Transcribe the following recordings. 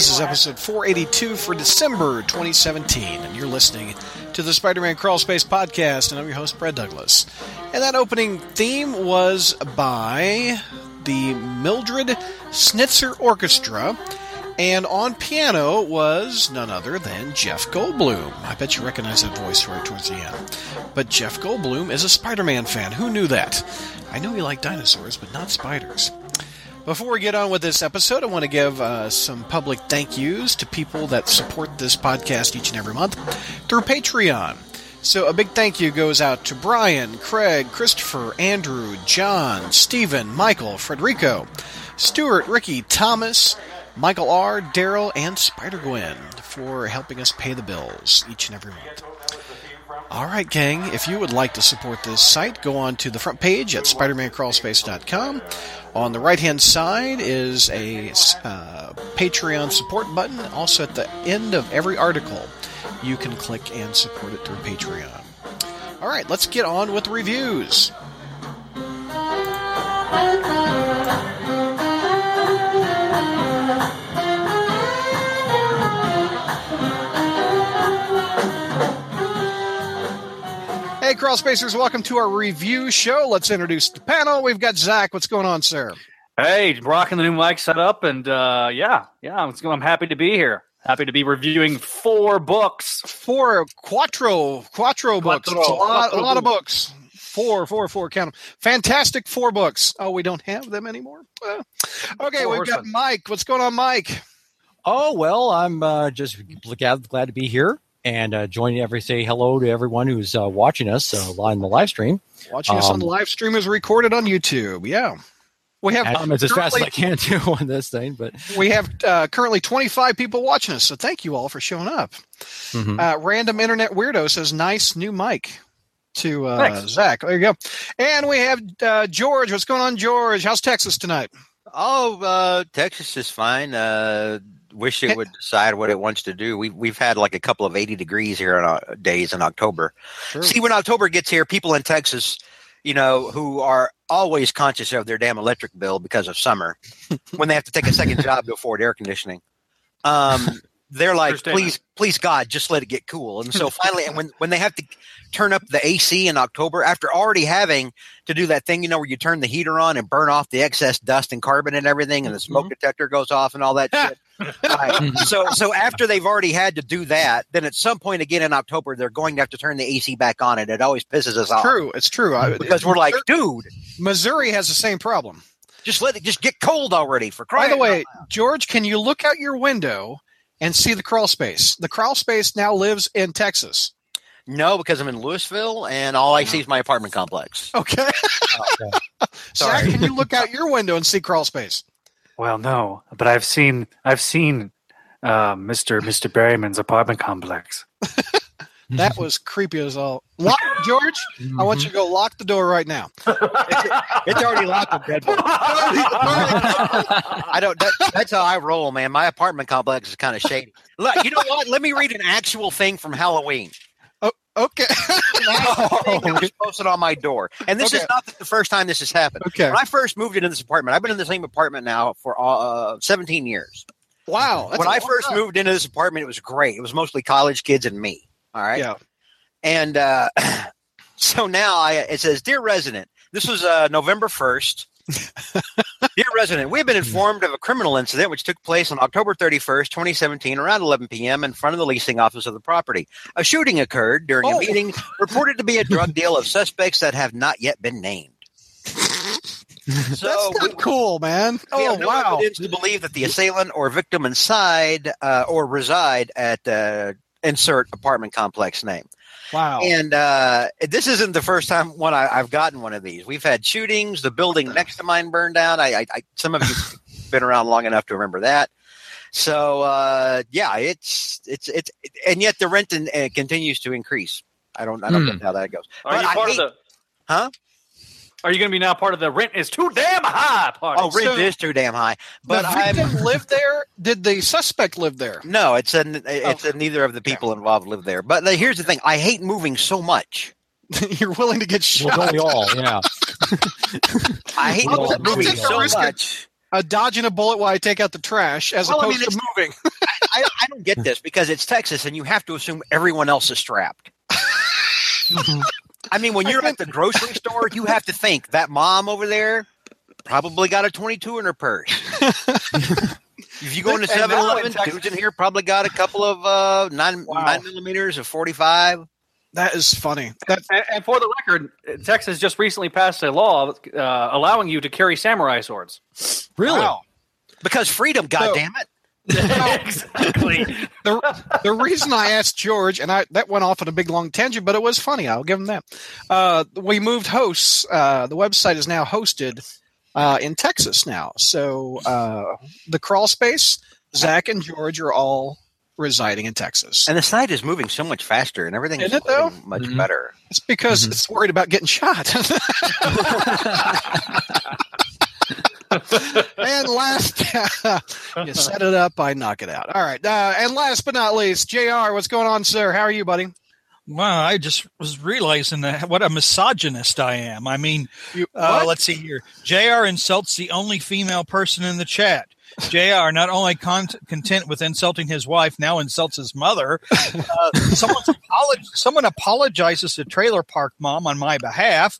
This is episode 482 for December 2017, and you're listening to the Spider Man Crawl Space podcast, and I'm your host, Brad Douglas. And that opening theme was by the Mildred Snitzer Orchestra, and on piano was none other than Jeff Goldblum. I bet you recognize that voice right towards the end. But Jeff Goldblum is a Spider Man fan. Who knew that? I know he liked dinosaurs, but not spiders. Before we get on with this episode, I want to give uh, some public thank yous to people that support this podcast each and every month through Patreon. So, a big thank you goes out to Brian, Craig, Christopher, Andrew, John, Stephen, Michael, Frederico, Stuart, Ricky, Thomas, Michael R., Daryl, and Spider Gwen for helping us pay the bills each and every month. All right, gang, if you would like to support this site, go on to the front page at SpidermanCrawlspace.com. On the right hand side is a uh, Patreon support button. Also, at the end of every article, you can click and support it through Patreon. All right, let's get on with the reviews. Hey, Crawl Spacers, welcome to our review show. Let's introduce the panel. We've got Zach. What's going on, sir? Hey, rocking the new mic setup, and uh, yeah, yeah, I'm, I'm happy to be here. Happy to be reviewing four books. Four quattro, quattro books. Quattro, a lot, a lot of books. Four, four, four. Count them. Fantastic four books. Oh, we don't have them anymore. Well, okay, Four we've got. Mike. What's going on, Mike? Oh well, I'm uh, just glad glad to be here and uh, joining every say hello to everyone who's uh, watching us uh, live in the live stream. Watching us on Um, the live stream is recorded on YouTube. Yeah, we have And comments as fast as I can do on this thing, but we have uh, currently 25 people watching us. So thank you all for showing up. mhm. Uh, Random Internet Weirdo says, "Nice new mic." To uh, Thanks. Zach, there you go. And we have uh, George. What's going on, George? How's Texas tonight? Oh, uh, Texas is fine. Uh, wish it would decide what it wants to do. We've we've had like a couple of eighty degrees here in uh, days in October. Sure. See, when October gets here, people in Texas, you know, who are always conscious of their damn electric bill because of summer, when they have to take a second job to afford air conditioning, um, they're like, please, please, God, just let it get cool. And so finally, and when when they have to turn up the AC in October after already having to do that thing, you know, where you turn the heater on and burn off the excess dust and carbon and everything, and the smoke detector goes off and all that shit. Right. Mm-hmm. So, so after they've already had to do that, then at some point again in October, they're going to have to turn the AC back on, and it always pisses us off True, it's true. I, because we're like, dude, Missouri has the same problem. just let it just get cold already. For By the way, out loud. George, can you look out your window and see the crawl space? The crawl space now lives in Texas. no, because I'm in Louisville, and all I see is my apartment complex. Okay. Oh, Sorry. Zach, can you look out your window and see crawl space? Well, no, but I've seen I've seen uh, Mr. Mr. Berryman's apartment complex. That was creepy as all. Lock, George, I want you to go lock the door right now. It's already locked with deadbolt. I don't. That, that's how I roll, man. My apartment complex is kind of shady. Look, you know what? Let me read an actual thing from Halloween. Okay. That was posted on my door, and this Okay. is not the first time this has happened. okay. When I first moved into this apartment, I've been in the same apartment now for uh, 17 years. Wow. when I first time. moved into this apartment, it was great. It was mostly college kids and me. All right. Yeah. And uh, so now I, it says, Dear resident, this was uh, November 1st. Dear resident, we have been informed of a criminal incident which took place on October 31st, 2017, around 11 p.m. in front of the leasing office of the property. A shooting occurred during Oh. a meeting reported to be a drug deal of suspects that have not yet been named. So That's not cool, man. we Oh, have no wow. evidence to believe that the assailant or victim inside uh, or reside at uh, insert apartment complex name. Wow. And uh, this isn't the first time one I, I've gotten one of these. We've had shootings. The building next to mine burned down. I, I, I some of you been around long enough to remember that. So uh, yeah, it's it's it's and yet the rent in, uh, continues to increase. I don't I don't Hmm. know how that goes. Are But you I part hate- of the? Huh? Are you going to be now part of the rent is too damn high party? Oh, rent So- is too damn high. But the I'm victim lived there. Did the suspect live there? no, it's a, it's a, neither of the people involved live there. But the, here's the thing: I hate moving so much. You're willing to get Well, shot. don't we all? Yeah. I hate Well, moving take the so risk of- much. a dodging a bullet while I take out the trash, as Well, I opposed mean, to moving. I, I don't get this because it's Texas and you have to assume everyone else is strapped. Mm-hmm. I mean, when you're at the grocery store, you have to think that mom over there probably got a 22 in her purse. if you go into And 7 in Eleven, Texas- dudes in here probably got a couple of uh, 9, Wow. 9 millimeters of 45. That is funny. That And, and for the record, Texas just recently passed a law uh, allowing you to carry samurai swords. Really? wow. Because freedom, goddammit. exactly. the the reason I asked George, and I that went off on a big long tangent, but it was funny. I'll give him that. Uh, we moved hosts. Uh, the website is now hosted uh, in Texas now. So uh, the crawl space, Zach and George are all residing in Texas. And the site is moving so much faster and everything is Isn't it, though? looking much Mhm. better. it's because Mhm. it's worried about getting shot. and last, you set it up, I knock it out. All right. Uh, and last but not least, Jr. What's going on, sir? How are you, buddy? Wow, I just was realizing that what a misogynist I am. I mean, You, uh, let's see here. JR insults the only female person in the chat. JR, not only con- content with insulting his wife, now insults his mother. Uh, someone's apolog- someone apologizes to Trailer Park Mom on my behalf.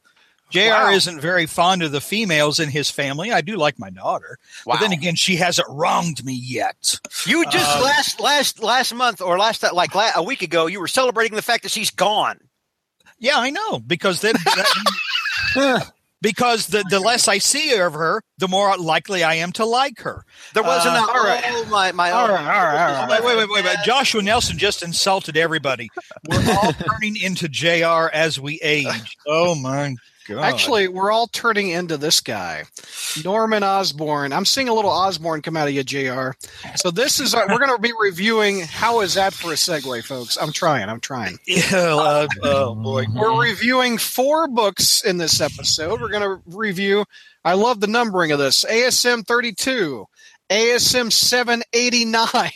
JR Wow. isn't very fond of the females in his family. I do like my daughter. But then again, she hasn't wronged me yet. You just Uh, last last last month or last like la- a week ago, you were celebrating the fact that she's gone. Yeah, I know because then that- because the the less I see of her, the more likely I am to like her. There wasn't Uh, a all right. oh my my All right, all right, all Wait, wait, wait, wait, wait! Joshua Nelson just insulted everybody. We're all turning into Jr. as we age. Oh my god! Actually, we're all turning into this guy, Norman Osborn. I'm seeing a little Osborn come out of you, Jr. So this is our, we're going to be reviewing. How is that for a segue, folks? I'm trying. I'm trying. Yeah, uh, oh boy. We're reviewing four books in this episode. We're going to review. I love the numbering of this. ASM 32, ASM 789,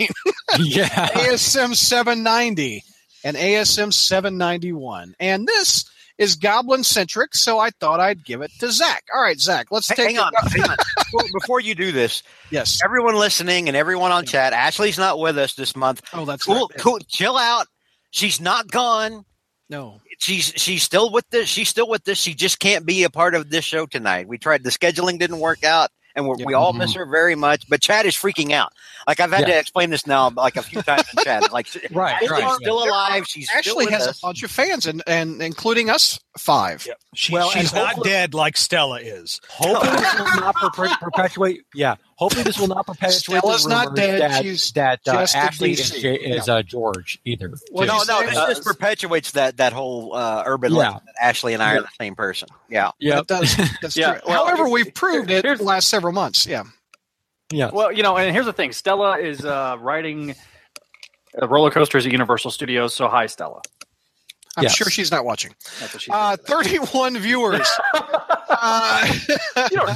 yeah. ASM 790, and ASM 791. And this is goblin centric, so I thought I'd give it to Zach. All right, Zach, let's Hey, take hang on, hang on. Before, before you do this, Yes. everyone listening and everyone on chat, Ashley's not with us this month. Oh, that's Cool, right. cool. Chill out. She's not gone. No. She's she's still with this. She's still with this. She just can't be a part of this show tonight. We tried. The scheduling didn't work out, and we're, Yeah. we all miss mm-hmm. her very much. But Chad is freaking out. Like I've had to explain this now like a few times in chat. Like Right, Ashley's right, still alive. She's actually still with has us. a bunch of fans, and, and including us five. She, Well, she's not dead like Stella is. Hopefully this will not perpetuate. Yeah. Hopefully this will not perpetuate Stella's the not rumors dead. that, She's that uh, just Ashley is, DC. J- is uh, George either. Well, too. No, no, this just perpetuates that that whole uh, urban Yeah. legend that Ashley and I are the same person. Yeah. Yeah. That does, that's Yeah, true. well, However, we've proved it here's- the last several months. Yeah. Yeah. Well, you know, and here's the thing: Stella is uh, writing uh, roller coasters at Universal Studios. So, hi, Stella. I'm Yes. sure she's not watching. That's what she Uh, 31 viewers. uh, You know,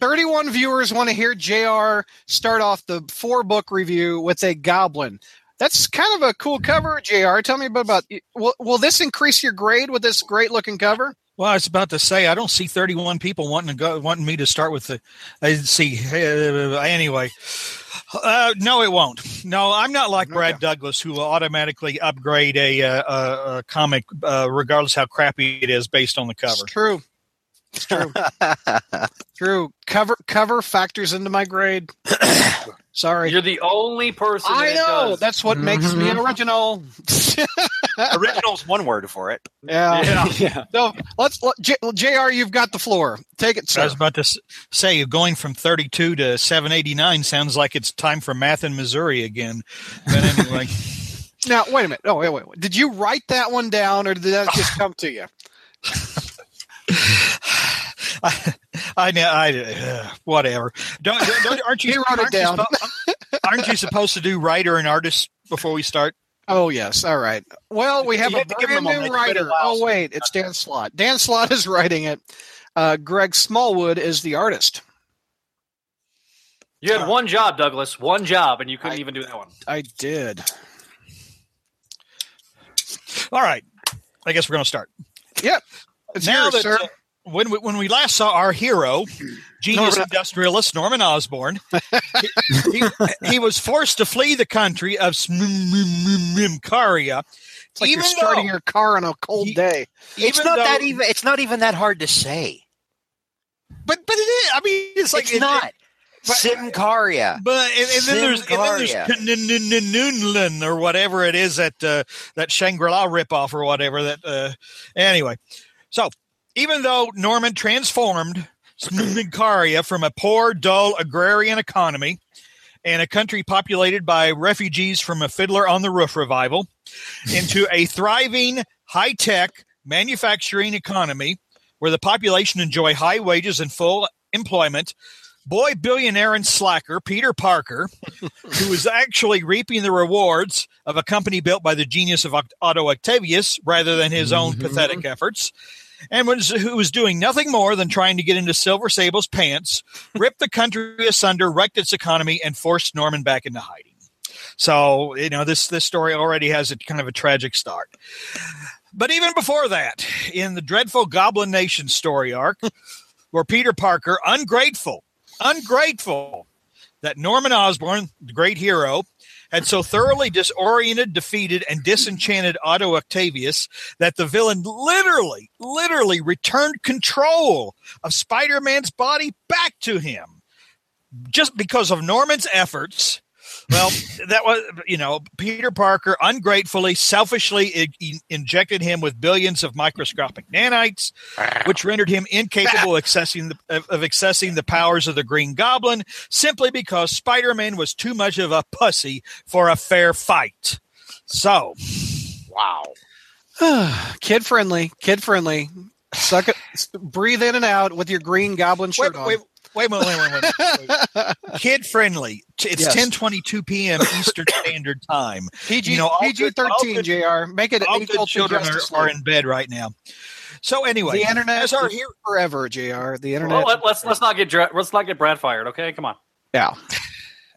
31 viewers want to hear JR start off the four book review with a goblin. That's kind of a cool cover, JR. Tell me a bit about will, will this increase your grade with this great looking cover? Well, I was about to say I don't see 31 people wanting to go wanting me to start with the. I see. Uh, anyway, uh, no, it won't. No, I'm not like Brad Okay. Douglas, who will automatically upgrade a, uh, a, a comic uh, regardless how crappy it is based on the It's cover. true. It's true. true. Cover cover factors into my grade. Sorry. you're the only person. I that know. does. That's what makes me Mhm. original. Original's one word for it. yeah. Yeah. Yeah. So let's let, J, Jr. You've got the floor. Take it, I was about to s- say going from 32 to 789 sounds like it's time for math in Missouri again. But anyway, Now, wait a minute. Oh, wait, wait, wait. Did you write that one down, or did that just come to you? I, I know. I uh, whatever. Don't, don't, don't- aren't you? He wrote it aren't you down. suppo- aren't you supposed to do writer and artist before we start? Oh, yes. All right. Well, we have You a have brand new minute. It's been a writer. Oh, wait. It's Dan Slott. Dan Slott is writing it. Uh, Greg Smallwood is the artist. You had one job, Douglas. One job, and you couldn't I- even do that one. I did. All right. I guess we're going to start. Yep. It's now yours, that sir. uh, when we, when we last saw our hero, genius Norman- industrialist Norman Osborn, he, he, he was forced to flee the country of Smimkaria. it's like even you're starting though- your car on a cold He- day. It's not though- that even. It's not even that hard to say. but but it is. I mean, it's like it's it- not. it- Symkaria. But and, and then there's and then there's Symkaria. N- N- N- Nunlin or whatever it is that uh, that Shangri La ripoff or whatever that. Uh, anyway, so even though Norman transformed Symkaria from a poor, dull agrarian economy and a country populated by refugees from a Fiddler on the Roof revival into a thriving, high tech manufacturing economy where the population enjoy high wages and full employment. Boy, billionaire and slacker Peter Parker, who is actually reaping the rewards of a company built by the genius of Otto Octavius rather than his own Mhm. pathetic efforts, and was, who was doing nothing more than trying to get into Silver Sable's pants, ripped the country asunder, wrecked its economy, and forced Norman back into hiding. So you know this this story already has a kind of a tragic start. But even before that, in the dreadful Goblin Nation story arc, where Peter Parker, ungrateful, ungrateful that Norman Osborn, the great hero, had so thoroughly disoriented, defeated, and disenchanted Otto Octavius that the villain literally, literally returned control of Spider Man's body back to him just because of Norman's efforts. Well, that was, you know, Peter Parker ungratefully, selfishly i- in- injected him with billions of microscopic nanites, which rendered him incapable of accessing the, of, of accessing the powers of the Green Goblin simply because Spider Man was too much of a pussy for a fair fight. So, wow. kid friendly, kid friendly. Suck it, breathe in and out with your green goblin Wait, shirt on. wait, wait, wait, wait, wait, wait, wait. Kid friendly. It's Yes. ten twenty two p.m. Eastern Standard Time. PG you know, PG good- thirteen, good- Jr. Make it All equal good to children are, are in bed right now. So anyway, The internet as our is hero, forever, Jr. The internet. Well, let, let's let's not get let's not get Brad fired. Okay, come on. yeah,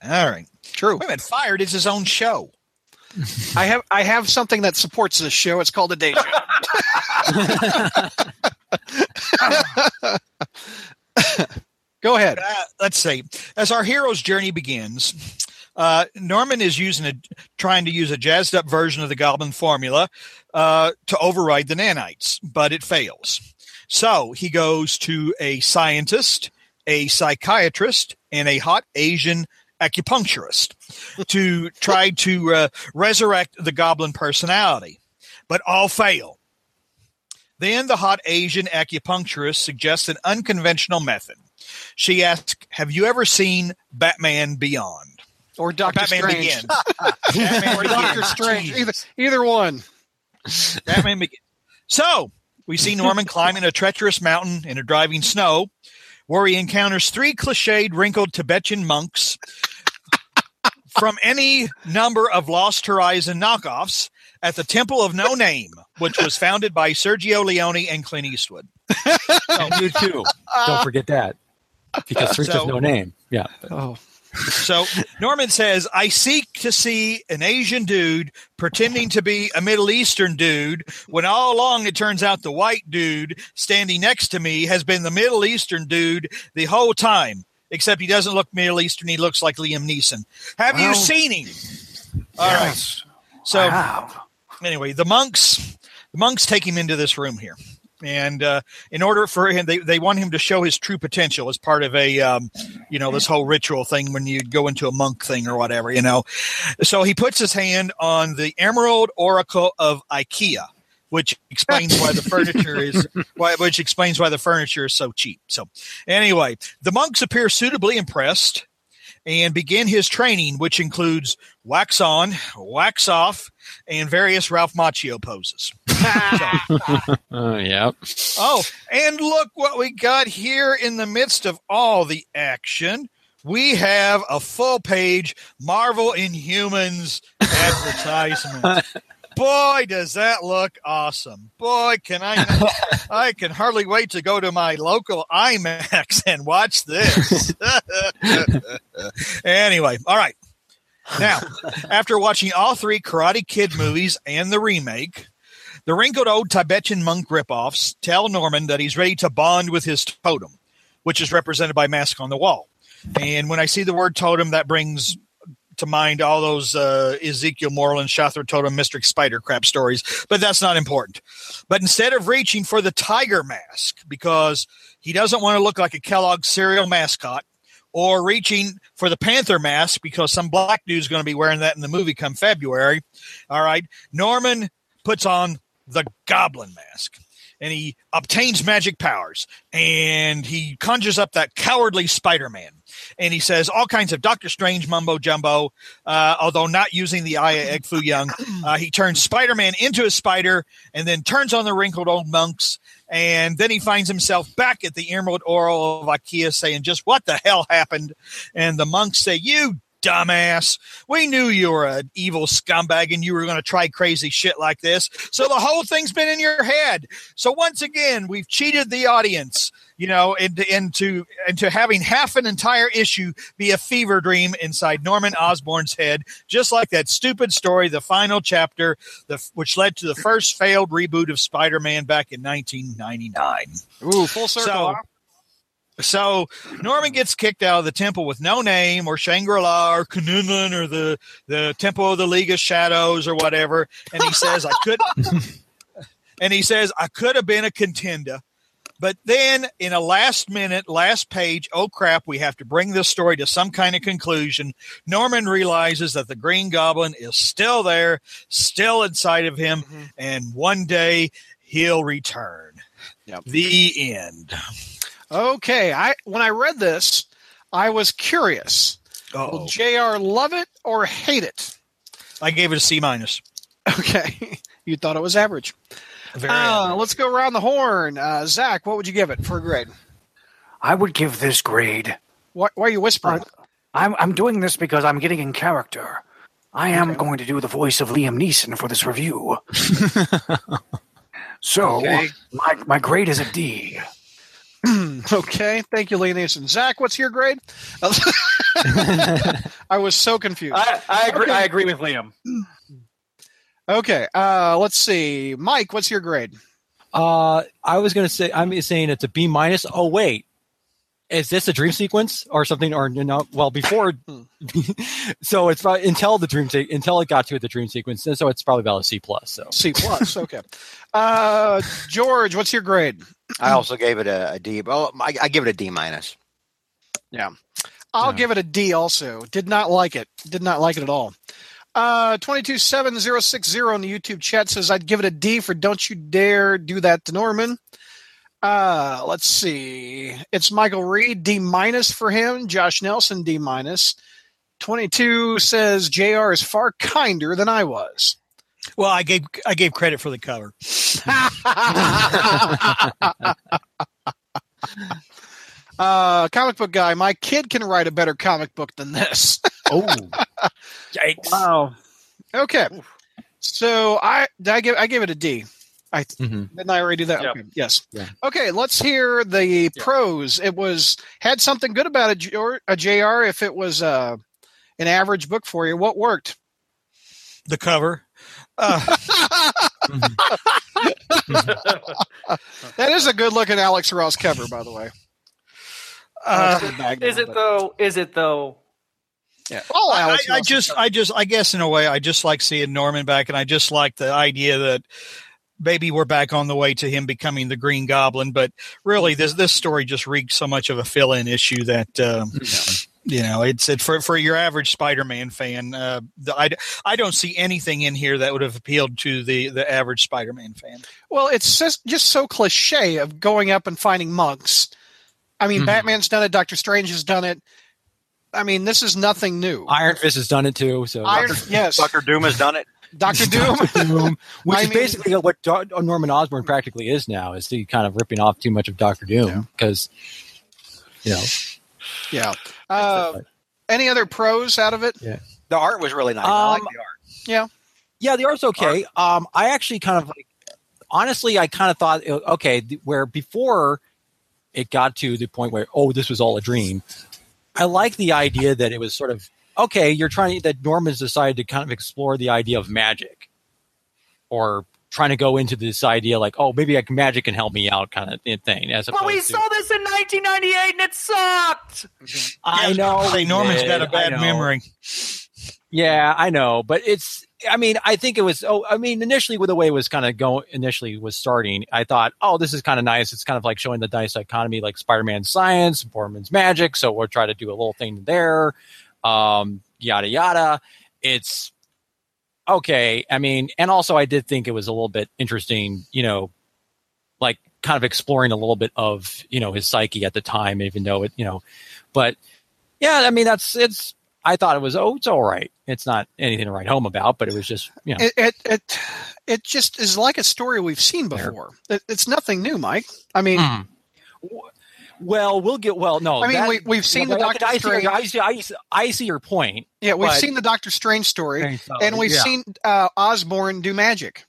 all right. true. Wait a minute, fired is his own show. I have I have something that supports this show. It's called a day show. Go ahead. Uh, let's see. As our hero's journey begins, uh, Norman is using a trying to use a jazzed up version of the Goblin formula uh, to override the nanites, but it fails. So he goes to a scientist, a psychiatrist, and a hot Asian acupuncturist to try to uh, resurrect the Goblin personality, but all fail. Then the hot Asian acupuncturist suggests an unconventional method. She asks, "Have you ever seen Batman Beyond?" Or Doctor Batman Strange. Begins. Batman Or Doctor Strange. Either, either one. Batman Begins. So we see Norman climbing a treacherous mountain in a driving snow, where he encounters three cliched, wrinkled Tibetan monks from any number of Lost Horizon knockoffs at the Temple of No Name, which was founded by Sergio Leone and Clint Eastwood. and you too. Don't forget that. Because there's So- just no name. Yeah. Oh, So Norman says, I seek to see an Asian dude pretending to be a Middle Eastern dude when all along it turns out the white dude standing next to me has been the Middle Eastern dude the whole time. Except he doesn't look Middle Eastern, he looks like Liam Neeson. Have you seen him? All right. So anyway, the monks the monks take him into this room here. And uh, in order for him, they, they want him to show his true potential as part of a, um, you know, this whole ritual thing when you go into a monk thing or whatever, you know. So he puts his hand on the Emerald Oracle of IKEA, which explains why the furniture is, why, which explains why the furniture is so cheap. So anyway, the monks appear suitably impressed and begin his training, which includes wax on, wax off, and various Ralph Macchio poses. Uh, yeah. Oh, and look what we got here in the midst of all the action. We have a full page Marvel Inhumans advertisement. Boy, does that look awesome! Boy, can I? I can hardly wait to go to my local IMAX and watch this. anyway, all right. Now, after watching all three Karate Kid movies and the remake, the wrinkled old Tibetan monk ripoffs tell Norman that he's ready to bond with his totem, which is represented by Mask on the Wall. And when I see the word totem, that brings to mind all those uh, Ezekiel Morlun, Shathra Totem, Mystic Spider crap stories, but that's not important. But instead of reaching for the tiger mask, because he doesn't want to look like a Kellogg cereal mascot, or reaching for the Panther mask because some black dude's going to be wearing that in the movie come February. All right. Norman puts on the Goblin mask and he obtains magic powers and he conjures up that cowardly Spider-Man and he says all kinds of Doctor Strange mumbo jumbo, uh, although not using the eye Egg Foo Young. Uh, he turns Spider-Man into a spider and then turns on the wrinkled old monks and then he finds himself back at the Emerald Oral of Ikea saying, just what the hell happened? And the monks say, you dumbass. We knew you were an evil scumbag and you were going to try crazy shit like this. So the whole thing's been in your head. So once again, we've cheated the audience, you know, into, into, into having half an entire issue be a fever dream inside Norman Osborn's head, just like that stupid story, the final chapter, the, which led to the first failed reboot of Spider-Man back in 1999. Ooh, full circle. So, so Norman gets kicked out of the temple with no name, or Shangri La, or Kunlun, or the the Temple of the League of Shadows, or whatever. And he says, "I could," and he says, "I could have been a contender." But then, in a last minute, last page, oh crap, we have to bring this story to some kind of conclusion. Norman realizes that the Green Goblin is still there, still inside of him, Mm-hmm. and one day he'll return. Yep. The end. Okay, I when I read this, I was curious. Uh-oh. Will Jr. love it or hate it? I gave it a C minus. Okay, you thought it was average. Very Uh, let's go around the horn. Uh, Zach, what would you give it for a grade? I would give this grade. Why, why are you whispering? I'm I'm doing this because I'm getting in character. I am going to do the voice of Liam Neeson for this review. so Okay. my my grade is a D. okay, thank you, Lee Neeson. Zach, what's your grade? I was so confused. I, I agree. Okay. I agree with Liam. Okay, uh, let's see. Mike, what's your grade? Uh, I was going to say I'm saying it's a B minus. Oh wait, is this a dream sequence or something? Or you know, well before, so it's probably until the dream se- until it got to the dream sequence. So it's probably about a C plus. So C plus. Okay. Uh, George, what's your grade? I also gave it a, a D. Well, I, I give it a D minus. Yeah, I'll Yeah. give it a D. Also, did not like it. Did not like it at all. Uh, twenty two seven zero six zero in the YouTube chat says I'd give it a D for "Don't You Dare Do That to Norman." Uh, let's see. It's Michael Reed D minus for him. Josh Nelson D minus. Twenty two says Jr. is far kinder than I was. Well, I gave I gave credit for the cover. uh, comic book guy, my kid can write a better comic book than this. oh, Yikes! Wow. okay, so I did I give I gave it a D. I Mhm. didn't I already do that? Yep. Okay, yes. Yeah. Okay, let's hear the pros. It was had something good about a, J- or a JR. If it was uh, an average book for you, what worked? The cover. That is a good looking Alex Ross cover, by the way. uh, That's a good bag Is it but- though? Is it though? Yeah. All I, Alex I Ross just, I just, I guess in a way, I just like seeing Norman back, and I just like the idea that maybe we're back on the way to him becoming the Green Goblin. But really, this this story just reeks so much of a fill-in issue that. Um, You know, it's it, for for your average Spider-Man fan. Uh, the, I, I don't see anything in here that would have appealed to the the average Spider-Man fan. Well, it's just, just so cliche of going up and finding monks. I mean, Mhm. Batman's done it. Doctor Strange has done it. I mean, this is nothing new. Iron Fist has done it too. So Iron, yes, Doctor Doom has done it. Doctor Doom. Doom, which I is mean- basically what Do- Norman Osborn practically is now. Is he kind of ripping off too much of Doctor Doom because you know yeah. Uh, any other pros out of it? Yeah. The art was really nice. I like Um, the art. Yeah, Yeah, the art's okay. Um, I actually kind of like, honestly, I kind of thought, uh, okay, where before it got to the point where, oh, this was all a dream. I like the idea that it was sort of okay. You're trying that Norman's decided to kind of explore the idea of magic, or trying to go into this idea like, oh, maybe like magic can help me out, kind of thing. As Well, we to- saw this in 1998 and it sucked. I know. Say we Norman's did, got a bad memory. Yeah, I know, but it's. I mean, I think it was. Oh, I mean, initially, with the way it was kind of going, initially was starting, I thought, oh, this is kind of nice. It's kind of like showing the nice economy, like Spider-Man science, Borman's magic. So we'll try to do a little thing there, um, yada yada. It's okay. I mean, and also, I did think it was a little bit interesting. You know, like kind of exploring a little bit of you know his psyche at the time, even though it, you know, but yeah, I mean, that's it's. I thought it was oh, it's all right. It's not anything to write home about, but it was just you know. It, it it it just is like a story we've seen before. It, it's nothing new, Mike. I mean, Hmm. Well, we'll get well. No, I mean, that- we- we've seen well, the Doctor I see, Strange- I see, I see, I see your point. yeah, we've seen the Doctor Strange story, Oh, and we've Yeah. seen uh, Osborn do magic.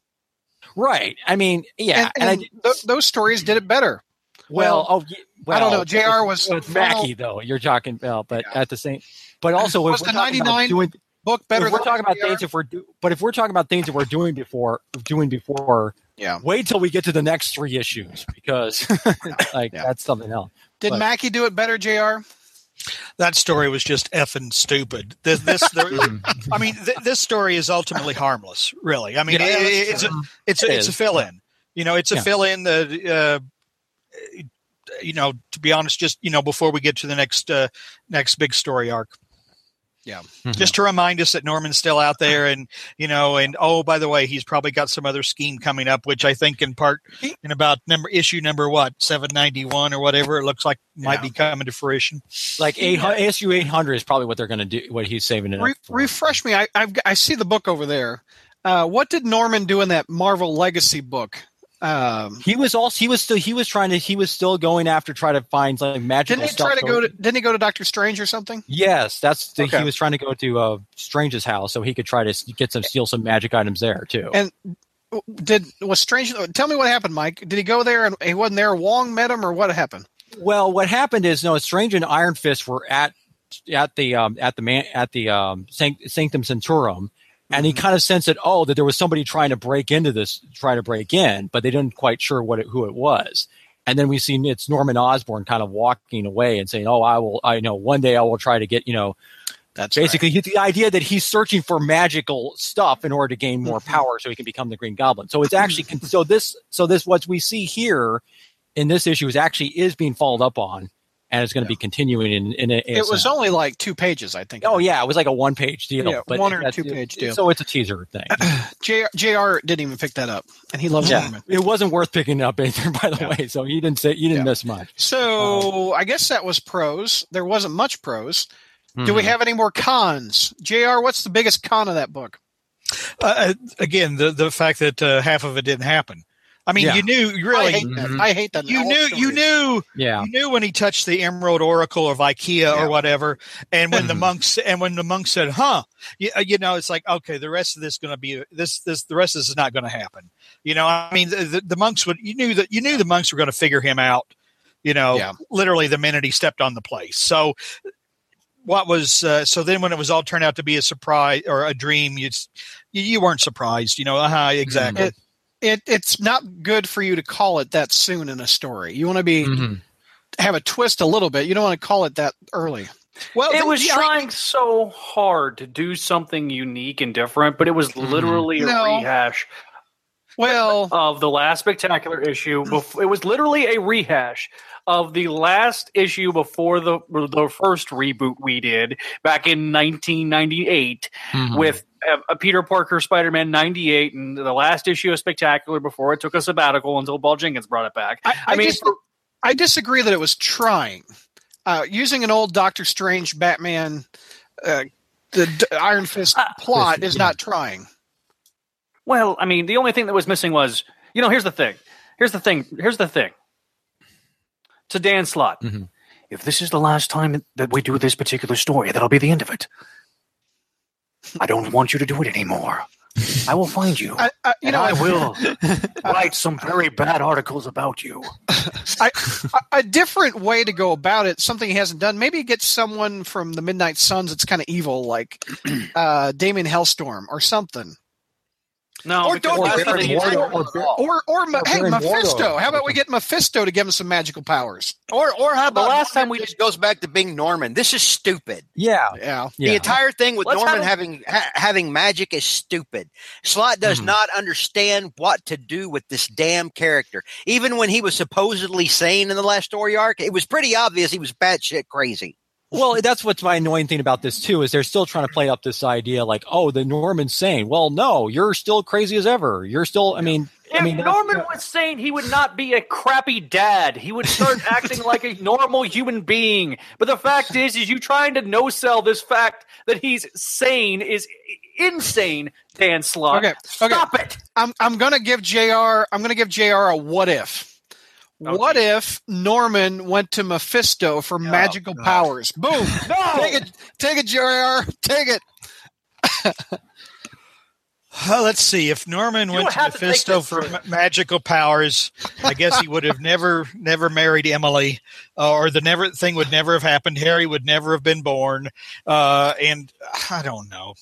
right. I mean, yeah, and, and, and I, th- those stories did it better. well, well, oh, well, I don't know. JR was- with Mackie though. You're talking about, but Yeah. at the same, but also Was we're the talking about 99 doing, Book better. we're talking about JR? things if we're do, but if we're talking about things that we're doing before, doing before, Yeah. wait till we get to the next three issues because like Yeah. that's something else. Did but- Mackie do it better, Jr.? That story was just effing stupid. This, this there, I mean, th- this story is ultimately harmless. Really, I mean, Yeah, it- that's it's a, it's It a, it's a fill in. You know, it's a Yeah. fill in. The uh, you know, to be honest, just you know, before we get to the next uh, next big story arc. Yeah. Just to remind us that Norman's still out there, and you know, and oh, by the way, he's probably got some other scheme coming up, which I think in part in about number issue number what seven ninety one or whatever it looks like might Yeah. be coming to fruition. like eight ASU eight hundred is probably what they're going to do. What he's saving it Re- up refresh me. I I've, I see the book over there. Uh, what did Norman do in that Marvel Legacy book? Um, He was also he was still he was trying to he was still going after try to find like magical didn't he try to go to? Didn't he go to Doctor Strange or something? Yes, that's the, Okay. he was trying to go to uh, Strange's house so he could try to get some steal some magic items there too. And did was Strange? Tell me what happened, Mike. Did he go there and he wasn't there? Wong met him, or what happened? well, what happened is no, Strange and Iron Fist were at at the um, at the man at the um, Sanct- Sanctum Sanctorum, and he kind of sensed that oh that there was somebody trying to break into this, trying to break in, but they didn't quite sure what it, who it was. And then we see it's Norman Osborn kind of walking away and saying, "Oh, I will. I know one day I will try to get you know." That's Basically, the idea that he's searching for magical stuff in order to gain more Mhm. power, so he can become the Green Goblin. So it's actually so this so this what we see here in this issue is actually is being followed up on, and it's going to be continuing in in. A, It was only like two pages, I think. oh yeah, it was like a one page deal, Yeah, but one or two-page deal. So it's a teaser thing. Jr. Jr. didn't even pick that up, and he loves yeah, Norman. it wasn't worth picking up either, by the Yeah. way. So you didn't say you didn't Yeah. miss much. So I guess that was prose. There wasn't much prose. Do we Mhm. have any more cons? Jr. What's the biggest con of that book? Uh, again, the the fact that uh, half of it didn't happen. I mean, Yeah. you knew I really. hate that. Mhm. I hate that. You all knew, you knew, Yeah, you knew when he touched the Emerald Oracle of IKEA Yeah. or whatever, and when the Mhm. monks and when the monk said, "Huh," you, you know, it's like okay, the rest of this is going to be this, this, the rest of this is not going to happen. You know, I mean, the, the, the monks would, you knew that you knew the monks were going to figure him out. You know, Yeah. literally the minute he stepped on the place. So, what was uh, so then when it was all turned out to be a surprise or a dream, you you, you weren't surprised. You know, uh-huh, exactly. It, it it's not good for you to call it that soon in a story. You want to be Mhm. have a twist a little bit. You don't want to call it that early. well, It was the- trying so hard to do something unique and different, but it was literally a No. rehash Well, of the last spectacular issue. It was literally a rehash of the last issue before the the first reboot we did back in 1998 Mhm. with uh, uh, Peter Parker Spider Man 98 and the last issue of Spectacular before it took a sabbatical until Paul Jenkins brought it back. I, I, I mean, dis- I disagree that it was trying. Uh, using an old Doctor Strange Batman, uh, the D- Iron Fist Ah, plot Fist, is yeah. not trying. Well, I mean, the only thing that was missing was, you know, here's the thing. Here's the thing. Here's the thing. To Dan Slott. Mhm. If this is the last time that we do this particular story, that'll be the end of it. I don't want you to do it anymore. I will find you. I, I, you and know, I will write some very bad articles about you. I, a- different way to go about it, something he hasn't done. Maybe get someone from the Midnight Suns that's kind of evil, like uh, Daimon Hellstrom or something. No, Or don't last do time anything he- Wardo Wardo or Bar- Or, or, Or hey, Baron Mephisto. Wardo. How about we get Mephisto to give him some magical powers? Or or how about The about last time we- just goes back to being Norman? This is stupid. Yeah, Yeah. yeah. The entire thing with Let's Norman have a- having ha- having magic is stupid. Slott does Mhm. not understand what to do with this damn character. Even when he was supposedly sane in the last story arc, it was pretty obvious he was batshit crazy. Well, that's what's my annoying thing about this too is they're still trying to play up this idea like, oh, the Norman's sane. Well, no, you're still crazy as ever. You're still. I mean, If I mean, that's- Norman was sane, he would not be a crappy dad. He would start acting like a normal human being. But the fact is, is you trying to no sell this fact that he's sane is insane, Dan Slott. Okay, okay. Stop it. I'm I'm gonna give Jr. I'm gonna give Jr. a what if. Oh, what if Norman went to Mephisto for magical God. powers? Boom! No. Take it, take it, Jr. Take it. Uh, let's see. If Norman You went to have to Mephisto for ma- magical powers, I guess he would have never, never married Emily, uh, or the never thing would never have happened. Harry would never have been born, uh, and I don't know.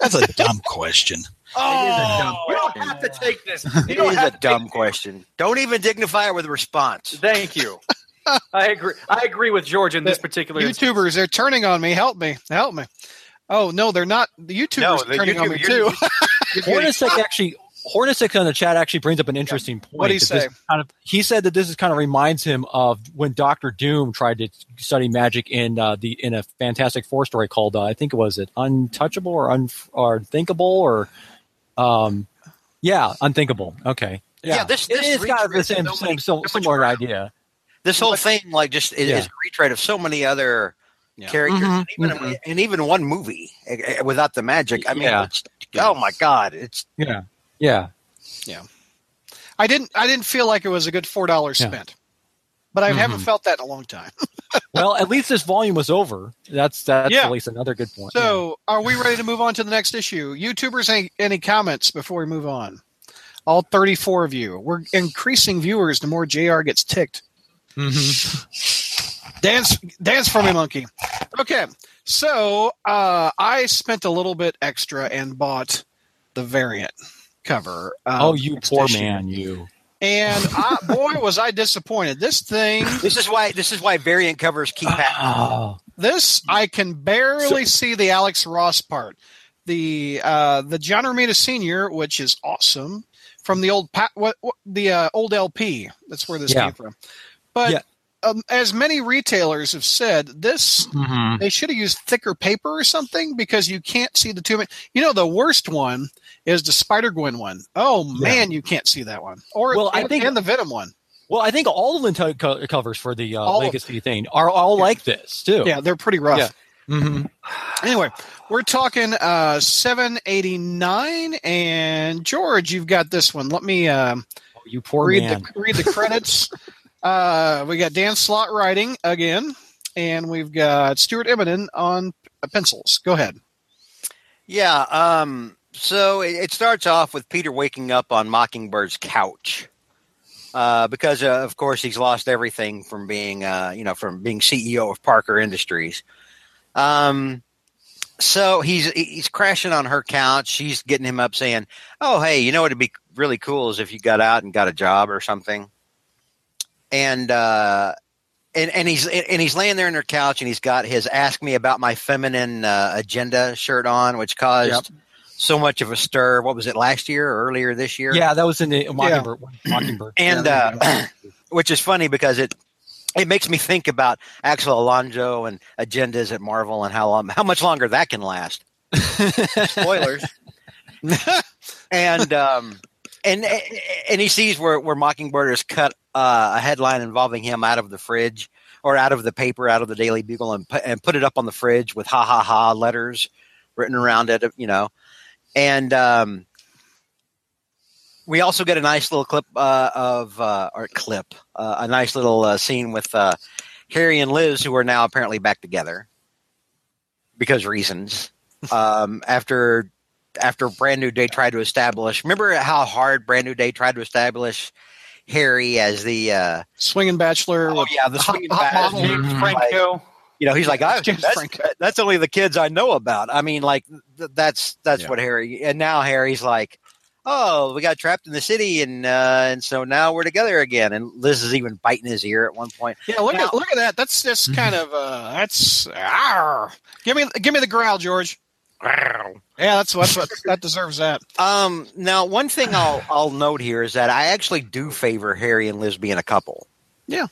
That's a dumb question. Oh, you don't have to take this. You It a dumb take- question. Don't even dignify it with a response. Thank you. I agree. I agree with George in this particular. instance. YouTubers, they're turning on me. Help me, help me. Oh no, they're not. The YouTubers No, are the turning on me too. you're- Hornacek actually Hornacek on the chat actually brings up an interesting point. What'd he say? Kind of, he said that this is kind of reminds him of when Doctor Doom tried to study magic in uh, the in a Fantastic Four story called uh, I think it was it Untouchable or un, or Unthinkable or um yeah Unthinkable. Okay. Yeah, this- this is kind of the retreads same, so same, many- so, so similar ground. idea. This whole thing, like, just is, Yeah. is a retread of so many other Yeah. characters, Mhm, and, even, and even one movie eh, eh, without the magic. I mean, Yeah. it's, oh my god, it's Yeah. Yeah. Yeah. I didn't. I didn't feel like it was a good four dollars Yeah. spent, but I haven't Mhm. felt that in a long time. Well, at least this volume was over. That's that's Yeah. at least another good point. So, are we ready to move on to the next issue? YouTubers, any, any comments before we move on? All 34 of you. We're increasing viewers the more JR gets ticked. Yeah. Mhm. Dance, dance for me, monkey. Okay, so uh, I spent a little bit extra and bought the variant cover. Oh, you poor issue. man, you. And I, boy, was I disappointed. This thing, this is why this is why variant covers keep happening. Oh, this I can barely see the Alex Ross part. The uh, the John Romita Senior, which is awesome, from the old pa- what, what the uh, old LP. That's where this Yeah. came from. But Yeah. Um, as many retailers have said, this mhm. they should have used thicker paper or something because you can't see the two. ma- You know, the worst one is the Spider Gwen one. Oh man, you can't see that one. Or Well, I think- and the Venom one. Well, I think all of the co- co- covers for the uh, Legacy thing are all like this too. Yeah, they're pretty rough. Yeah. Mhm. Anyway, we're talking uh, 789, and George, you've got this one. Let me um, Oh, you poor read man. the read the credits. uh, we got Dan Slott writing again, and we've got Stuart Immonen on pencils. Go ahead. Yeah. Um, so it, it starts off with Peter waking up on Mockingbird's couch. Uh, because uh, of course he's lost everything from being, uh, you know, from being CEO of Parker Industries. Um, so he's he's crashing on her couch. She's getting him up, saying, "Oh, hey, you know what'd be really cool is if you got out and got a job or something." And uh, and and he's and he's laying there on her couch, and he's got his "Ask Me About My Feminine uh, Agenda" shirt on, which caused Yep. so much of a stir. What was it last year or earlier this year? Yeah, that was in the Mockingbird. Mockingbird. and Yeah, uh, which is funny because it it makes me think about Axel Alonso and agendas at Marvel and how long, how much longer that can last. Spoilers. and um, and and he sees where where Mockingbird has cut uh, a headline involving him out of the fridge or out of the paper, out of the Daily Bugle, and put, and put it up on the fridge with ha ha ha letters written around it, you know, and um, we also get a nice little clip uh, of uh, or clip, uh, a nice little uh, scene with uh, Harry and Liz, who are now apparently back together because reasons. um, after after Brand New Day tried to establish. Remember how hard Brand New Day tried to establish Harry as the uh, Swinging bachelor. oh yeah the swinging hot mm-hmm. Franco. You know, he's like, I, that's, that's only the kids I know about. I mean, like th- that's that's Yeah. what Harry. And now Harry's like, oh, we got trapped in the city, and uh, and so now we're together again. And Liz is even biting his ear at one point. Yeah, look Now- at look at that. That's just kind of uh that's arr. give me give me the growl, George. Yeah, that's that's what that deserves that. Um, now one thing I'll I'll note here is that I actually do favor Harry and Liz being a couple. Yeah.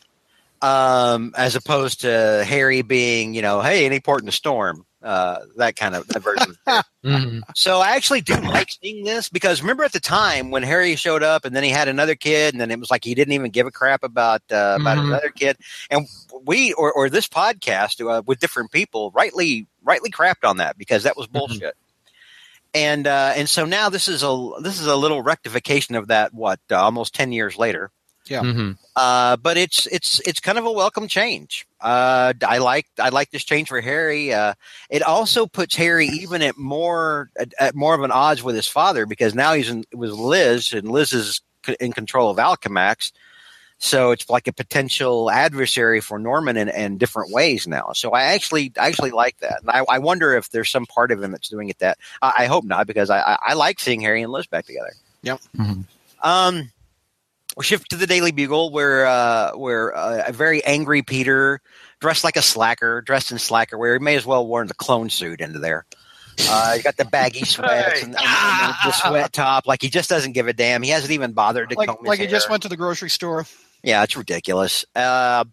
Um, as opposed to Harry being, you know, hey, any port in the storm, uh, that kind of that version. Mhm. So I actually do like seeing this because remember at the time when Harry showed up and then he had another kid and then it was like he didn't even give a crap about uh, about Mhm. another kid and we or, or this podcast uh, with different people rightly rightly crapped on that because that was bullshit. And uh, and so now this is a this is a little rectification of that. What uh, almost ten years later, Mhm. uh, but it's it's it's kind of a welcome change. Uh, I like I like this change for Harry. Uh, it also puts Harry even at more at, at more of an odds with his father because now he's in with Liz and Liz is c- in control of Alchemax. So it's like a potential adversary for Norman in, in different ways now. So I actually I actually like that. And I, I wonder if there's some part of him that's doing it that I, I hope not because I, I, I like seeing Harry and Liz back together. Yep. Mhm. Um, we shift to the Daily Bugle, where uh, where uh, a very angry Peter, dressed like a slacker, dressed in slacker wear, he may as well worn the clone suit into there. Uh, he got the baggy sweats and, and- and the sweat top, like he just doesn't give a damn. He hasn't even bothered to Like comb like he just went to the grocery store. Yeah, it's ridiculous. Uh,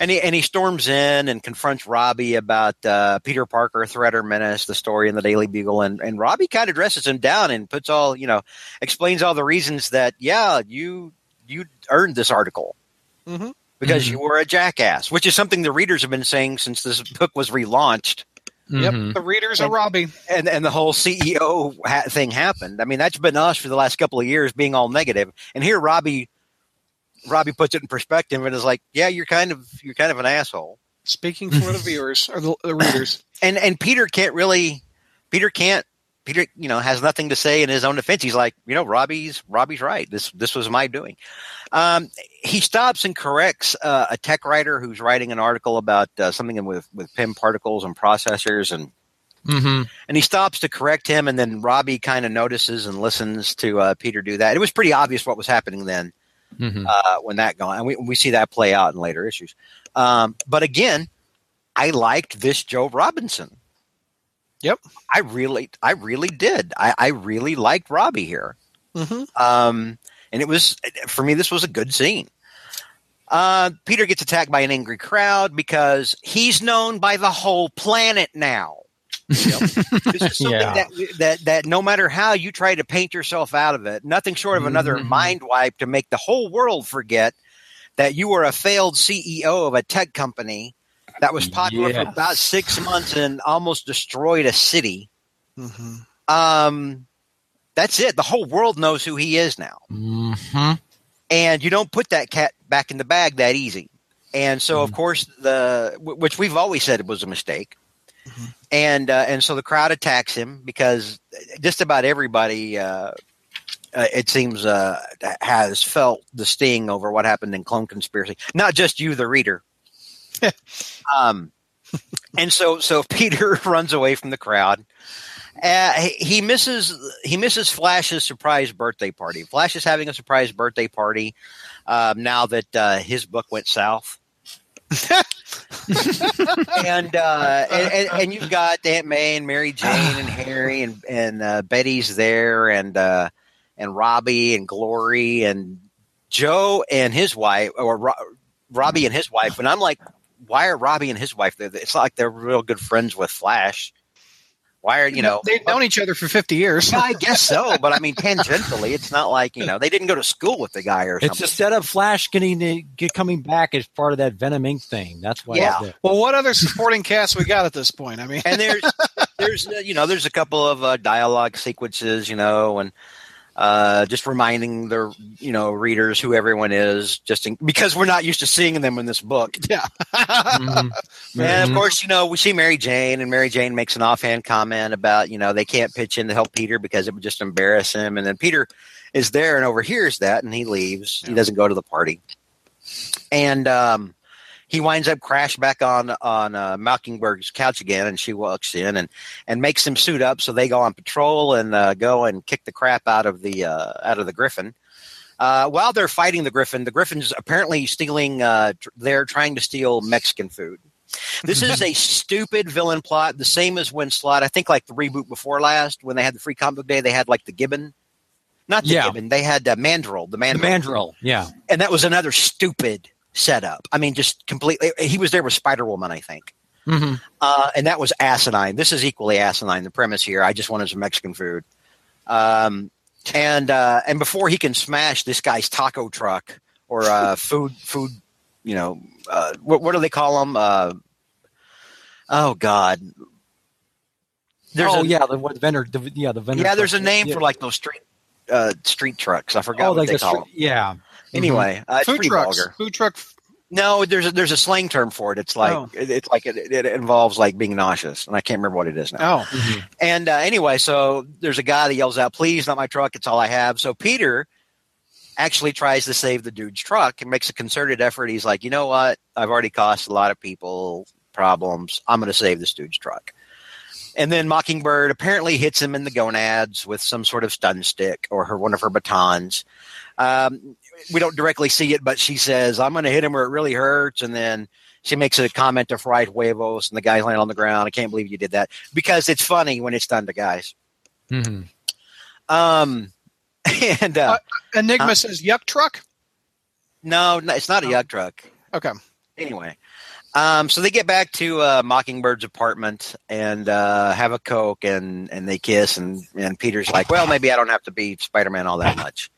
and he and he storms in and confronts Robbie about uh, Peter Parker, threat or menace, the story in the Daily Bugle, and and Robbie kind of dresses him down and puts all you know, explains all the reasons that yeah, you you earned this article Mhm. because Mhm. you were a jackass, which is something the readers have been saying since this book was relaunched. Yep, Mhm. the readers are And- Robbie. And, and the whole CEO ha- thing happened. I mean, that's been us for the last couple of years being all. And here, Robbie, Robbie puts it in perspective and is like, "Yeah, you're kind of you're kind of an asshole." Speaking for the viewers or the, the readers. And and Peter can't really, Peter can't, Peter, you know, has nothing to say in his own defense. He's like, you know, Robbie's Robbie's right. This this was my doing. Um, he stops and corrects uh, a tech writer who's writing an article about uh, something with with Pym particles and processors and Mhm. and he stops to correct him and then robbie kind of notices and listens to uh, peter do that it was pretty obvious what was happening then Mhm. uh, when that going and we, we see that play out in later issues um, but again i liked this joe robinson Yep. i really i really did i, I really liked robbie here hmm um, and it was for me this was a good scene uh, peter gets attacked by an angry crowd because he's known by the whole planet now this is something Yeah. that, that that no matter how you try to paint yourself out of it, nothing short of another Mhm. mind wipe to make the whole world forget that you were a failed CEO of a tech company that was popular for about six months and almost destroyed a city. hmm Um, that's it. The whole world knows who he is now, Mhm. and you don't put that cat back in the bag that easy. And so, of Mhm. course, the which we've always said it was a mistake. Mhm. And uh, and so the crowd attacks him because just about everybody, uh, uh, it seems, uh, has felt the sting over what happened in Clone Conspiracy. Not just you, the reader. um, and so so Peter runs away from the crowd. Uh, he, misses he misses Flash's surprise birthday party. Flash is having a surprise birthday party um, now that uh, his book went south. and, uh, and, and and you've got Aunt May and Mary Jane and Harry and and uh, Betty's there and uh, and Robbie and Glory and Joe and his wife or Ro- Robbie and his wife. And I'm like, why are Robbie and his wife there? It's not like they're real good friends with Flash. Why are you know? they've known each other for fifty years. Yeah, I guess so, but I mean, tangentially, it's not like you know they didn't go to school with the guy or It's something. a set up Flash getting to get coming back as part of that Venom Inc. thing. That's why. Yeah. Well, what other supporting cast we got at this point? I mean, and there's there's uh, you know there's a couple of uh, dialogue sequences you know and Uh, just reminding the you know readers who everyone is, just in, because we're not used to seeing them in this book. Yeah. Mhm. And of course, you know, we see Mary Jane, and Mary Jane makes an offhand comment about, you know, they can't pitch in to help Peter because it would just embarrass him. And then Peter is there and overhears that, and he leaves. He doesn't go to the party, and um, he winds up crash back on on uh, Mockingbird's couch again, and she walks in and and makes him suit up. So they go on patrol and uh, go and kick the crap out of the uh, out of the Griffin. Uh, while they're fighting the Griffin, the Griffin's apparently stealing. Uh, tr- they're trying to steal Mexican food. This is a stupid villain plot, the same as when Slott. I think like the reboot before last, when they had the free comic book day, they had like the Gibbon, not the Yeah. Gibbon. They had uh, Mandrill, the The Mandrill, mandrill, yeah. and that was another stupid setup. I mean, just completely. He was there with Spider Woman, I think. hmm Uh, and that was asinine. This is equally asinine. The premise here, I just wanted some Mexican food. Um, and uh, and before he can smash this guy's taco truck or uh, food food, you know, uh, what, what do they call them? Uh, oh God, there's oh a, yeah, the what vendor? The, yeah, the vendor. yeah, there's a name Yeah. for like those street uh, street trucks. I forgot oh, what like they the call them. yeah. Anyway, uh, Food pretty trucks. vulgar. Food truck. No, there's a, there's a slang term for it. It's like Oh. it, it's like it, it involves like being nauseous, and I can't remember what it is now. Oh. Mhm. And uh, anyway, so there's a guy that yells out, "Please, not my truck! It's all I have." So Peter actually tries to save the dude's truck and makes a concerted effort. He's like, "You know what? I've already cost a lot of people problems. I'm going to save this dude's truck." And then Mockingbird apparently hits him in the gonads with some sort of stun stick or her one of her batons. Um, we don't directly see it, but she says, "I'm going to hit him where it really hurts," and then she makes a comment to fried huevos, and the guy's laying on the ground. I can't believe you did that because it's funny when it's done to guys. Mhm. Um, and uh, Enigma Huh? says yuck truck. no, no, it's not a yuck truck. Okay. Anyway, um, so they get back to uh, Mockingbird's apartment and uh, have a coke, and and they kiss, and and Peter's like, well, maybe I don't have to be Spider Man all that much,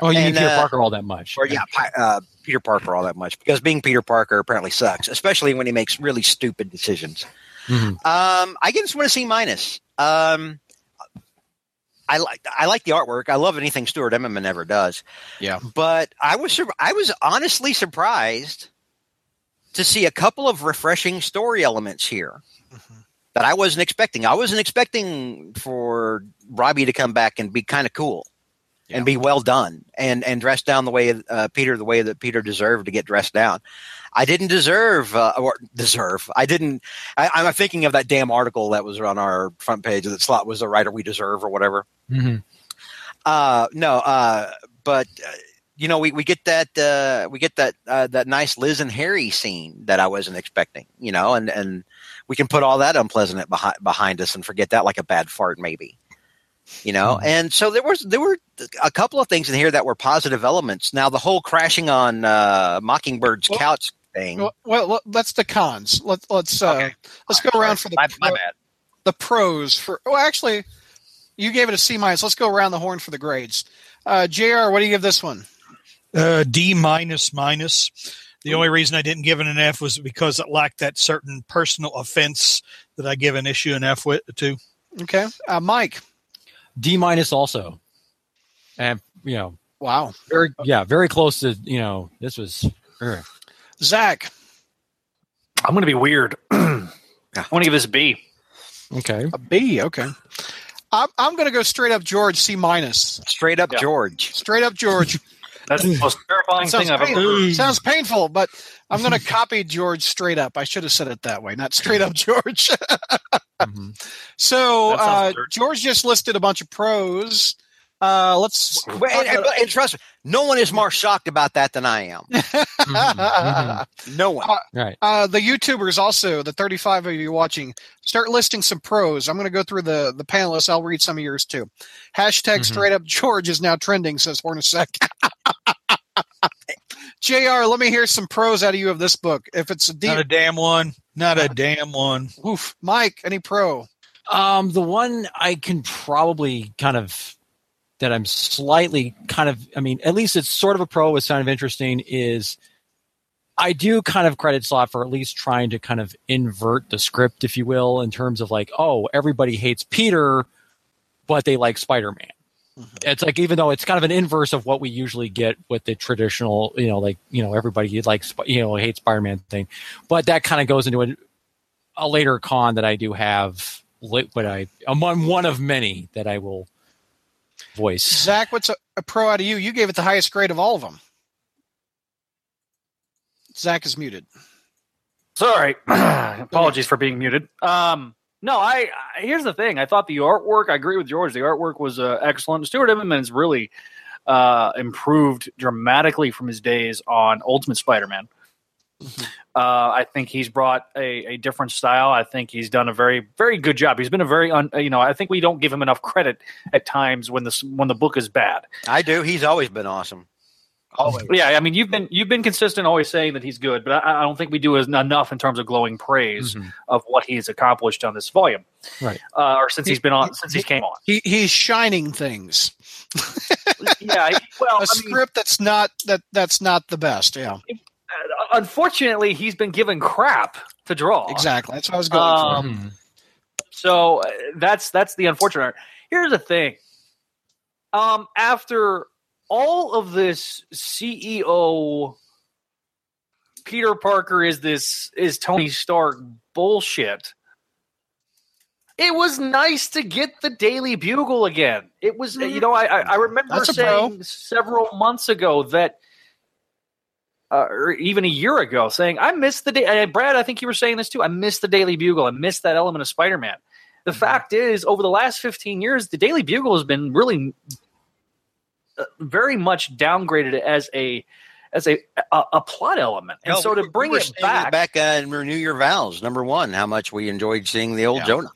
Oh, you And, need Peter uh, Parker all that much? or yeah, Pi- uh, Peter Parker all that much because being Peter Parker apparently sucks, especially when he makes really stupid decisions. Mhm. Um, I give this one a C minus. Um, I like I like the artwork. I love anything Stuart Immonen ever does. Yeah. but I was sur- I was honestly surprised to see a couple of refreshing story elements here that I wasn't expecting. I wasn't expecting for Robbie to come back and be kind of cool Yeah. and be well done and and dressed down the way uh, Peter the way that Peter deserved to get dressed down. I didn't deserve uh, or deserve. I didn't. I, I'm thinking of that damn article that was on our front page that Slott was the writer we deserve or whatever. Mhm. Uh, no, uh, but uh, you know, we, we get that uh, we get that uh, that nice Liz and Harry scene that I wasn't expecting. You know, and and we can put all that unpleasant behind behind us and forget that like a bad fart, maybe. You know, and so there was there were a couple of things in here that were positive elements. Now the whole crashing on uh, Mockingbird's Well- couch thing. Well, well, that's the cons. Let, let's uh, Okay. let's go around for the my, my bad. the pros for. Well, actually, you gave it a C minus. Let's go around the horn for the grades. Uh, Jr. What do you give this one? Uh, D minus minus. The only reason I didn't give it an F was because it lacked that certain personal offense that I give an issue an F with to. Okay, uh, Mike. D minus also, and you know, Wow, very yeah, very close to you know. This was er. Zach. I'm going to be weird. I'm going to give this a B. okay. A B. Okay. I'm, I'm going to go straight up George C minus. Straight up Yeah. George. Straight up George. That's the most terrifying thing I've pain- ever heard. sounds painful, but I'm going to copy George straight up. I should have said it that way, not straight up George. Mhm. so uh. George just listed a bunch of pros. Uh, let's. Wait, and, and- and trust me, no one is more shocked about that than I am. Mhm. No one. Right. Uh, the YouTubers also, the 35 of you watching, start listing some pros. I'm going to go through the the panelists. I'll read some of yours too. Hashtag Mhm. straight up George is now trending, says Hornacek. JR, let me hear some pros out of you of this book. If it's a D, Not a damn one. Not a damn one. oof. Mike, any pro? Um, the one I can probably kind of that I'm slightly kind of, I mean, at least it's sort of a pro. It's kind of interesting. Is I do kind of credit Slott for at least trying to kind of invert the script, if you will, in terms of like, oh, everybody hates Peter, but they like Spider Man. It's like even though it's kind of an inverse of what we usually get with the traditional, you know, like you know everybody like Sp- you know hates Spider-Man thing, but that kind of goes into a, a later con that I do have. li- But I among one of many that I will voice. Zach, what's a, a pro out of you? You gave it the highest grade of all of them. Zach is muted. Sorry, apologies for being muted. Um, no, I, I here's the thing. I thought the artwork. I agree with George. The artwork was uh, excellent. Stuart Immonen's really uh, improved dramatically from his days on Ultimate Spider-Man. Uh, I think he's brought a, a different style. I think he's done a very, very good job. He's been a very, un, you know, I think we don't give him enough credit at times when the when the book is bad. I do. He's always been awesome. Always. Yeah, I mean, you've been you've been consistent, always saying that he's good, but I, I don't think we do enough in terms of glowing praise Mhm. of what he's accomplished on this volume, Right. uh, or since he's been on since he came on. He he's shining things. yeah, he- well, A I mean, script that's not that that's not the best. Yeah, uh, unfortunately, he's been given crap to draw. exactly. That's what I was going Um, Mhm. So uh, that's that's the unfortunate. Here's the thing. Um, after all of this CEO Peter Parker is this is Tony Stark bullshit. It was nice to get the Daily Bugle again. It was, you know, I I, remember That's saying several months ago that, uh, or even a year ago, saying I missed the day. Brad, I think you were saying this too. I missed the Daily Bugle. I missed that element of Spider-Man. The fact is, over the last 15 years, the Daily Bugle has been really very much downgraded as a as a a, a plot element. And Hell, so to bring we were it back, back uh, and renew your vows. Number one, how much we enjoyed seeing the old Yeah. Jonah.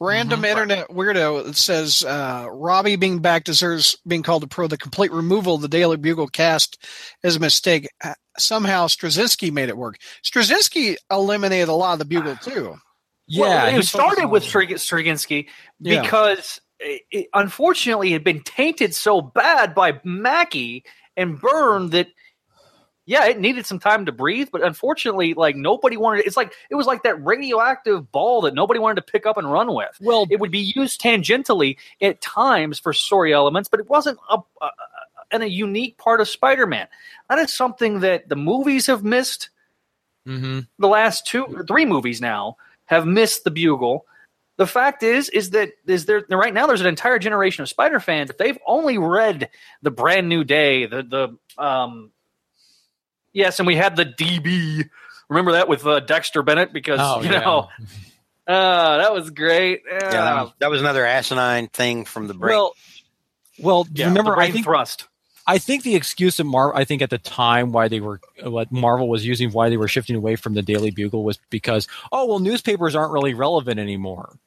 Random Mm-hmm. internet weirdo that says uh, Robbie being back deserves being called a pro. The complete removal of the Daily Bugle cast is a mistake. Uh, Somehow Straczynski made it work. Straczynski eliminated a lot of the Bugle too. Yeah, well, it he started with focused Strig- Straczynski Yeah. because it, it, unfortunately it had been tainted so bad by Mackie and Byrne that yeah, it needed some time to breathe, but unfortunately, like nobody wanted. It's like it was like that radioactive ball that nobody wanted to pick up and run with. well, It would be used tangentially at times for story elements, but it wasn't a, a, a, a unique part of Spider-Man. That is something that the movies have missed mhm. the last two three movies now have missed the bugle. The fact is, is that is there right now? There's an entire generation of Spider fans. If they've only read the Brand New Day, the the um, yes, and we had the DB. Remember that with uh, Dexter Bennett because Oh, you yeah. know uh, that was great. Yeah, that was, that was another asinine thing from the break. well, well. Yeah, remember, the I think thrust. I think the excuse of Marvel, I think at the time why they were, what Marvel was using, why they were shifting away from the Daily Bugle was because, oh, well, newspapers aren't really relevant anymore.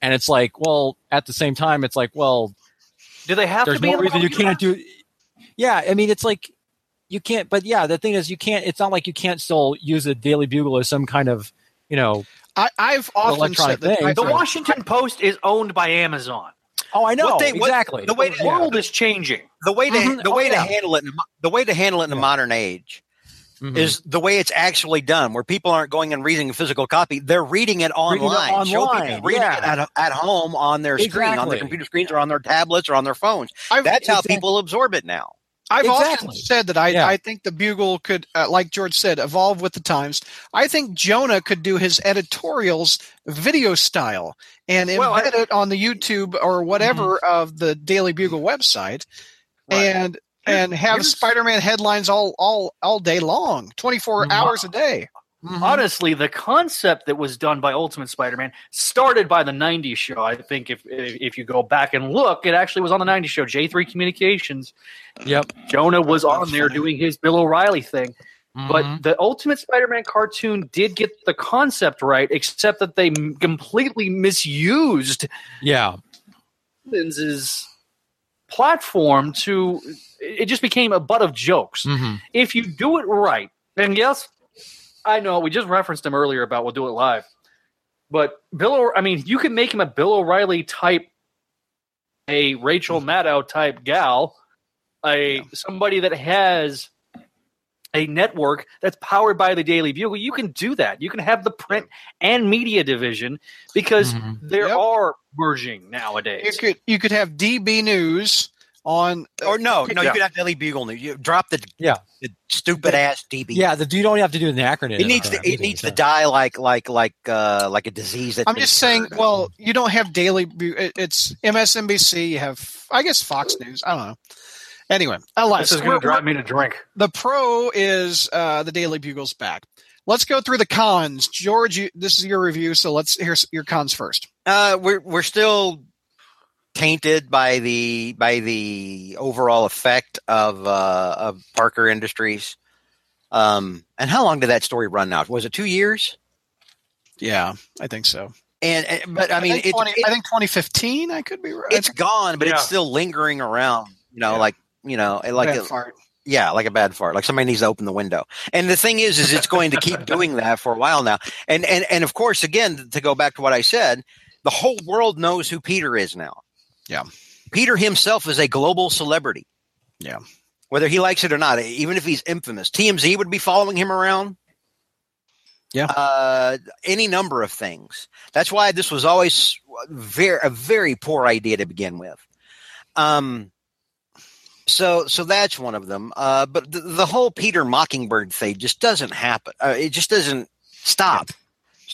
And it's like, well, at the same time, it's like, well, Do they have there's to be? no reason you can't do. Yeah, I mean, it's like you can't. But yeah, the thing is, you can't. It's not like you can't still use a Daily Bugle as some kind of, you know. I, I've often Electronic said that. thing. The Right. Washington Post is owned by Amazon. Oh, I know What they- what- exactly. the way The to- Yeah. world is changing. the way to Mhm. the Oh, way to yeah. handle it in, the way to handle it in the modern age Mhm. is the way it's actually done, where people aren't going and reading a physical copy; they're reading it Reading it online. Show people online, reading yeah. it at, at home on their screen, on their computer screens, or on their tablets, or on their phones. I've, That's how exactly. people absorb it now. I've often said that I, Yeah. I think the Bugle could, uh, like George said, evolve with the times. I think Jonah could do his editorials video style and Well, I- embed it on the YouTube or whatever of the Daily Bugle website, Right. and and have here's- Spider-Man headlines all all all day long, twenty Mhm. hours a day. Mhm. honestly, the concept that was done by Ultimate Spider-Man started by the '90s show. I think if if you go back and look, it actually was on the '90s show. J3 Communications. Yep. Jonah was on That's there funny. doing his Bill O'Reilly thing. But Mhm. the Ultimate Spider-Man cartoon did get the concept right, except that they m- completely misused yeah. Vince's platform to. It just became a butt of jokes. Mhm. if you do it right, and yes, I know we just referenced him earlier about we'll do it live, but Bill, O- I mean, you can make him a Bill O'Reilly type, a Rachel Maddow type gal, a somebody that has a network that's powered by the Daily Bugle. You can do that. You can have the print and media division because Mhm. there Yep. are merging nowadays. You could you could have DB News on. Or no, no, Yeah. you could have Daily Bugle News. You drop the, Yeah. the stupid ass DB. Yeah, the, you don't have to do an acronym. It needs to it needs to die like like like uh like a disease that I'm just saying. Well, you don't have daily. It's MSNBC. You have, I guess, Fox News. I don't know. Anyway, alas, This is going to drive me to drink. the pro is uh, the Daily Bugle's back. Let's go through the cons. George, you, this is your review, so let's hear your cons first. Uh, we're we're still tainted by the by the overall effect of uh, of Parker Industries. Um, and how long did that story run now? Was it two years? Yeah, I think so. And, and but I mean, think it's 20 it- I think 2015. I could be right. it's gone, but Yeah. it's still lingering around. You know, Yeah. like you know, like Bad a, fart. yeah, like a bad fart. Like somebody needs to open the window. And the thing is, is it's going to keep doing that for a while now. And and and of course, again, to go back to what I said, the whole world knows who Peter is now. Yeah. Peter himself is a global celebrity. Yeah. Whether he likes it or not, even if he's infamous, TMZ would be following him around. Yeah. Uh, any number of things. That's why this was always very a very poor idea to begin with. Um, so so that's one of them. Uh, but the, the whole Peter Mockingbird thing just doesn't happen. Uh, it just doesn't stop.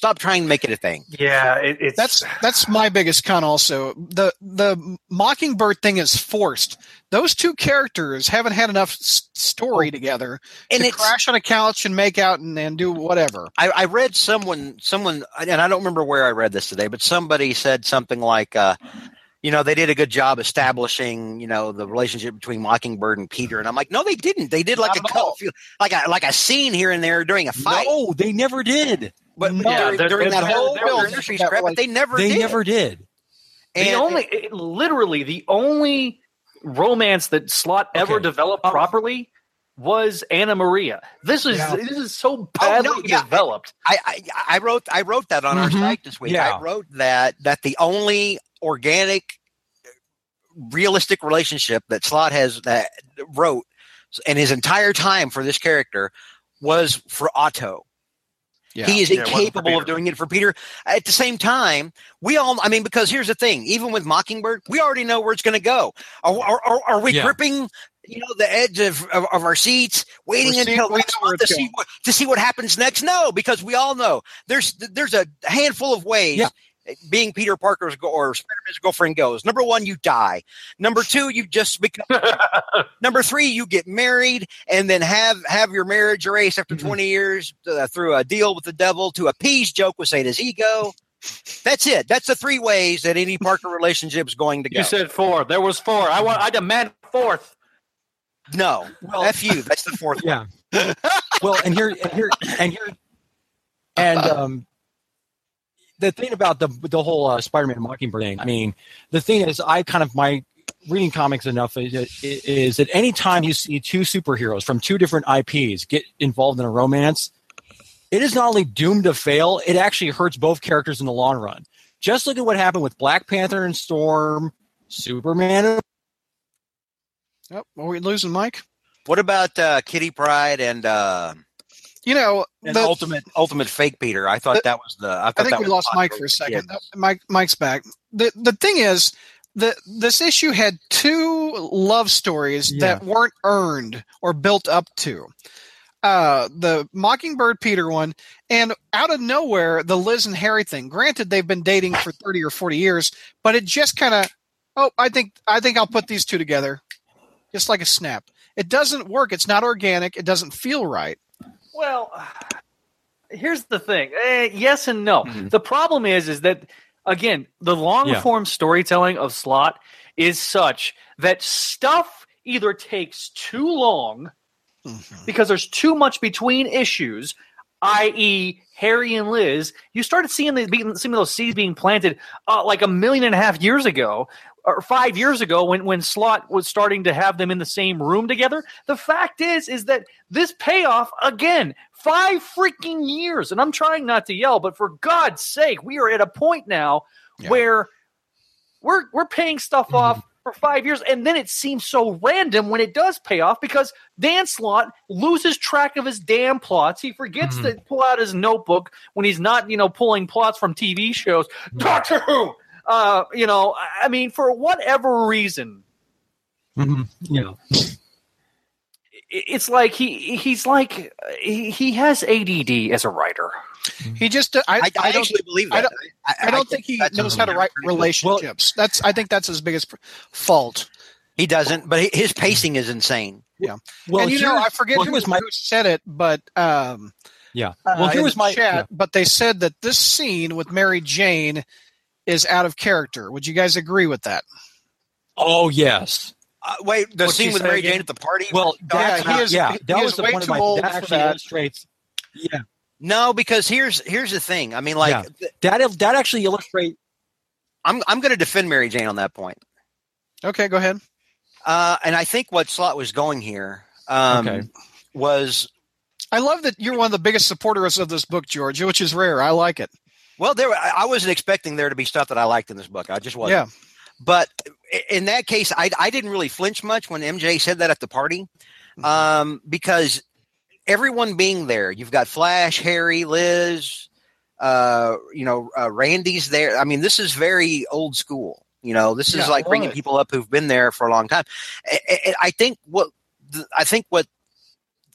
Stop trying to make it a thing. Yeah, it, it's That's that's my biggest con. Also, the the Mockingbird thing is forced. Those two characters haven't had enough s- story together And to crash on a couch and make out and, and do whatever. I, I read someone someone and I don't remember where I read this today, but somebody said something like uh you know, they did a good job establishing, you know, the relationship between Mockingbird and Peter. And I'm like, no, they didn't. They did like Not a at couple, like a like a scene here and there during a fight. No, they never did. but no, during, they're- during that they're- whole they're- Bill they're- Industries crap, was- but they never They did. never did. the And- only it- literally the only romance that Slott ever Okay. developed properly was Anna Maria. This is Yeah. this is so Oh, badly no, yeah. developed. I, I I wrote I wrote that on our Mhm. site this week. Yeah. I wrote that that the only organic, realistic relationship that Slot has that wrote in his entire time for this character was for Otto. Yeah. He is Yeah, it wasn't for incapable of doing it for Peter. At the same time, we all, I mean, because here's the thing, even with Mockingbird, we already know where it's going to go. Are, are, are, are we Yeah. gripping, you know, the edge of, of, of our seats, waiting We're until we next know month to see, what, to see what happens next? No, because we all know there's, there's a handful of ways Yeah. Being Peter Parker's go, or Spider-Man's girlfriend goes. Number one, you die. Number two, you just become. number three, you get married and then have have your marriage erased after Mhm. 20 years uh, through a deal with the devil to appease Joke with Satan's ego. That's it. That's the three ways that any Parker relationship is going to go. You said four. There was four. I want. I demand fourth. no. well, F you. That's the fourth one. Yeah. well, and here, and here, and here, and um, the thing about the the whole uh, Spider-Man Mockingbird thing. I mean, the thing is, I kind of my reading comics enough is, is that anytime you see two superheroes from two different IPs get involved in a romance, it is not only doomed to fail; it actually hurts both characters in the long run. Just look at what happened with Black Panther and Storm, Superman. and- Oh, are we losing Mike? What about uh, Kitty Pryde and uh, You know, the- Ultimate Ultimate Fake Peter? I thought The- that was the. I, thought I think that we was lost Mike for a second. kids. Uh, Mike, Mike's back. the The thing is, the this issue had two love stories Yeah. that weren't earned or built up to. Uh, the Mockingbird Peter one, and out of nowhere, the Liz and Harry thing. Granted, they've been dating for thirty or forty years, but it just kind of, oh, I think I think I'll put these two together, just like a snap. It doesn't work. It's not organic. It doesn't feel right. Well, here's the thing. Eh, yes and no. Mhm. The problem is, is that again, the long Yeah. form storytelling of Slott is such that stuff either takes too long because there's too much between issues, i.e., Harry and Liz. You started seeing the seeing those seeds being planted uh, like a million and a half years ago. Or five years ago, when when Slott was starting to have them in the same room together, the fact is, is that this payoff again, five freaking years, and I'm trying not to yell, but for God's sake, we are at a point now Yeah. where we're we're paying stuff Mhm. off for five years, and then it seems so random when it does pay off because Dan Slott loses track of his damn plots. He forgets Mhm. to pull out his notebook when he's not, you know, pulling plots from TV shows. Doctor Who, uh, you know, I- I mean, for whatever reason, Yeah. It's like he he's like he, he has ADD as a writer. He just I, I, I, I don't actually believe I that. don't- I don't think he knows how to write pretty good. relationships. that's I think that's his biggest fault. He doesn't, but his pacing is insane. Yeah. Well, and you know, I forget well, who, was my who said it, but um, yeah. uh, Well, here was my chat. yeah. But they said that this scene with Mary Jane is out of character. Would you guys agree with that? Oh yes. Uh, wait, the What'd scene with Mary again? Jane at the party? Well, No, that's he not- is- yeah, he that is was the way too my. old That for actually that. illustrates. Yeah, no, because here's here's the thing. I mean, like, Yeah. th- that that actually illustrates. I'm I'm going to defend Mary Jane on that point. Okay, go ahead. Uh, and I think what Slott was going here um, Okay. was I love that you're one of the biggest supporters of this book, George, which is rare. I like it. Well, there. I wasn't expecting there to be stuff that I liked in this book. I just wasn't. Yeah. But in that case, I I didn't really flinch much when MJ said that at the party, Mm-hmm. um, because everyone being there, you've got Flash, Harry, Liz, uh, you know, uh, Randy's there. I mean, this is very old school. You know, this is Yeah, like bringing it. people up who've been there for a long time. I, I- I think what I think what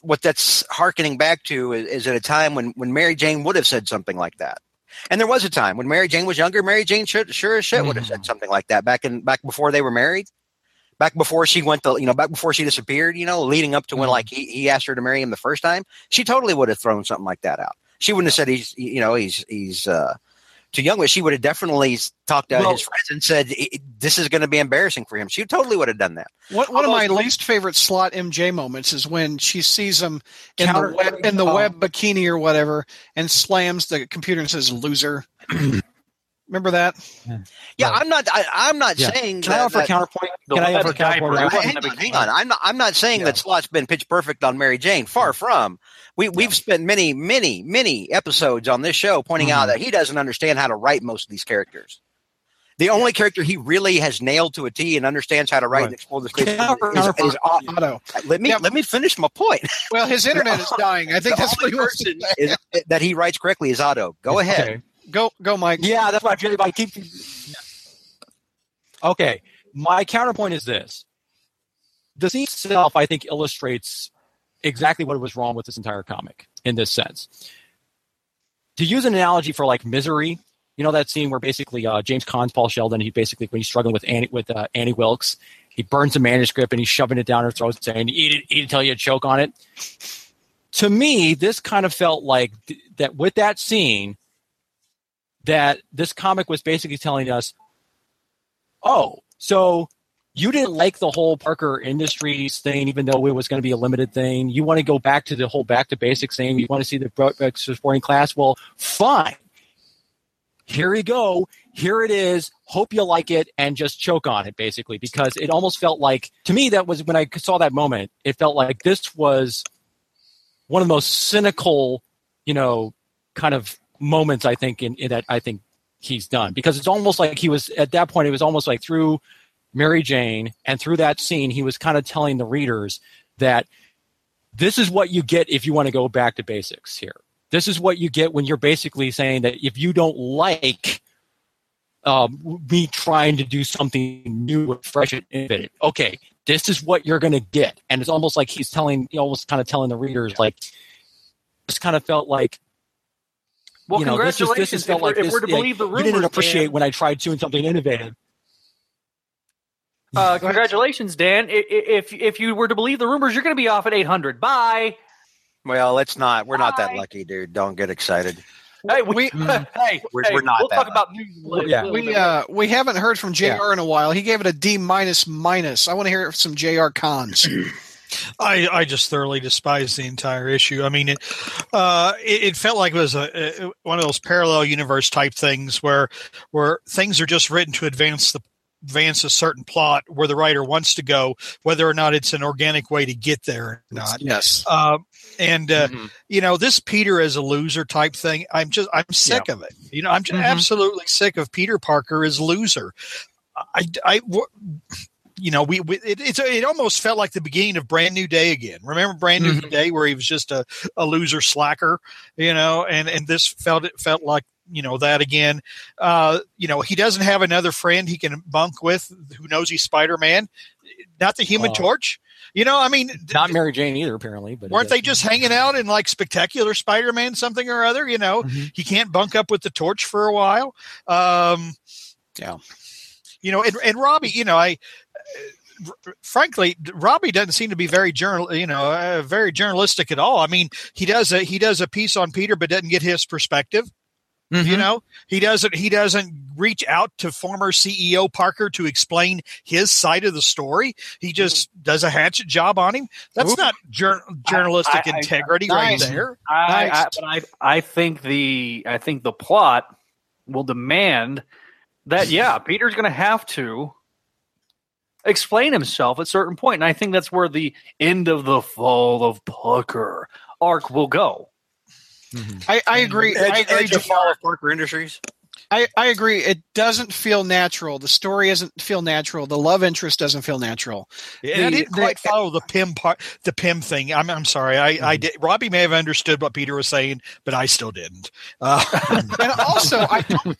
what that's harkening back to is, is at a time when when Mary Jane would have said something like that. And there was a time when Mary Jane was younger. Mary Jane sure, sure as shit would have said something like that back in back before they were married, back before she went to you know back before she disappeared. You know, leading up to when like he, he asked her to marry him the first time, she totally would have thrown something like that out. She wouldn't have said he's you know he's he's uh, too young, but she would have definitely talked to Well- his friends and said "I- I- this is going to be embarrassing for him. She totally would have done that. One, one of my Almost- least favorite Slott MJ moments is when she sees him in Counter- the web, in the um, web bikini or whatever, and slams the computer and says "loser." Remember that? Yeah, Right. I'm not. I, I'm not Yeah. saying. Can I that- offer a that- counterpoint? The Can I web offer a guy counterpoint? for- I Hang want- wasn't a on, big hang on. I'm not. I'm not saying Yeah. that Slott's been pitch perfect on Mary Jane. Far from. We we've spent many, many, many episodes on this show pointing out Mhm. that he doesn't understand how to write most of these characters. The only character he really has nailed to a T and understands how to write Right. and explore the script is, Counter- is, is. Otto. let me Yeah. let me finish my point. Well, his internet is dying. I think The that's what only he wants to person is, that he writes correctly is Otto. Go ahead. Okay. Go, go, Mike. Yeah, that's what I really I keep. Okay, my counterpoint is this: the scene itself, I think, illustrates exactly what was wrong with this entire comic in this sense. To use an analogy for like misery, you know that scene where basically uh, James Caan's Paul Sheldon, he basically when he's struggling with Annie with uh, Annie Wilkes, he burns a manuscript and he's shoving it down her throat, saying "Eat it, eat it till you choke on it." To me, this kind of felt like th- that with that scene, that this comic was basically telling us, oh, so you didn't like the whole Parker Industries thing, even though it was going to be a limited thing. You want to go back to the whole back to basics thing. You want to see the uh, supporting class. Well, fine. Here you go. Here it is. Hope you like it and just choke on it, basically, because it almost felt like, to me, that was when I saw that moment, it felt like this was one of the most cynical, you know, kind of moments I think in, in that I think he's done because it's almost like he was at that point it was almost like through Mary Jane and through that scene he was kind of telling the readers that this is what you get if you want to go back to basics here. This is what you get when you're basically saying that if you don't like um, me trying to do something new, fresh, and innovative, okay, this is what you're going to get. And it's almost like he's telling, almost kind of telling the readers, like, just kind of felt like Well, you know, this is congratulations. this is felt if, we're, like if this. we're to believe the you rumors, didn't appreciate Dan, when I tried doing something innovative. Uh, congratulations, Dan. I- i- If if you were to believe the rumors, you're going to be off at 800. Bye. Well, let's not. We're not that lucky, dude. Don't get excited. Hey, we, We- hey, We're- hey, we're not We'll that talk bad. about news. later. Yeah. We uh, we haven't heard from Jr. in a while. He gave it a D minus minus. I want to hear some Jr. cons. I, I just thoroughly despise the entire issue. I mean, it, uh, it, it felt like it was a, a one of those parallel universe type things where where things are just written to advance the advance a certain plot where the writer wants to go, whether or not it's an organic way to get there or not. yes. Uh, and uh, Mhm. you know this Peter as a loser type thing. I'm just I'm sick of it. You know I'm just Mhm. absolutely sick of Peter Parker as loser. I, I w- you know we, we it, it's it almost felt like the beginning of Brand New Day again. Remember Brand New Day where he was just a, a loser slacker, you know, and and this felt it felt like you know that again. Uh, you know he doesn't have another friend he can bunk with who knows he's Spider Man. not the Human Oh. Torch. You know, I mean, Not Mary Jane either, apparently. But weren't they just hanging out in like spectacular Spider-Man something or other? You know, Mhm. he can't bunk up with the Torch for a while. Um, Yeah. you know, and, and Robbie, you know, I. uh, Frankly, Robbie doesn't seem to be very journal, you know, uh, very journalistic at all. I mean, he does a he does a piece on Peter, but doesn't get his perspective. Mm-hmm. You know, he doesn't he doesn't reach out to former CEO Parker to explain his side of the story. He just does a hatchet job on him. That's Ooh. not jour- journalistic I- I- integrity Nice. right there. I, I, but I, I think the I think the plot will demand that yeah, Peter's going to have to explain himself at a certain point, and I think that's where the end of the fall of Parker arc will go. I, I agree. I agree. Edge of Parker Industries. I, I agree. It doesn't feel natural. The story doesn't feel natural. The love interest doesn't feel natural. And I didn't the- quite follow the Pym part, the Pym thing. I'm, I'm sorry. I, I did. Robbie may have understood what Peter was saying, but I still didn't. Uh, and also, I don't,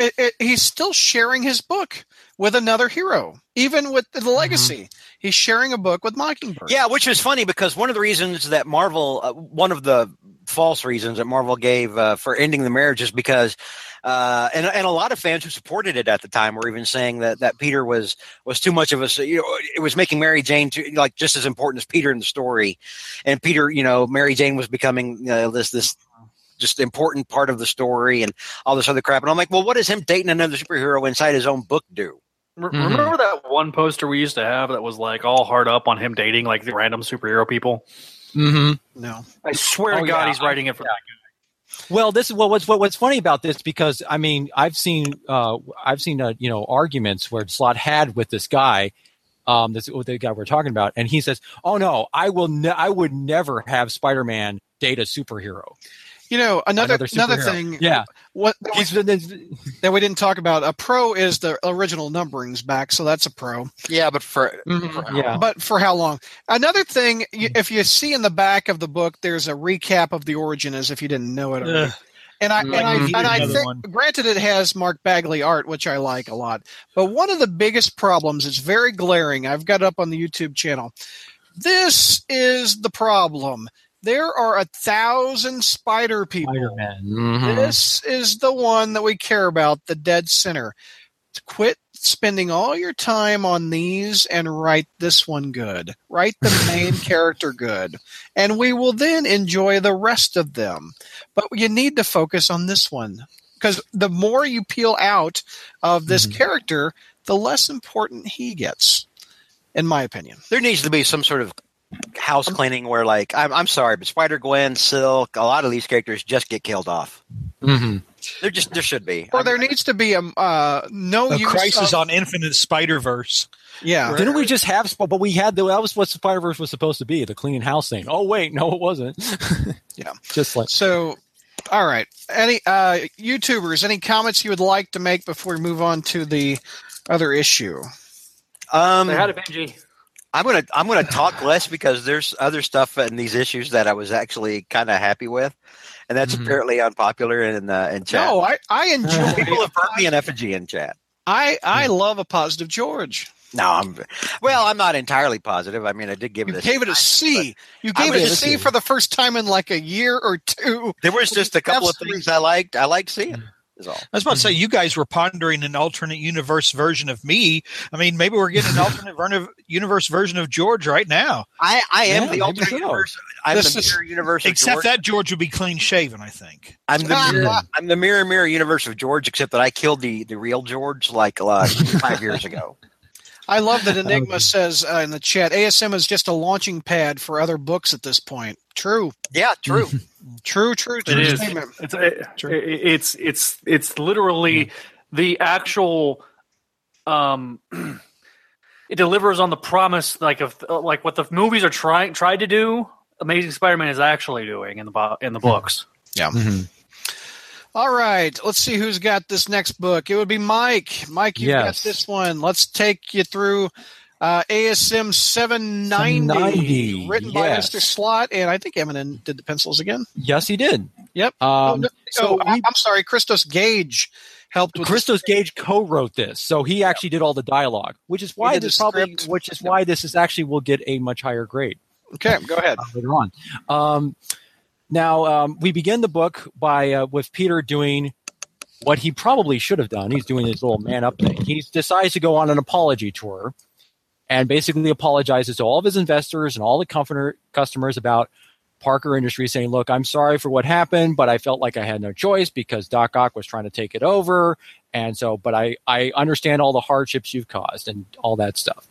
it, it, he's still sharing his book with another hero, even with the legacy. He's sharing a book with Mockingbird. Yeah, which is funny because one of the reasons that Marvel, uh, one of the false reasons that Marvel gave uh, for ending the marriage is because, uh, and and a lot of fans who supported it at the time were even saying that that Peter was was too much of a, you know, it was making Mary Jane too, like just as important as Peter in the story, and Peter, you know, Mary Jane was becoming uh, this this just important part of the story and all this other crap. And I'm like, well, what does him dating another superhero inside his own book do? Re- Mhm. Remember that one poster we used to have that was like all hard up on him dating like the random superhero people? Mm-hmm. No. I swear Oh, to God, yeah. he's writing it for that guy. Well, this is what what's what, what's funny about this because I mean I've seen uh, I've seen uh, you know arguments where Slott had with this guy, um, this the guy we're talking about, and he says, "Oh no, I will, ne- I would never have Spider Man date a superhero." You know, another another, superhero. thing. Uh, yeah, What he's that we didn't talk about. A pro is the original numberings back, so that's a pro. Yeah, but for mm-hmm. yeah. But for how long? Another thing, you, mm-hmm. if you see in the back of the book, there's a recap of the origin, as if you didn't know it. already. Ugh. And I and I Mhm. and I think, one. granted, it has Mark Bagley art, which I like a lot. But one of the biggest problems, it's very glaring. I've got it up on the YouTube channel. This is the problem. There are a thousand spider people. Spider-Man. Mhm. This is the one that we care about, the dead center. Quit spending all your time on these and write this one good. Write the main character good. And we will then enjoy the rest of them. But you need to focus on this one. Because the more you peel out of this character, the less important he gets, in my opinion. there needs to be some sort of house cleaning where like I'm, I'm sorry but spider gwen silk a lot of these characters just get killed off Mhm. there just there should be Or there needs to be a uh, no a use crisis of- on Infinite Spider Verse. yeah. Didn't we just have? But we had the, that was what Spider Verse was supposed to be, the cleaning house thing. Oh wait, no, it wasn't. Yeah. just like So, all right. Any uh, YouTubers, any comments you would like to make before we move on to the other issue? um They had a Benji. I'm gonna i'm gonna talk less because there's other stuff in these issues that i was actually kind of happy with and that's Mhm. apparently unpopular in uh, in chat No, I, I enjoy. people have burned me an effigy in chat I I love a positive George. no i'm well i'm not entirely positive i mean i did give You it a gave it a C. You gave it a just- C for the first time in like a year or two. there was just a couple of things i liked i liked seeing is all I was about to say you guys were pondering an alternate universe version of me. I mean, maybe we're getting an alternate universe version of George right now. i i am Yeah, the alternate so. universe i'm This the is- mirror universe of Except George. that George would be clean shaven. I think. I'm the mirror. I'm the mirror mirror universe of George, except that I killed the the real George like uh, five years ago. I love that Enigma says uh, in the chat ASM is just a launching pad for other books at this point. True. Yeah, true. True, true, true It is. statement. It's it, it's it's it's literally the actual um it delivers on the promise like of like what the movies are trying tried to do amazing spider-man is actually doing in the bo- in the books All right, let's see who's got this next book. It would be Mike. Mike, you've Yes. got this one. Let's take you through uh, ASM 790, 790, written by. Mr. Slott, and I think Immonen did the pencils again. yes, he did. Yep. Um, oh, so I- we, I'm sorry, Christos Gage helped with Christos Gage co-wrote this, so he actually did all the dialogue, which is why this probably, which is why this is actually will get a much higher grade. Okay, go ahead. uh, later on. Um, now um, we begin the book by uh, with Peter doing what he probably should have done. He's doing his little man up thing. He decides to go on an apology tour and basically apologizes to all of his investors and all the comforter, customers about Parker Industries, saying, "Look, I'm sorry for what happened, but I felt like I had no choice because Doc Ock was trying to take it over, and so, but I I understand all the hardships you've caused and all that stuff."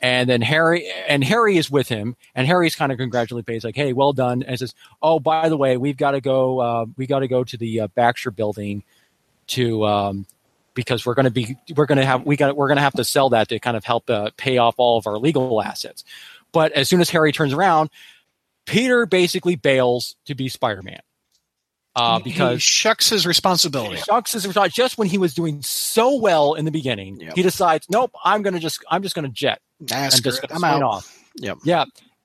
And then Harry and Harry is with him, and Harry's kind of congratulating. He's like, "Hey, well done!" And says, "Oh, by the way, we've got to go. Uh, we got to go to the uh, Baxter Building to um, because we're going to be we're going to have we got we're going to have to sell that to kind of help uh, pay off all of our legal assets." But as soon as Harry turns around, Peter basically bails to be Spider Man uh, he because shucks his responsibility. Shucks is responsible. Just when he was doing so well in the beginning, Yep. he decides, nope, I'm gonna just I'm just gonna jet Nah, and just it. gonna I'm out. off. Yep. Yeah.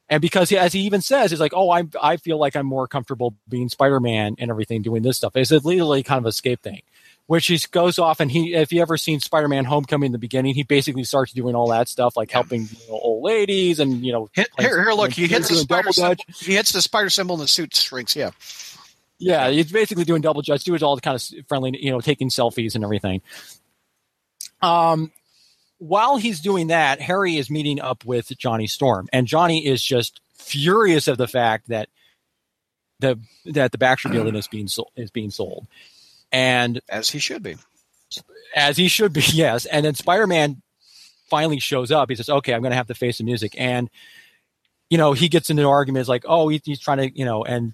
And because he, as he even says, he's like, oh, I'm I feel like I'm more comfortable being Spider Man and everything doing this stuff. It's literally kind of escape thing. Which he goes off and he, if you ever seen Spider Man Homecoming in the beginning, he basically starts doing all that stuff, like helping you know, old ladies and you know. Hit, here, here, look. He hits the spider double symbol. dutch. He hits the spider symbol, and the suit shrinks. Yeah. Yeah, he's basically doing double judge, doing all the kind of friendly, you know, taking selfies and everything. Um, while he's doing that, Harry is meeting up with Johnny Storm, and Johnny is just furious of the fact that the that the Baxter building is being sold, is being sold, and As he should be. as he should be, yes. And then Spider Man finally shows up. He says, "Okay, I'm going to have to face the music." And you know, he gets into an argument. It's like, "Oh, he, he's trying to," you know, and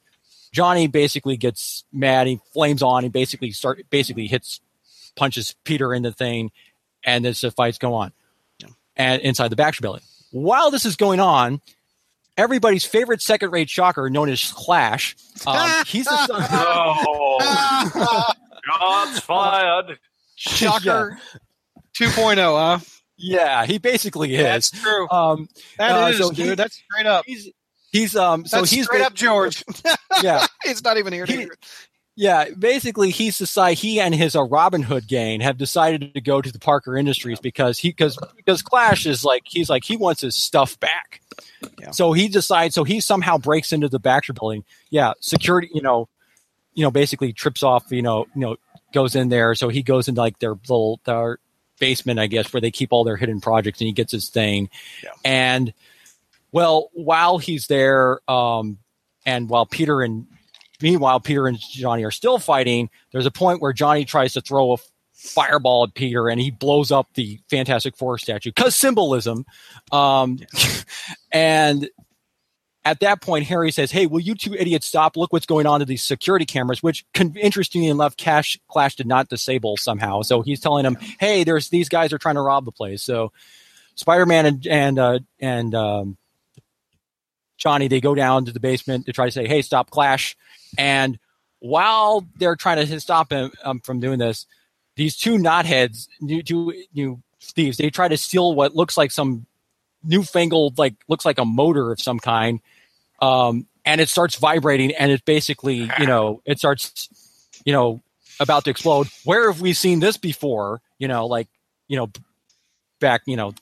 Johnny basically gets mad. He flames on. He basically start basically hits, punches Peter in the thing, and then the fights go on, and inside the Baxter building. While this is going on. Everybody's favorite second-rate shocker, known as Clash, um, he's the son. Oh, shots fired. Shocker 2.0, huh? yeah, he basically is. That's true. Um, That uh, is, so dude. he- That's straight up. he's he's um so That's he's straight up George. yeah He's not even here. To He- hear yeah basically he's decided he and his uh, Robin Hood gang have decided to go to the Parker Industries because he because because Clash is like he's like he wants his stuff back. Yeah. So he decides so he somehow breaks into the Baxter building. Yeah, security, you know, you know basically trips off, you know, you know goes in there so he goes into like their little their basement I guess where they keep all their hidden projects and he gets his thing. Yeah. And well, while he's there um and while Peter and meanwhile Peter and Johnny are still fighting, there's a point where Johnny tries to throw a fireball at Peter and he blows up the Fantastic Four statue because symbolism. Um, and at that point, Harry says, "Hey, will you two idiots stop? Look what's going on to these security cameras." Which, con- interestingly enough, Cash Clash did not disable somehow. So he's telling them, "Hey, there's these guys are trying to rob the place." So Spider-Man and and uh, and um, Johnny they go down to the basement to try to say, "Hey, stop Clash!" And while they're trying to stop him um, from doing this, these two knotheads, new two new thieves, they try to steal what looks like some newfangled, like looks like a motor of some kind, um, and it starts vibrating, and it basically, you know, it starts, you know, about to explode. Where have we seen this before? You know, like, you know, back, you know,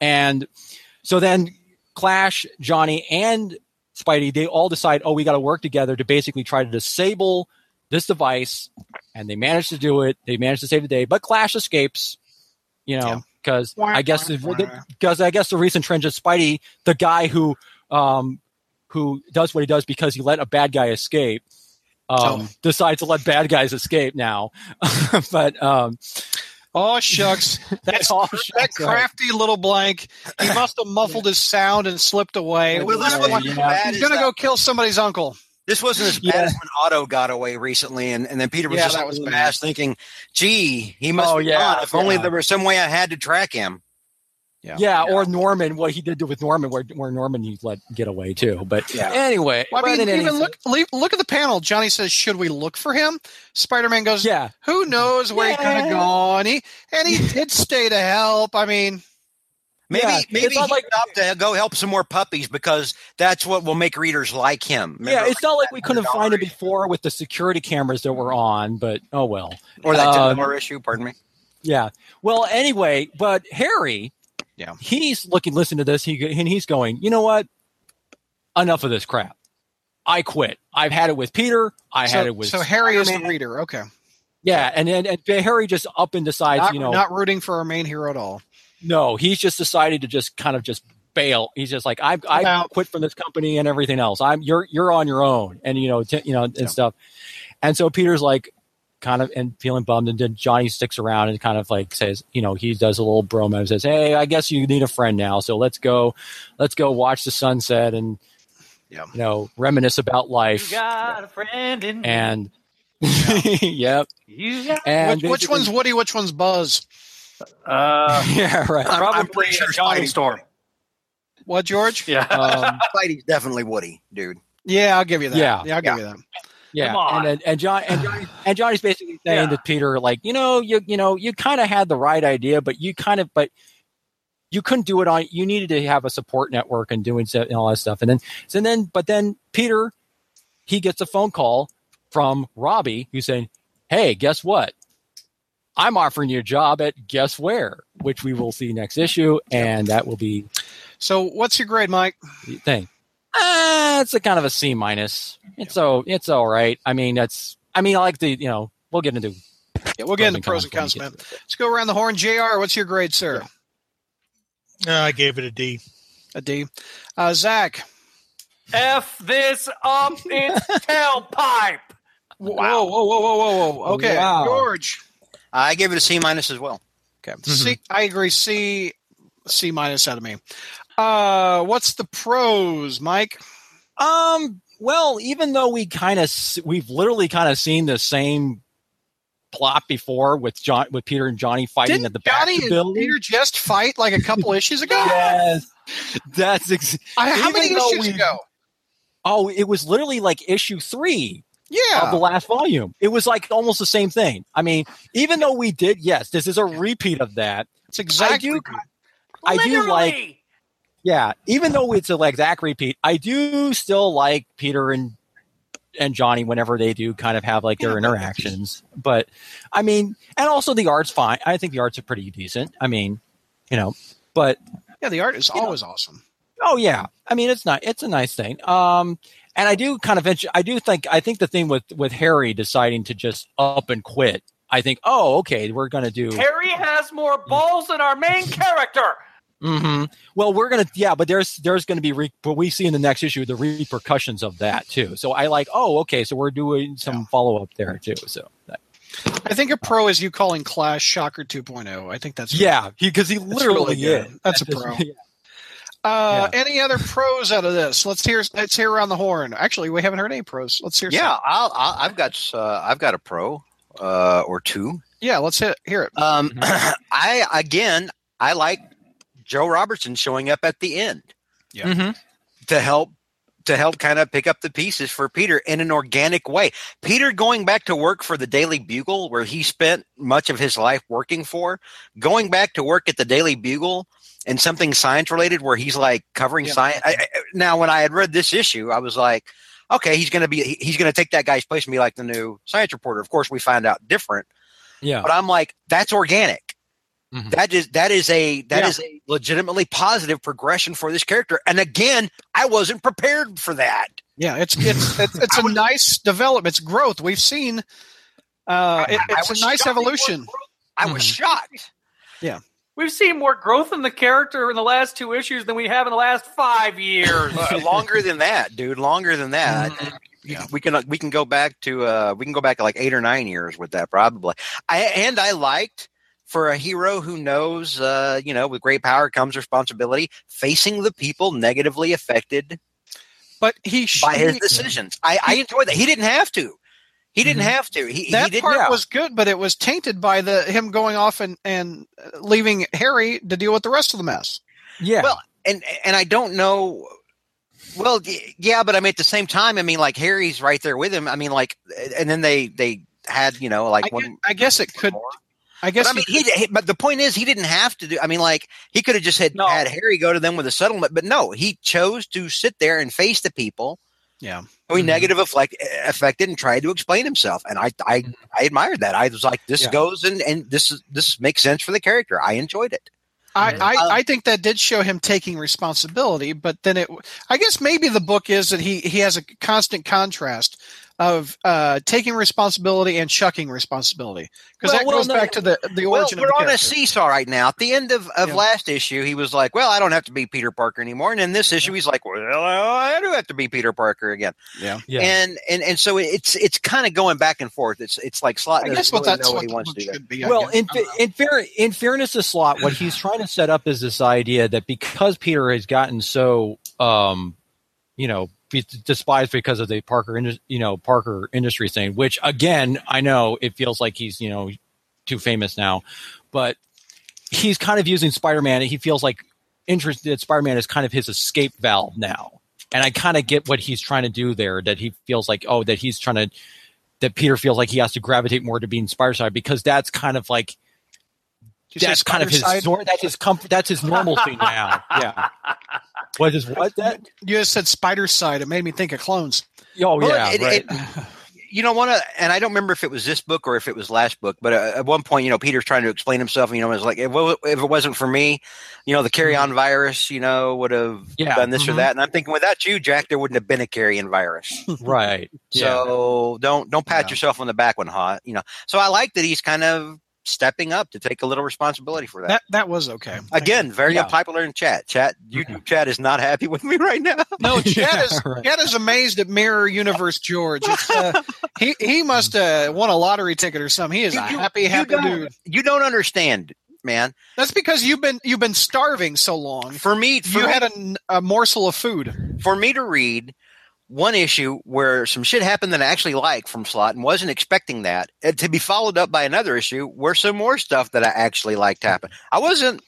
and so then Clash, Johnny, and Spidey, they all decide, oh, we got to work together to basically try to disable this device, and they manage to do it. They manage to save the day, but Clash escapes. You know, because Wah, I guess wah, wah. because I guess the recent trend is Spidey, the guy who um, who does what he does because he let a bad guy escape. Um, Oh. decides to let bad guys escape now, but um, Oh shucks, that's That's all. that crafty little blank. He must have muffled his sound and slipped away. Well, this wasn't yeah. He's gonna that- go kill somebody's uncle. This wasn't as bad Yeah. as when Otto got away recently, and, and then Peter was Yeah, just that was was bad. thinking, "Gee, he must Oh, be yeah, gone. If only there was some way I had to track him." Yeah, or Norman, what he did with Norman, where, where Norman he let get away too. But Yeah. anyway, Well, I mean, in any- even look look at the panel. Johnny says, "Should we look for him?" Spider-Man goes, Yeah, "Who knows where he could have Yeah. gone?" He and he did stay to help. I mean, Maybe Yeah, maybe it's not he like- stopped to go help some more puppies because that's what will make readers like him. yeah, Remember, it's not like we couldn't find it before with the security cameras that were on, but oh well. or that ten Um, dollar issue. Pardon me. Yeah. Well, anyway, but Harry, Yeah. he's looking, listen to this, he and he's going, you know what? Enough of this crap. I quit. I've had it with Peter. I so, had it with so Harry is the reader. Okay, yeah, and, and and Harry just up and decides, not, you know, not rooting for our main hero at all. no, he's just decided to just kind of just bail. He's just like, I I Now- quit from this company and everything else. I'm you're you're on your own, and you know, t- you know, and Yeah. stuff. And so Peter's like, kind of and feeling bummed, and then Johnny sticks around and kind of like says, you know, he does a little bromo and says, "Hey, I guess you need a friend now, so let's go, let's go watch the sunset and Yeah. you know reminisce about You life." got a friend in me. And yep, You got, and which, which one's Woody? Which one's Buzz? uh, yeah, right. I'm- probably I'm pretty sure Johnny Spidey. Storm. What George? Yeah. Um, Spidey's definitely Woody, dude. Yeah, I'll give you that. Yeah. yeah, I'll give you that. Yeah, Come on. and and and John and Johnny, and Johnny's basically saying Yeah. to Peter, like, you know, you you know, you kind of had the right idea, but you kind of, but you couldn't do it on. You needed to have a support network and doing so, and all that stuff. And then, so then, but then Peter, he gets a phone call from Robbie who's saying, "Hey, guess what? I'm offering you a job at guess where, which we will see next issue, and that will be So, what's your grade, Mike? thing. Uh, it's a kind of a C minus. It's so it's all right. I mean, that's. I mean, I like the you know we'll get into Yeah, we'll get into pros and cons, man. Let's go around the horn. Jr. What's your grade, sir? Uh, I gave it a D. A D. Uh, Zach. F this up its tailpipe. Whoa, whoa, whoa, whoa, whoa, whoa. Okay, Wow. George. I gave it a C minus as well. Okay, C. I agree. C. C minus out of me. Uh, what's the pros, Mike? Um. Well, even though we kind of we've literally kind of seen the same plot before with John with Peter and Johnny fighting Didn't at the back Johnny of the and building. Peter just fight like a couple issues ago? Yes, that's ex- I, how many issues we- ago? oh, it was literally like issue three Yeah. of the last volume. It was like almost the same thing. I mean, even though we did, yes, this is a repeat of that. It's exactly. I do, I do like Literally. Yeah, even though it's a exact repeat, I do still like Peter and and Johnny whenever they do kind of have like their interactions. But I mean, and also the art's fine. I think the art's are pretty decent. I mean, you know, but Yeah, the art is You know. always awesome. oh yeah, I mean it's not it's a nice thing. Um, and I do kind of venture I do think I think the thing with with Harry deciding to just up and quit. I think oh okay we're gonna do Harry has more balls than our main character. Hmm Well, we're gonna yeah, but there's there's gonna be re- but we see in the next issue the repercussions of that too. So I like oh okay, so we're doing some follow up there too. So that- I think a pro is you calling Clash Shocker 2.0. I think that's yeah, because he, literally really is. That's a That is- pro. yeah. Uh, Any other pros out of this? Let's hear. Let's hear around the horn. Actually, we haven't heard any pros. Let's hear. Yeah, some. I'll, I'll, I've got uh, I've got a pro uh, or two. yeah. Let's hit, hear it. Um, Mm-hmm. I again, I like Joe Robertson showing up at the end Yeah. Mhm. to help to help kind of pick up the pieces for Peter in an organic way. Peter going back to work for the Daily Bugle, where he spent much of his life working for, going back to work at the Daily Bugle and something science related, where he's like covering Yeah. science. I, I, now, when I had read this issue, I was like, okay, he's going to be he- he's going to take that guy's place and be like the new science reporter. Of course, we find out different yeah. but I'm like, that's organic. Mhm. That is that is a that Yeah. is a legitimately positive progression for this character. And again, I wasn't prepared for that. Yeah, it's it's it's, it's a nice development. It's growth. We've seen. Uh, it, I- I it's was a nice evolution. I was shocked. Yeah. We've seen more growth in the character in the last two issues than we have in the last five years. Longer than that, dude. Longer than that. You- Yeah. We can we can go back to uh we can go back to like eight or nine years with that probably. I and I liked for a hero who knows uh you know with great power comes responsibility facing the people negatively affected But he sh- by his decisions. I, I enjoyed that. He didn't have to. He didn't Mhm. have to. He, that he didn't. part yeah. was good, but it was tainted by the him going off and and leaving Harry to deal with the rest of the mess. yeah. Well, and and I don't know. Well, yeah, but I mean, at the same time, I mean, like Harry's right there with him. I mean, like, and then they they had you know like I, one. gue- I guess it could. I guess But I mean, he, he- But the point is, he didn't have to do. I mean, like he could have just had No. had Harry go to them with a settlement, but no, he chose to sit there and face the people yeah. who he Mhm. negative affect, affected and tried to explain himself. And I, I, I admired that. I was like, this Yeah. goes and and this is this makes sense for the character. I enjoyed it. I, Um, I, I think that did show him taking responsibility, but then it. I guess maybe the book is that he he has a constant contrast of uh, taking responsibility and chucking responsibility because Well, that well, goes no, back to the the Well, origin we're of the on a seesaw right now. At the end of, of Yeah. last issue, he was like, "Well, I don't have to be Peter Parker anymore," and in this issue, he's like, "Well, I do have to be Peter Parker again." Yeah. Yeah. And and and so it's it's kind of going back and forth. It's it's like Slott I guess what really that's what what he wants to do. be. Well, in, in fair in fairness to Slott, what he's trying to set up is this idea that because Peter has gotten so, um, you know, be- despised because of the Parker, you know, Parker Industries thing. Which again, I know it feels like he's you know too famous now, but he's kind of using Spider-Man. He feels like interested Spider-Man is kind of his escape valve now, and I kind of get what he's trying to do there. That he feels like oh, that he's trying to that Peter feels like he has to gravitate more to being Spider side because that's kind of like that's kind of his Spider-Side? nor- that's his comfort that's his normalcy now. Yeah. What is what that? You just said spider side. It made me think of clones. Oh Well, yeah, it- right. it- you don't want to, and I don't remember if it was this book or if it was last book, but uh, at one point, you know, Peter's trying to explain himself, and you know, it's like, if, well, if it wasn't for me, you know, the Carrion virus, you know, would have Mm-hmm. Yeah, done this or mhm. that. And I'm thinking, without you, Jack, there wouldn't have been a Carrion virus. right. Yeah. So don't don't pat Yeah. yourself on the back when hot, you know. So I like that he's kind of stepping up to take a little responsibility for that. That that was okay. Again, very Yeah. unpopular in chat. Chat YouTube chat is not happy with me right now. No, chat Yeah, is right. Chad is amazed at Mirror Universe George. It's, uh, he he must uh, won a lottery ticket or something. He is You- a happy you happy don't- dude. You don't understand, man. That's because you've been you've been starving so long. For me, for You me, had a, a morsel of food. for me to read one issue where some shit happened that I actually like from Slott and wasn't expecting that, and to be followed up by another issue where some more stuff that I actually liked happened. I wasn't.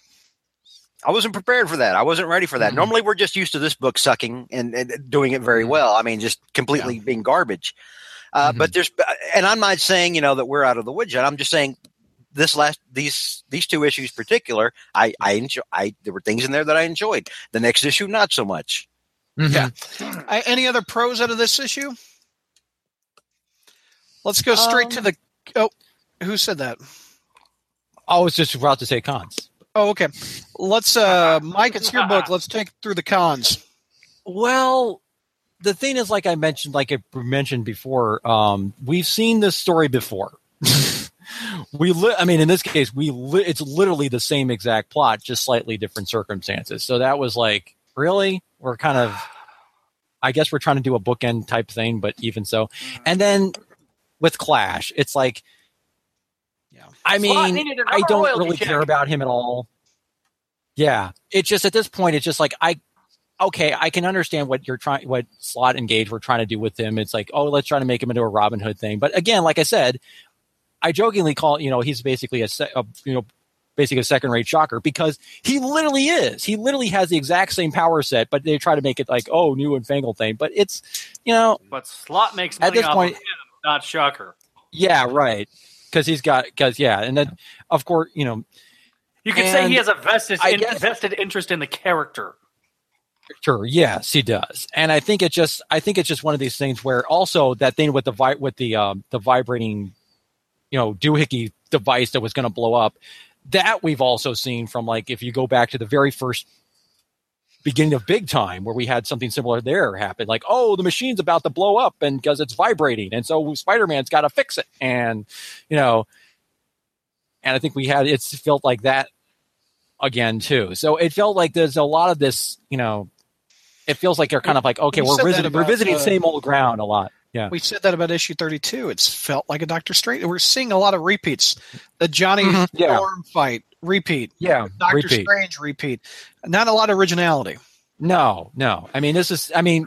I wasn't prepared for that. I wasn't ready for that. Mhm. Normally, we're just used to this book sucking and, and doing it very well. I mean, just completely being garbage. Uh, Mhm. But there's, and I'm not saying you know that we're out of the woods yet. I'm just saying this last these these two issues particular, I I enjoy. I there were things in there that I enjoyed. The next issue, not so much. Mhm. Yeah. I, any other pros out of this issue? Let's go straight to Um, the. Oh, who said that? I was just about to say cons. Oh, okay. Let's, uh, Mike. It's your book. Let's take through the cons. Well, the thing is, like I mentioned, like I mentioned before, um, we've seen this story before. we, li- I mean, in this case, we li- it's literally the same exact plot, just slightly different circumstances. So that was like, really, we're kind of, I guess we're trying to do a bookend type thing, but even so, mm-hmm. and then with Clash, it's like, Yeah. I mean, needed another I don't really check. care about him at all. Yeah, it's just at this point, it's just like I okay, I can understand what you're trying, what Slott engage we're trying to do with him. It's like, oh, let's try to make him into a Robin Hood thing. But again, like I said, I jokingly call, you know, he's basically a, se- a you know, basically a second rate shocker because he literally is. He literally has the exact same power set, but they try to make it like, oh, new and fangled thing. But it's, you know, But Slott makes At this off point- of him, not Shocker. yeah, right. Because he's got, because yeah, and then of course, you know, You could say he has a vested, in- guess- vested interest in the character. Sure. Yes, he does, and I think it just I think it's just one of these things where also that thing with the vi- with the um, the vibrating, you know, doohickey device that was going to blow up. That we've also seen from like if you go back to the very first beginning of Big Time where we had something similar there happen. Like, oh, the machine's about to blow up, and because it's vibrating, and so Spider Man's got to fix it, and you know, and I think we had it's felt like that again too. So it felt like there's a lot of this, you know, it feels like they're kind of like, okay, We we're visiting, we're visiting uh, the same old ground a lot. Yeah. We said that about issue 32. It's felt like a Doctor Strange. We're seeing a lot of repeats. The Johnny Mhm, yeah. Storm fight, repeat. Yeah. Doctor repeat. Strange, repeat. Not a lot of originality. No, no. I mean, this is, I mean,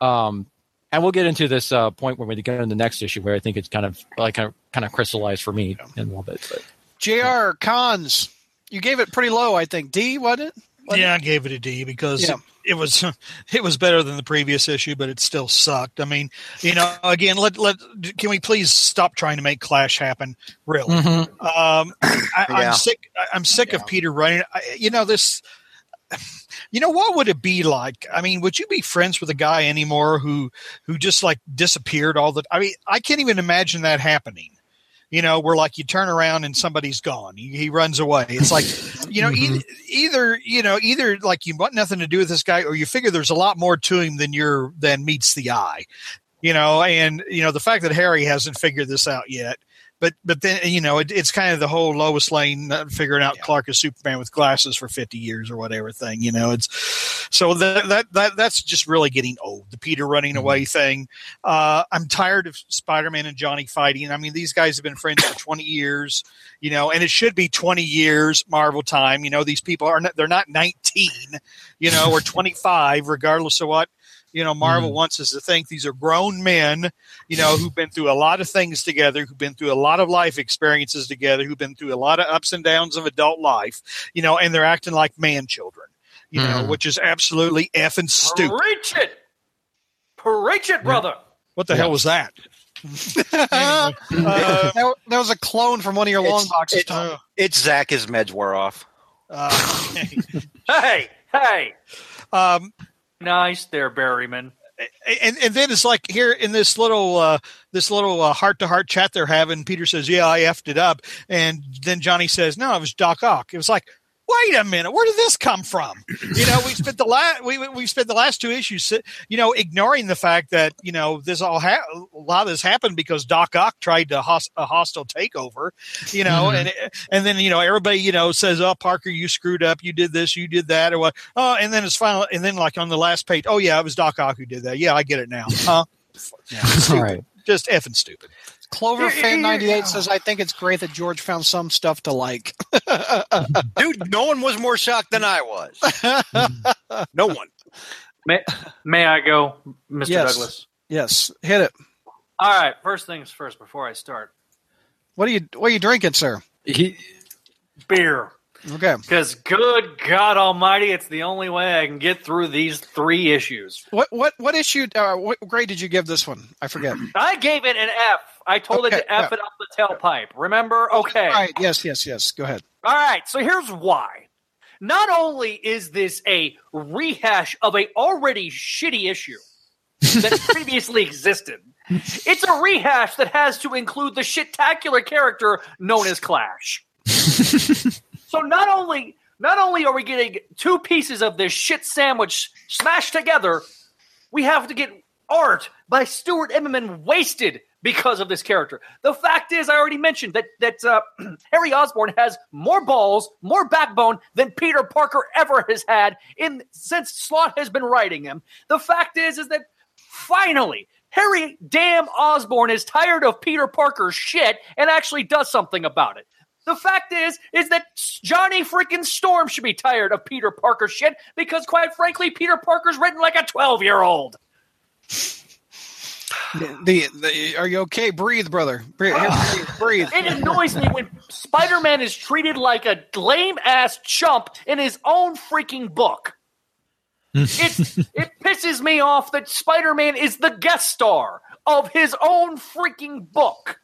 um, and we'll get into this uh, point when we get into the next issue where I think it's kind of like kind of, kind of crystallized for me in a little bit. But JR Cons, you gave it pretty low, I think. D, wasn't it? Wasn't Yeah, I gave it a D because Yeah. It was it was better than the previous issue, but it still sucked. I mean, you know, again, let let can we please stop trying to make Clash happen? Really, Mhm. um, I, Yeah. I'm sick. I- I'm sick of Peter running. I, you know this. You know what would it be like? I mean, would you be friends with a guy anymore who who just like disappeared all the? I mean, I can't even imagine that happening. You know, where like you turn around and somebody's gone. He, he runs away. It's like, you know, Mhm. either, either you know, either like you want nothing to do with this guy, or you figure there's a lot more to him than you're than meets the eye. You know, and you know the fact that Harry hasn't figured this out yet. But but then you know it, it's kind of the whole Lois Lane uh, figuring out Clark is Superman with glasses for fifty years or whatever thing. You know, it's so that that, that that's just really getting old. The Peter running away thing. Uh, I'm tired of Spider Man and Johnny fighting. I mean, these guys have been friends for twenty years. You know, and it should be twenty years Marvel time. You know, these people are not, they're not nineteen. You know, or twenty five, regardless of what you know Marvel wants us to think. These are grown men you know, who've been through a lot of things together, who've been through a lot of life experiences together, who've been through a lot of ups and downs of adult life, you know, and they're acting like man children, you know, Mhm. which is absolutely effing stupid. Preach it, preach it, brother. What the hell was that? uh, that, that was a clone from one of your long boxes. it's- Tom. It's Zach. His meds wore off. uh, Hey, hey, um, nice there, Berryman. and and then it's like here in this little uh, this little heart to heart chat they're having. Peter says, "Yeah, I effed it up," and then Johnny says, "No, it was Doc Ock." It was like, wait a minute, where did this come from? You know, we spent the last we we spent the last two issues, you know, ignoring the fact that you know this all ha- a lot of this happened because Doc Ock tried to host- a hostile takeover, you know, Mhm. and and then you know everybody you know says, "Oh, Parker, you screwed up, you did this, you did that," or what? Oh, and then it's final, and then like on the last page, oh yeah, it was Doc Ock who did that. Yeah, I get it now. Huh? All right. Just effing stupid. Clover fan ninety eight says, "I think it's great that George found some stuff to like." Dude, no one was more shocked than I was. no one. May, may I go, Mr. Yes. Douglas? yes, hit it. All right. First things first. Before I start, What are you What are you drinking, sir? He, beer. Okay. Because good God Almighty, it's the only way I can get through these three issues. What what what issue? Uh, what grade did you give this one? I forget. I gave it an F. I told it to F yeah. it up the tailpipe. Remember? Okay. All right. Yes. Yes. Yes. Go ahead. All right, so here's why. Not only is this a rehash of a already shitty issue that previously existed, it's a rehash that has to include the shit-tacular character known as Clash. so not only not only are we getting two pieces of this shit sandwich smashed together, we have to get art by Stuart Immonen wasted because of this character. The fact is, I already mentioned that that uh, Harry Osborn has more balls, more backbone than Peter Parker ever has had in since Slott has been writing him. The fact is, is that finally. Harry damn Osborn is tired of Peter Parker's shit and actually does something about it. The fact is, is that Johnny freaking Storm should be tired of Peter Parker shit because, quite frankly, Peter Parker's written like a twelve-year-old. The, the Are you okay? Breathe, brother. Breathe. Breathe. breathe. It annoys me when Spider-Man is treated like a lame-ass chump in his own freaking book. It's it pisses me off that Spider-Man is the guest star of his own freaking book.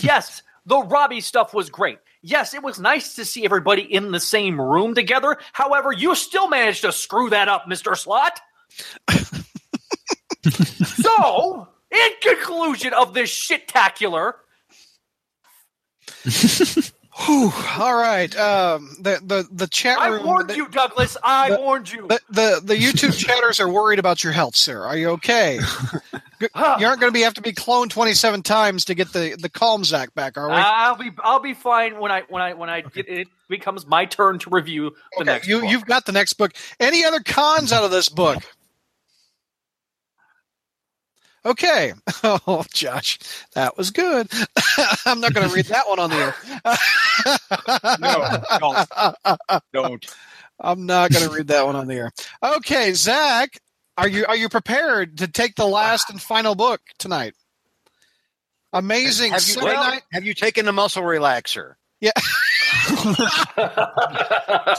Yes, the Robbie stuff was great. Yes, it was nice to see everybody in the same room together. However, you still managed to screw that up, Mr. Slott. so, in conclusion of this shit-tacular, Whew. All right. Um, the the the chat Room, I warned the, you, Douglas. I the- warned you. The, the the YouTube chatters are worried about your health, sir. Are you okay? you aren't going to be have to be cloned twenty seven times to get the the calm Zach back, are we? I'll be I'll be fine when I when I when I get it becomes my turn to review the Okay, next. you book. you've got the next book. Any other cons out of this book? Okay. Oh, Josh, that was good. I'm not going to read that one on the air. No, don't. Don't. I'm not going to read that one on the air. Okay, Zach, are you are you prepared to take the last and final book tonight? Amazing. Have you, Seven taken, night- have you taken the muscle relaxer? Yeah.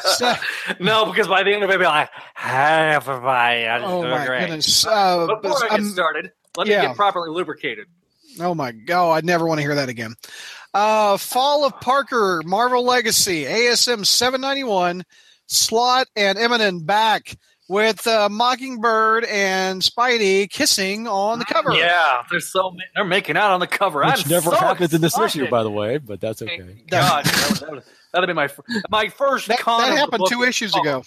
So- no, because by the end of it, I'll be like, "Hi, everybody, I'm oh my great." goodness. Uh, Before I get um, started, let me yeah. get properly lubricated. Oh my god, I'd never want to hear that again. Uh, Fall of Parker, Marvel Legacy, ASM 791, Slott and Immonen back with uh, Mockingbird and Spidey kissing on the cover. Yeah, they're so they're making out on the cover. Which I'm never so happens in this issue, by the way, but that's okay. Thank God, that would, that would, be my my first That, con. that happened two issues Oh, ago.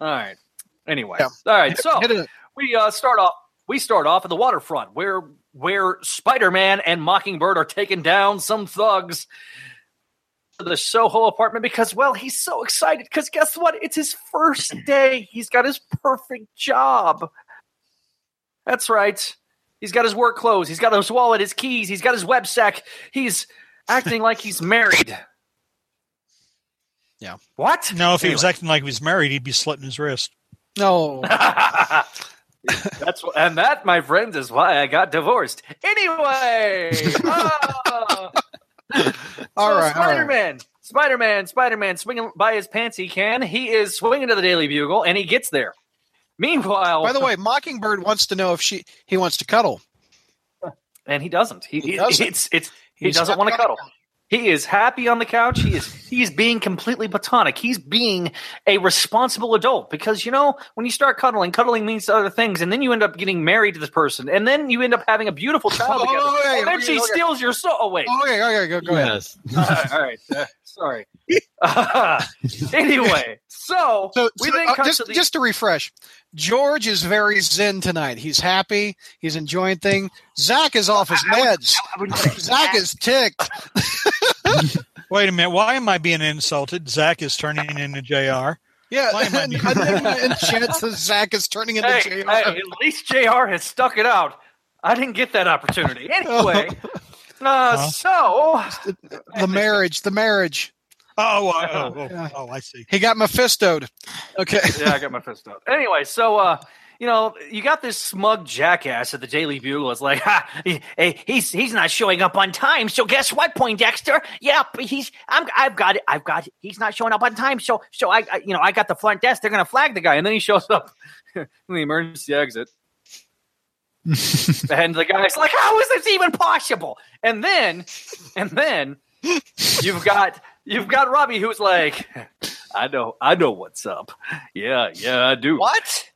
All right. Anyway, Yeah. all right. So we uh, start off. We start off at the waterfront, where where Spider Man and Mockingbird are taking down some thugs to the Soho apartment because, well, he's so excited. Because guess what? It's his first day. He's got his perfect job. That's right. He's got his work clothes. He's got his wallet, his keys. He's got his web sack. He's acting like he's married. Yeah. What? No, if he was acting like he was married, he'd be slitting his wrist. No. That's wh- and that, my friends, is why I got divorced. Anyway. Ah. All so all right. Spider-Man, Spider-Man, Spider-Man, swinging by his pants he can. He is swinging to the Daily Bugle, and he gets there. Meanwhile, By the way, Mockingbird wants to know if she he wants to cuddle. and he doesn't. He, He doesn't. It's it's he He's doesn't want to the cuddle. Couch. He is happy on the couch. He is he is being completely platonic. He's being a responsible adult because you know when you start cuddling, cuddling means other things, and then you end up getting married to this person, and then you end up having a beautiful child Oh, together. okay, and then okay, she okay. steals your soul. Oh wait, Okay, okay, go, go ahead. Yes. all right, all right. Uh, sorry. anyway, so, So, we so, then uh, cut just to the just to refresh, George is very zen tonight. He's happy. He's enjoying things. Zach is off his meds. Zach is ticked. Wait a minute. Why am I being insulted? Zach is turning into Jr. Yeah, Why am I and, being- and Chet says Zach is turning into hey, JR. hey, at least Jr. has stuck it out. I didn't get that opportunity. Anyway, uh, so the marriage, the marriage. Oh, uh, oh, oh, Yeah. oh, I see. He got Mephistoed. Okay. yeah, I got my fist up. Anyway, so uh, you know, you got this smug jackass at the Daily Bugle. It's like, ha, he, hey, he's he's not showing up on time. So guess what, Poindexter? Yeah, but he's I'm I've got it. I've got it. He's not showing up on time. So so I, I you know I got the front desk. They're gonna flag the guy, and then he shows up in the emergency exit. And the guy's like, "How is this even possible?" And then, and then you've got you've got Robbie, who's like, "I know, I know what's up. Yeah, yeah, I do." What?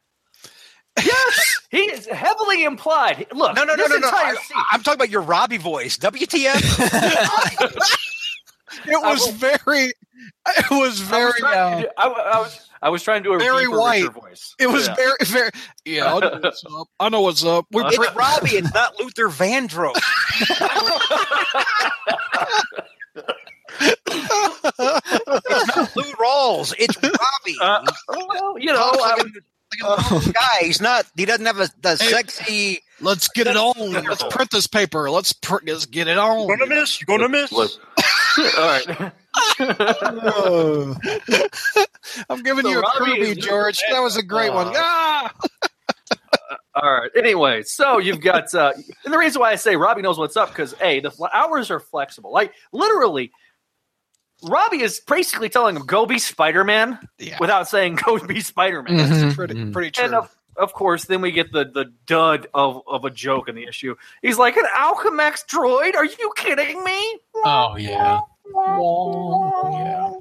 Yes, he is heavily implied. Look, No, no, no, no, no. I, I'm talking about your Robbie voice. WTF? It was very, it was I was very, trying uh, do- I, I was I was trying to do a Very white. voice. it was Yeah. very, very, yeah, I know what's up. I know what's up. We're Uh, pre- Robbie. It's not Luther Vandross. it's not Lou Rawls. It's Robbie. Uh, well, you know, I like would- a, like a normal guy. He's not. He doesn't have a the sexy. let's get it on. Let's print this paper. Let's print, let's get it on. miss. You're gonna miss. Look. All right. Oh. I'm giving So you a Robbie Kirby, George. That was a great one. Uh, Ah! All right. Anyway, so you've got, uh, and the reason why I say Robbie knows what's up because a the fl- hours are flexible. Like literally, Robbie is basically telling him go be Spider Man Yeah. without saying go be Spider Man. That's pretty, pretty true. And of, of course, then we get the the dud of, of a joke in the issue. He's like an Alchemax droid. Are you kidding me? Oh yeah. yeah.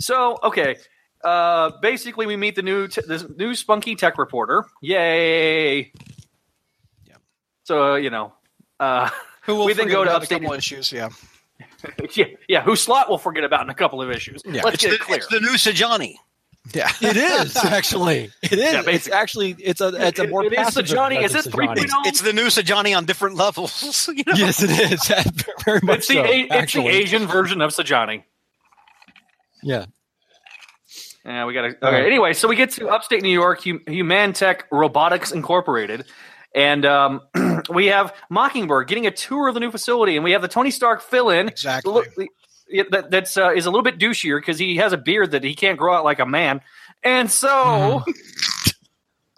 So okay, uh, basically we meet the new t- this new spunky tech reporter. Yay! Yeah. So uh, you know, uh, Who will We then go to about a upstate couple New- issues? Yeah. yeah, yeah. Who Slott will forget about in a couple of issues. Yeah. Let's It's get the, it clear. it's the new Sajani. Yeah. It is actually. It is. Yeah, it's actually it's a it's a It- more it is the passive Johnny. Is aggressive it three Johnny. It's the new Sajani on different levels. you know? Yes, it is. Very much It's the so, A- it's the. Asian version of Sajani. Yeah. Yeah, we got to. All Okay. right. Anyway, so we get to upstate New York, Hum- Humantech Robotics Incorporated, and um, we have Mockingbird getting a tour of the new facility, and we have the Tony Stark fill-in. Exactly. Look, yeah, that, that's uh, is a little bit douchier because he has a beard that he can't grow out like a man, and so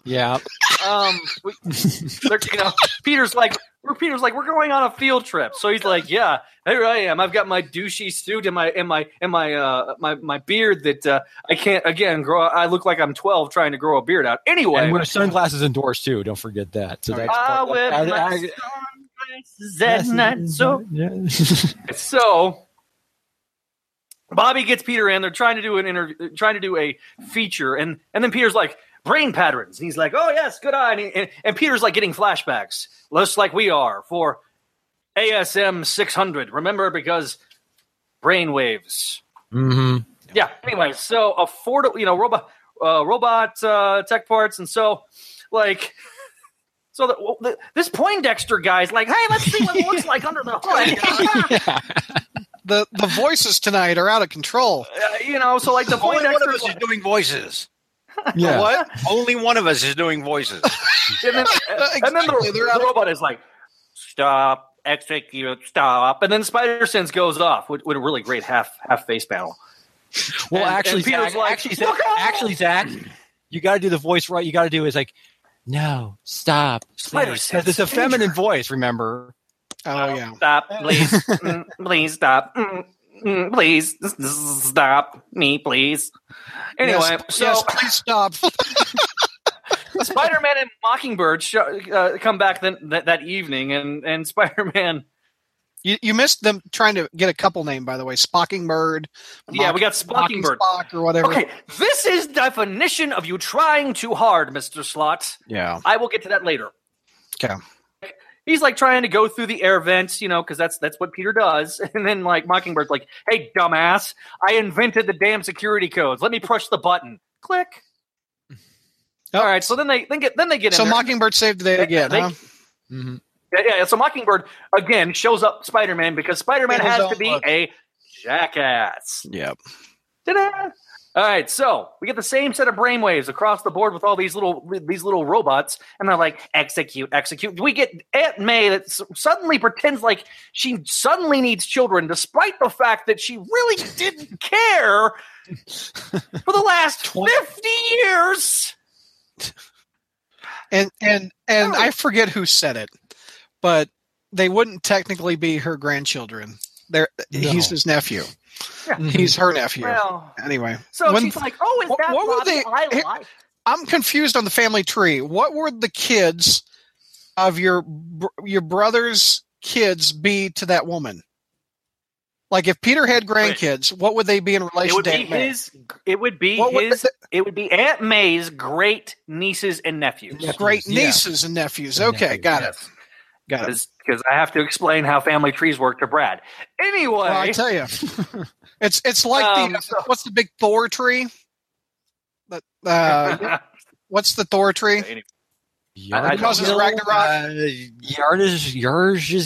Yeah. um, we, you know, Peter's like, we're Peter's like, we're going on a field trip. So he's like, yeah, here I am. I've got my douchey suit and my and my and my uh my my beard that uh, I can't again grow. I look like I'm 12 trying to grow a beard out. Anyway, And wear sunglasses indoors too. Don't forget that. So that's I wear I- I- sunglasses at night. So Yeah. so Bobby gets Peter in. They're trying to do an inter- trying to do a feature, and and then Peter's like brain patterns. And he's like, oh yes, good eye. And, he- and, and Peter's like getting flashbacks, just like we are for ASM 600. Remember because brain waves. Mhm. Yeah. Anyway, so affordable, you know, robot, uh, robot uh, tech parts, and so like. So the, well, the, this Poindexter guy's like, hey, let's see what it looks like under the hood. The the voices tonight are out of control. Uh, you know, so like the Only one of us is doing voices. Yeah. what? Only one of us is doing voices. And then, and then Exactly, the, the out of- robot is like, stop, execute, stop, and then Spider Sense goes off with, with a really great half half face panel. Well, And- actually, and Zach, like, actually, Zach, actually, Zach, you got to do the voice right. You got to do is like, no, stop, Spider sense Because it's a feminine voice. Remember? Oh yeah. Stop, please, Mm, please stop, Mm, mm, please stop me, please. Anyway, yes, so yes, please stop. Spider Man and Mockingbird sh- uh, come back then, that, that evening, and and Spider Man. you, you missed them trying to get a couple name, by the way. Spockingbird. Yeah, we got Spockingbird. Spock or whatever. Okay, this is definition of you trying too hard, Mister Slott. Yeah. I will get to that later. Okay. He's like trying to go through the air vents, you know, because that's that's what Peter does. And then like Mockingbird's like, "Hey, dumbass! I invented the damn security codes. Let me push the button. Click. All right. So then they then get then they get So in there. Mockingbird saved the day again, They- huh? Mm-hmm. Yeah, yeah. So Mockingbird again shows up Spider Man because Spider Man has to be look. a jackass. Yep. Ta-da! All right, so we get the same set of brainwaves across the board with all these little these little robots, and they're like execute, execute. We get Aunt May that suddenly pretends like she suddenly needs children, despite the fact that she really didn't care for the last fifty years. And and and. I forget who said it, but they wouldn't technically be her grandchildren. They're he's his nephew. Yeah. Mm-hmm. He's her nephew. Well, anyway, so when- she's like, "Oh, is what- that what were they- I like?" I'm confused on the family tree. What would the kids of your your brother's kids be to that woman? Like if Peter had grandkids, what would they be in It relation would to be Aunt May? his. It would be What would his. the- it would be Aunt May's great nieces and nephews. Yeah. great Yeah. nieces and nephews. And Okay, nephews, got it. Got it. because I have to explain how family trees work to Brad. Anyway, Well, I tell you, it's it's like Um, the so- what's the big Thor tree? That uh, what's the Thor tree? I- I Causes don't- Ragnarok. Yardish, Yardish,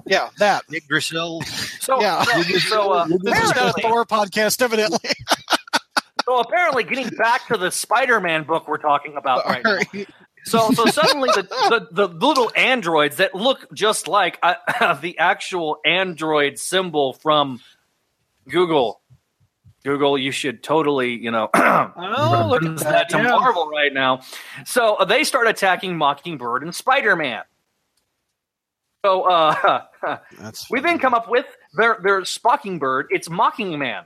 Yeah, that. Yggdrasil. so Yeah. so, so, uh, This is not a apparently, Thor podcast, evidently. so apparently, getting back to the Spider-Man book we're talking about right now. Alright. So so suddenly the, the, the little androids that look just like uh, the actual android symbol from Google. Google, you should totally, you know, Oh, look at reference that. to yeah. Marvel right now. So uh, they start attacking Mockingbird and Spider Man. So uh, That's we then come up with their their Spockingbird. It's Mocking Man.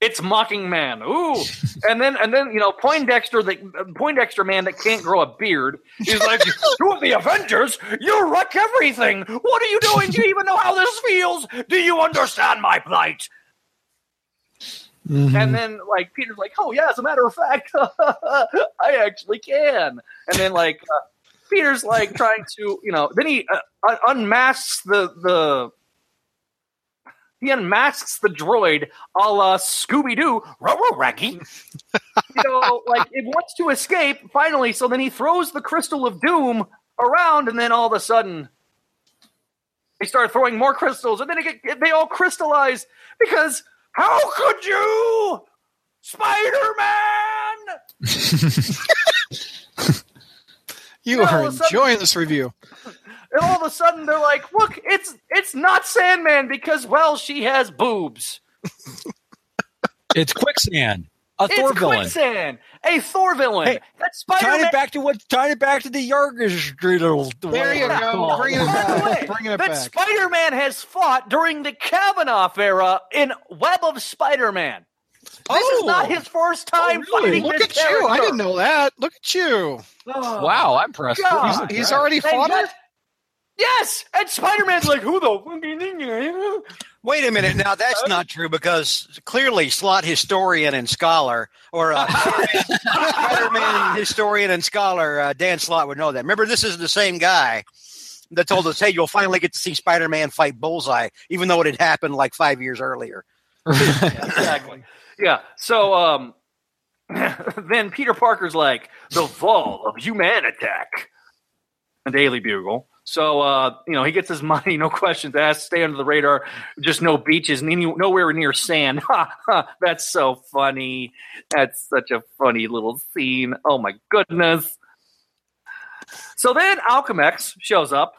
It's Mocking Man. Ooh, and then and then you know Poindexter, the Poindexter man that can't grow a beard. He's like, "You're the Avengers. You wreck everything. What are you doing? Do you even know how this feels? Do you understand my plight?" Mm-hmm. And then like Peter's like, "Oh yeah, as a matter of fact, I actually can." And then like uh, Peter's like trying to, you know, then he uh, un- unmasks the the he unmasks the droid a la Scooby Doo, Raggy. you know, like it wants to escape finally. So then he throws the crystal of doom around, and then all of a sudden. They start throwing more crystals, and then it get, they all crystallize because how could you, Spider Man? You Yeah, are all sudden- enjoying this review. And all of a sudden they're like, look, it's it's not Sandman because well, she has boobs. it's quicksand. A it's Thor villain. quicksand. A Thor villain. Hey, That's Spider-Man. it back to what? Tie it back to the Yargish Dreidel. There you Yeah. go. Bringing it By the way, back. Bringing it that back. Spider-Man has fought during the Kavanagh era in Web of Spider-Man. This is not his first time Oh, really? fighting Look this at you. I didn't know that. Look at you. Oh, Wow, I'm impressed. God. He's, he's already And fought yet- it? Yes, and Spider-Man's like, who the fucking thing are you? Wait a minute. Now that's not true because clearly Slott historian and scholar, or uh, Spider-Man historian and scholar uh, Dan Slott would know that. Remember, this is the same guy that told us, "Hey, you'll finally get to see Spider-Man fight Bullseye," even though it had happened like five years earlier. exactly. Yeah. So um, then Peter Parker's like the fall of human attack, a Daily Bugle. So uh, you know he gets his money, no questions asked, stay under the radar, just no beaches, and any, nowhere near sand. Ha, ha, That's so funny. That's such a funny little scene. Oh my goodness. So then Alchemax shows up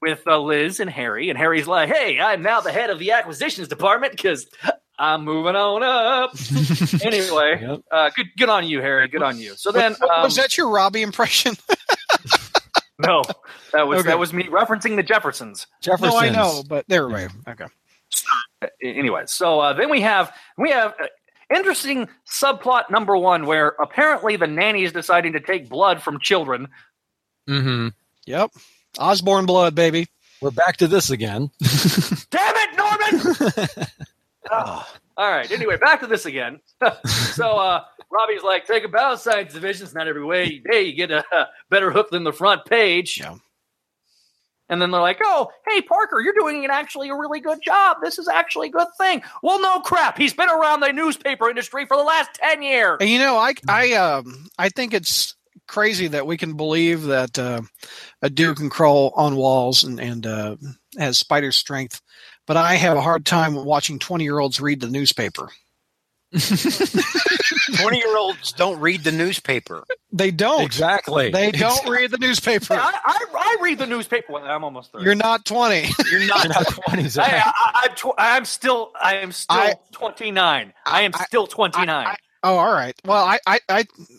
with uh, Liz and Harry, and Harry's like, "Hey, I'm now the head of the acquisitions department because I'm moving on up." anyway, Yep. uh, good, good on you, Harry. Good on you. So then, What- um, was that your Robbie impression? no, that was Okay. that was me referencing the Jeffersons. Jeffersons. no, I know, but there we Okay. Uh, Anyway, so uh, then we have we have uh, interesting subplot number one where apparently the nanny is deciding to take blood from children. Mm-hmm. Yep. Osborne blood, baby. We're back to this again. Damn it, Norman! Oh, all right. Anyway, back to this again. so uh, Robbie's like, take a bow, science division. It's not every way day you get a better hook than the front page. Yeah. And then they're like, oh, hey, Parker, you're doing an actually a really good job. This is actually a good thing. Well, no crap. He's been around the newspaper industry for the last 10 years. And you know, I I um I think it's crazy that we can believe that uh, a dude can crawl on walls and and uh, has spider strength, but I have a hard time watching twenty year olds read the newspaper. Twenty-year-olds don't read the newspaper. They don't. exactly. They don't read the newspaper. I, I, I read the newspaper. Well, I'm almost 30. You're not twenty. You're not. You're not 20s. I, I, I'm, tw- I'm still I am still I- 29. I am still 29. I- Oh, all right. Well, I, I,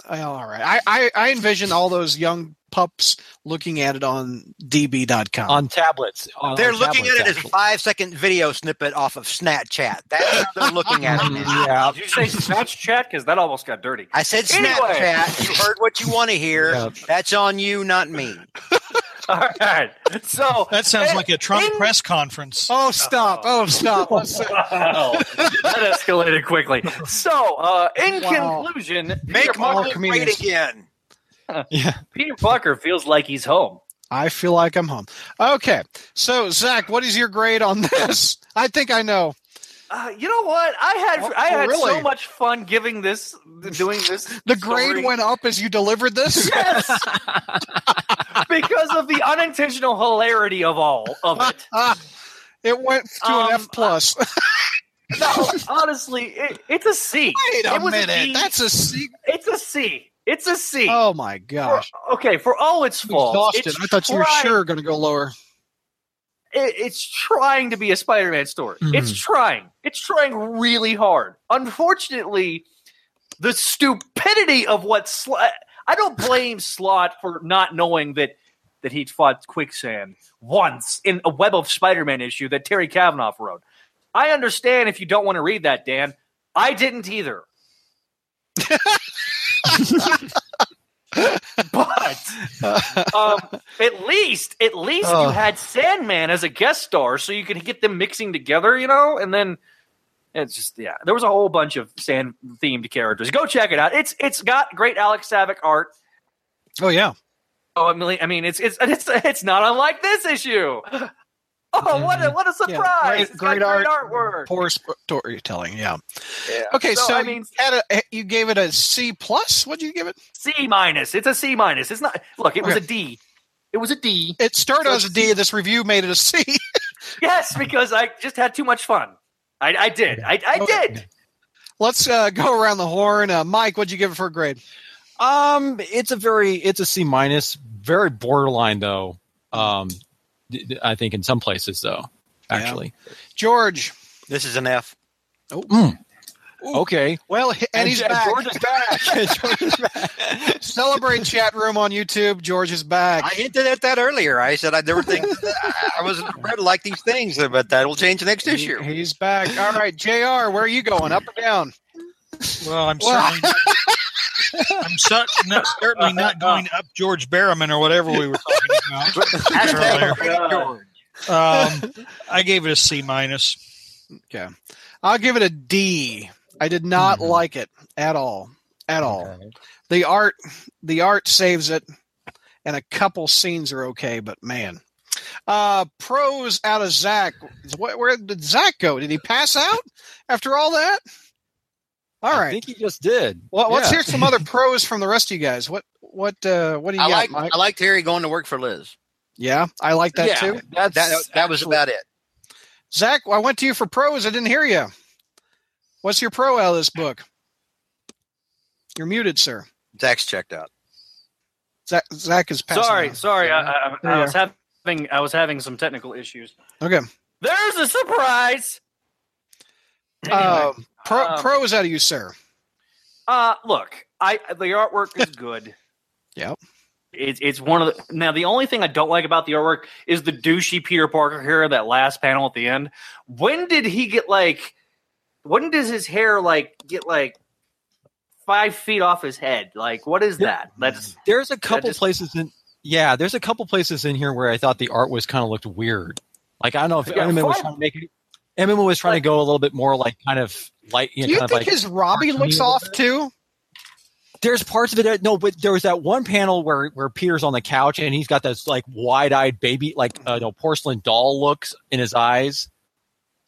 I, all right. I, I, I envision all those young pups looking at it on DB.com. on tablets. On- They're on looking at tablets, it as a five-second video snippet off of Snapchat. That's how they're looking at it. yeah. Did you say Snapchat? Because that almost got dirty. I said Anyway. Snapchat. You heard what you want to hear. Yep. That's on you, not me. All right. So That sounds in- like a Trump in- press conference. oh, stop. Oh, stop. Let's- Wow. that escalated quickly. So, uh, in Wow. conclusion, Make Marvel Marvel great again. Yeah. Peter Parker feels like he's home. I feel like I'm home. Okay. So, Zach, what is your grade on this? I think I know. Uh, you know what? I had Oh, I had really? so much fun giving this, doing this. The grade went up as you delivered this. Yes, because of the unintentional hilarity of all of it. It went to Um, an F plus. No, honestly, it, it's a C. Wait a it was minute. D. That's a C. It's a C. It's a C. Oh my For- gosh. okay, for all its faults, Exhausted. it's I thought you were sure going to go lower. It- it's trying to be a Spider-Man story. Mm-hmm. It's trying. It's trying really hard. Unfortunately, the stupidity of what Slott. I don't blame Slott for not knowing that that he'd fought quicksand once in a Web of Spider-Man issue that Terry Kavanagh wrote. I understand if you don't want to read that, Dan. I didn't either. but um, at least, at least you Oh. had Sandman as a guest star, so you could get them mixing together, you know. And then it's just yeah, there was a whole bunch of sand themed characters. Go check it out. It's it's got great Alex Saviuk art. Oh yeah. Oh, I mean, I mean, it's it's it's it's not unlike this issue. Oh, what a what a surprise! great- It's got great art. artwork. Poor storytelling. Yeah. Yeah. Okay, so, I you mean, had a, eh, you gave it a C plus. What did you give it? C minus. It's a C minus. It's not. Look, it was a D. It was a D. It started So as a D. This review made it a C. Yes, because I just had too much fun. I, I did. I, I Okay. did. Let's uh, go around the horn. Uh, Mike, what'd you give it for a grade? Um, it's a very, it's a C minus, very borderline though. Um, d- d- I think in some places though, actually. George. This is an F. Oh, Mm. Okay. Well, and he's back. George is back. George is back. Celebrate chat room on YouTube. George is back. I hinted at that earlier. I said I, there were things I- I wasn't prepared to like these things, but that'll change the next He- issue. he's back. All right, Jr. Where are you going? Up or down? Well, I'm Well- certainly not, I'm cer- not, certainly not going up George Barrowman or whatever we were talking about. Earlier. Um, I gave it a C minus. Okay, I'll give it a D. I did not Mhm. like it at all. At all. The art, the art saves it, and a couple scenes are okay. But man, uh, pros out of Zach. Where, where did Zach go? Did he pass out after all that? All I think he just did. Well, let's hear some other pros from the rest of you guys. What what uh, what do you I got, like Mike? I like Terry going to work for Liz. yeah, I like that yeah, too. That's That that was about it. Zach, I went to you for pros. I didn't hear you. What's your pro out of this book? You're muted, sir. Zach's checked out. Zach, Zach is passing. Sorry, out. sorry. I, I, I was having I was having some technical issues. Okay. There's a surprise. Uh, pro, um, pros out of you, sir. Uh, look, I the artwork is good. Yep. It's it's one of the now the only thing I don't like about the artwork is the douchey Peter Parker here that last panel at the end. When did he get like? When does his hair like get like five feet off his head? Like what is that? That's There's a couple just- places in. Yeah, there's a couple places in here where I thought the art was kind of looked weird. Like I don't know if Yeah, Immonen was trying to make it. Immonen was trying to go a little bit more like kind of light. You know, Do you kind think of like, his Robbie looks off too? There's parts of it. that- No, but there was that one panel where where Peter's on the couch and he's got this like wide eyed baby like uh, no porcelain doll looks in his eyes.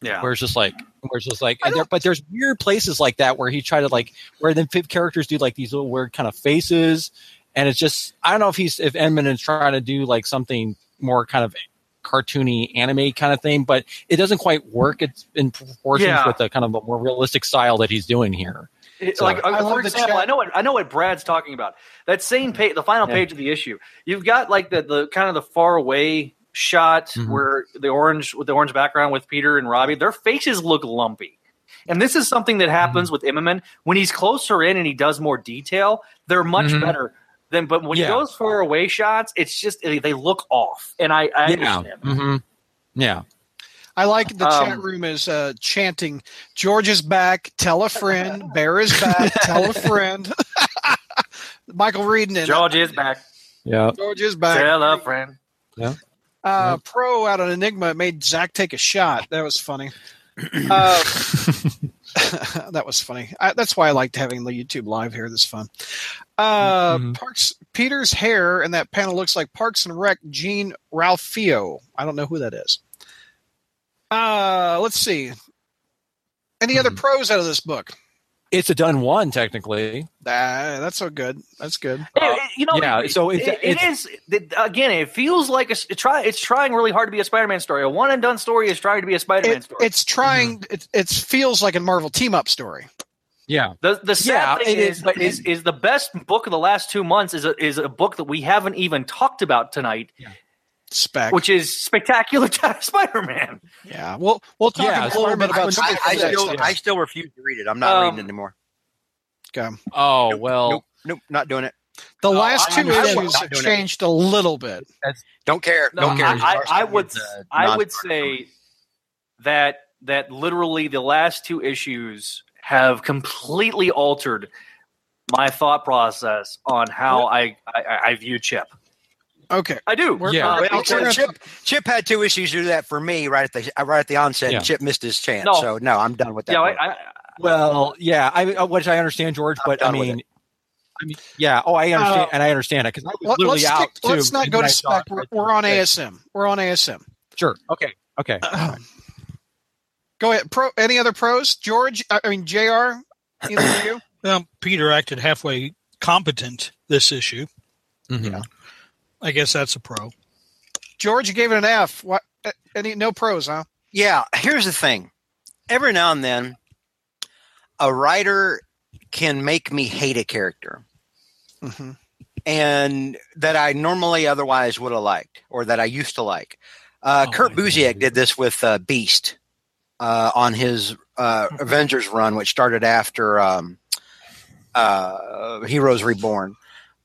yeah. Where it's just like where it's just like. And there, but there's weird places like that where he tried to like where then f- characters do like these little weird kind of faces, and it's just I don't know if he's if Immonen is trying to do like something more kind of cartoony anime kind of thing, but it doesn't quite work. It's in proportions Yeah. with the kind of a more realistic style that he's doing here. It- So- like I uh, for example. I know what I know what Brad's talking about. That same page, the final Yeah. page of the issue. You've got like the the kind of the far away shot Mhm. where the orange with the orange background with Peter and Robbie, their faces look lumpy. And this is something that happens with Immonen when he's closer in and he does more detail. They're much Mhm. better than. But when Yeah. he goes for away shots, it's just they they look off. And I, I yeah. understand. that. hmm Yeah. I like the Um, chat room is uh, chanting, "George is back. Tell a friend. Bear is back. tell a friend." Michael reading it. George is back. Yeah. George is back. Tell a friend. Uh, pro out of Enigma made Zach take a shot. That was funny. Uh, that was funny. I, that's why I liked having the YouTube live here. This fun. Uh, Mhm. Parks Peter's hair in that panel looks like Parks and Rec Gene Ralphio. I don't know who that is. Uh, let's see. Any other Mhm. pros out of this book? It's a done one technically. Ah, that's so good. That's good. It- it- you know, yeah, it, so it's- it- it is it- again. It feels like a, s- it try. It's trying really hard to be a Spider-Man story. A one and done story is trying to be a Spider-Man It, story. it's trying. It, it feels like a Marvel team up story. Yeah. the the sad yeah, thing it is, is, is is the best book of the last two months is a, is a book that we haven't even talked about tonight, Spec. which is Spectacular Spider-Man. yeah, we'll we'll talk Yeah, a little bit Spider-Man- about. I- I, I still next I still refuse to read it. I'm not Um, reading it anymore. Okay. Oh Nope, well. nope, nope, not doing it. The Oh, last two issues have doing it. changed a little bit. Don't care. No, Don't care. I, I, I would I would non-Spider-Man. say that that literally the last two issues have completely altered my thought process on how I, I, I view Chip. Okay. I do. We're- Yeah. Uh, Well, I'll Chip, Chip had two issues to do that for me right at the right at the onset. Yeah. Chip missed his chance, No. so no, I'm done with that. yeah. I, I, Well, yeah, I uh, which I understand, George, but I mean, I mean, yeah, oh, I understand, Uh, and I understand it because I was Let, literally us out too. let's not go to spec. it We're, we're on there. ASM. We're on ASM. Sure. Okay. Okay. Go ahead. Pro. Any other pros? George. I I mean, Jr. Either of you. Well, Peter acted halfway competent this issue. Mhm. I guess that's a pro. George, you gave it an F. What? uh, Any no pros, huh? Yeah, here's the thing. Every now and then, a writer can make me hate a character, hmm and that I normally otherwise would have liked, or that I used to like. Uh, Oh, Kurt I Busiek did this with uh, Beast. uh, on his uh, Avengers run, which started after um, uh, Heroes Reborn.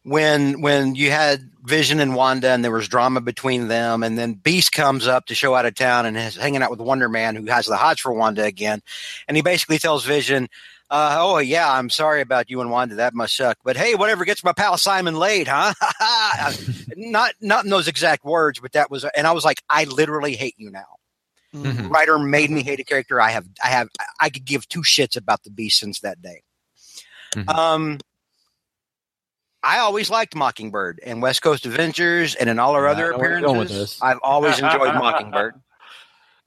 When when you had Vision and Wanda, and there was drama between them, and then Beast comes up to show out of town and is hanging out with Wonder Man, who has the hots for Wanda again, and he basically tells Vision, uh, "Oh yeah, I'm sorry about you and Wanda. That must suck. But hey, whatever gets my pal Simon laid, huh? not not in those exact words, but that was. And I was like, I literally hate you now. Mhm. Writer made me hate a character. I have I have I could give two shits about the Beast since that day. Mhm. Um, I always liked Mockingbird and West Coast Avengers, and in all our Yeah, other know where you're going with appearances. I've always enjoyed Mockingbird.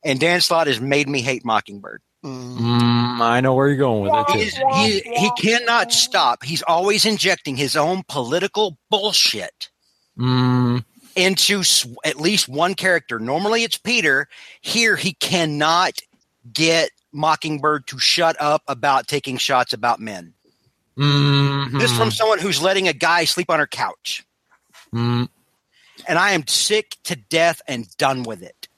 And Dan Slott has made me hate Mockingbird. Mm. I know where you're going with it. He he cannot stop. He's always injecting his own political bullshit Mm, into at least one character. Normally it's Peter. Here he cannot get Mockingbird to shut up about taking shots about men. Mm, This from someone who's letting a guy sleep on her couch. mm, And I am sick to death and done with it.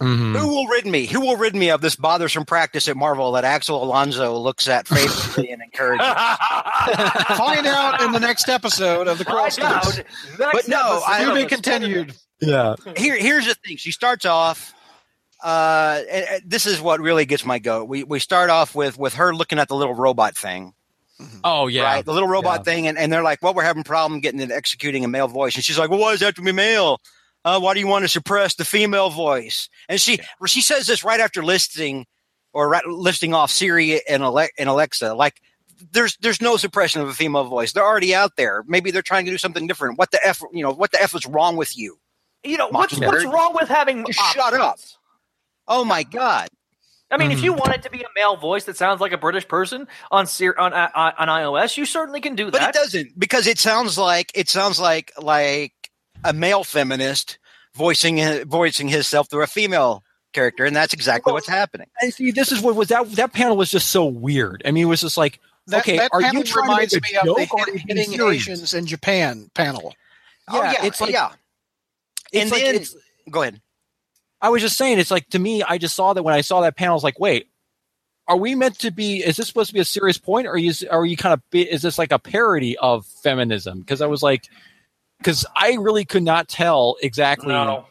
mhm. Who will rid me? Who will rid me of this bothersome practice at Marvel that Axel Alonso looks at favorably and encourages? Find out in the next episode of the Crawl Find out Space. next But no, episode I- To be continued. Yeah. Here, here's the thing. She starts off. Uh, and- and this is what really gets my goat. We we start off with with her looking at the little robot thing, Oh yeah. right? The little robot Yeah. thing, and, and they're like, "Well, we're having a problem getting it executing a male voice." And she's like, "Well, why does it have to be male? Uh, why do you want to suppress the female voice?" And she she says this right after listing or right, listing off Siri and, Ale- and Alexa, like. There's there's no suppression of a female voice. They're already out there. Maybe they're trying to do something different. What the f you know? What the f is wrong with you? You know what's what's wrong with having Just shut up. Oh my god! I mean, if Mhm. you want it to be a male voice that sounds like a British person on on uh, on iOS, you certainly can do that. But it doesn't because it sounds like it sounds like like a male feminist voicing voicing himself through a female character, and that's exactly what's happening. And see, this is what was that. That panel was just so weird. I mean, it was just like, That, okay, that are panel you trying reminds to make me a of the joke or are hit- you being hitting? Asians in Japan panel. Oh Yeah, yeah, it's like- yeah. It's And like- then it's- go ahead. I was just saying, it's like to me, I just saw that when I saw that panel, I was like, wait, are we meant to be? Is this supposed to be a serious point, or is are you kind of? Is this like a parody of feminism? Because I was like, because I really could not tell exactly no,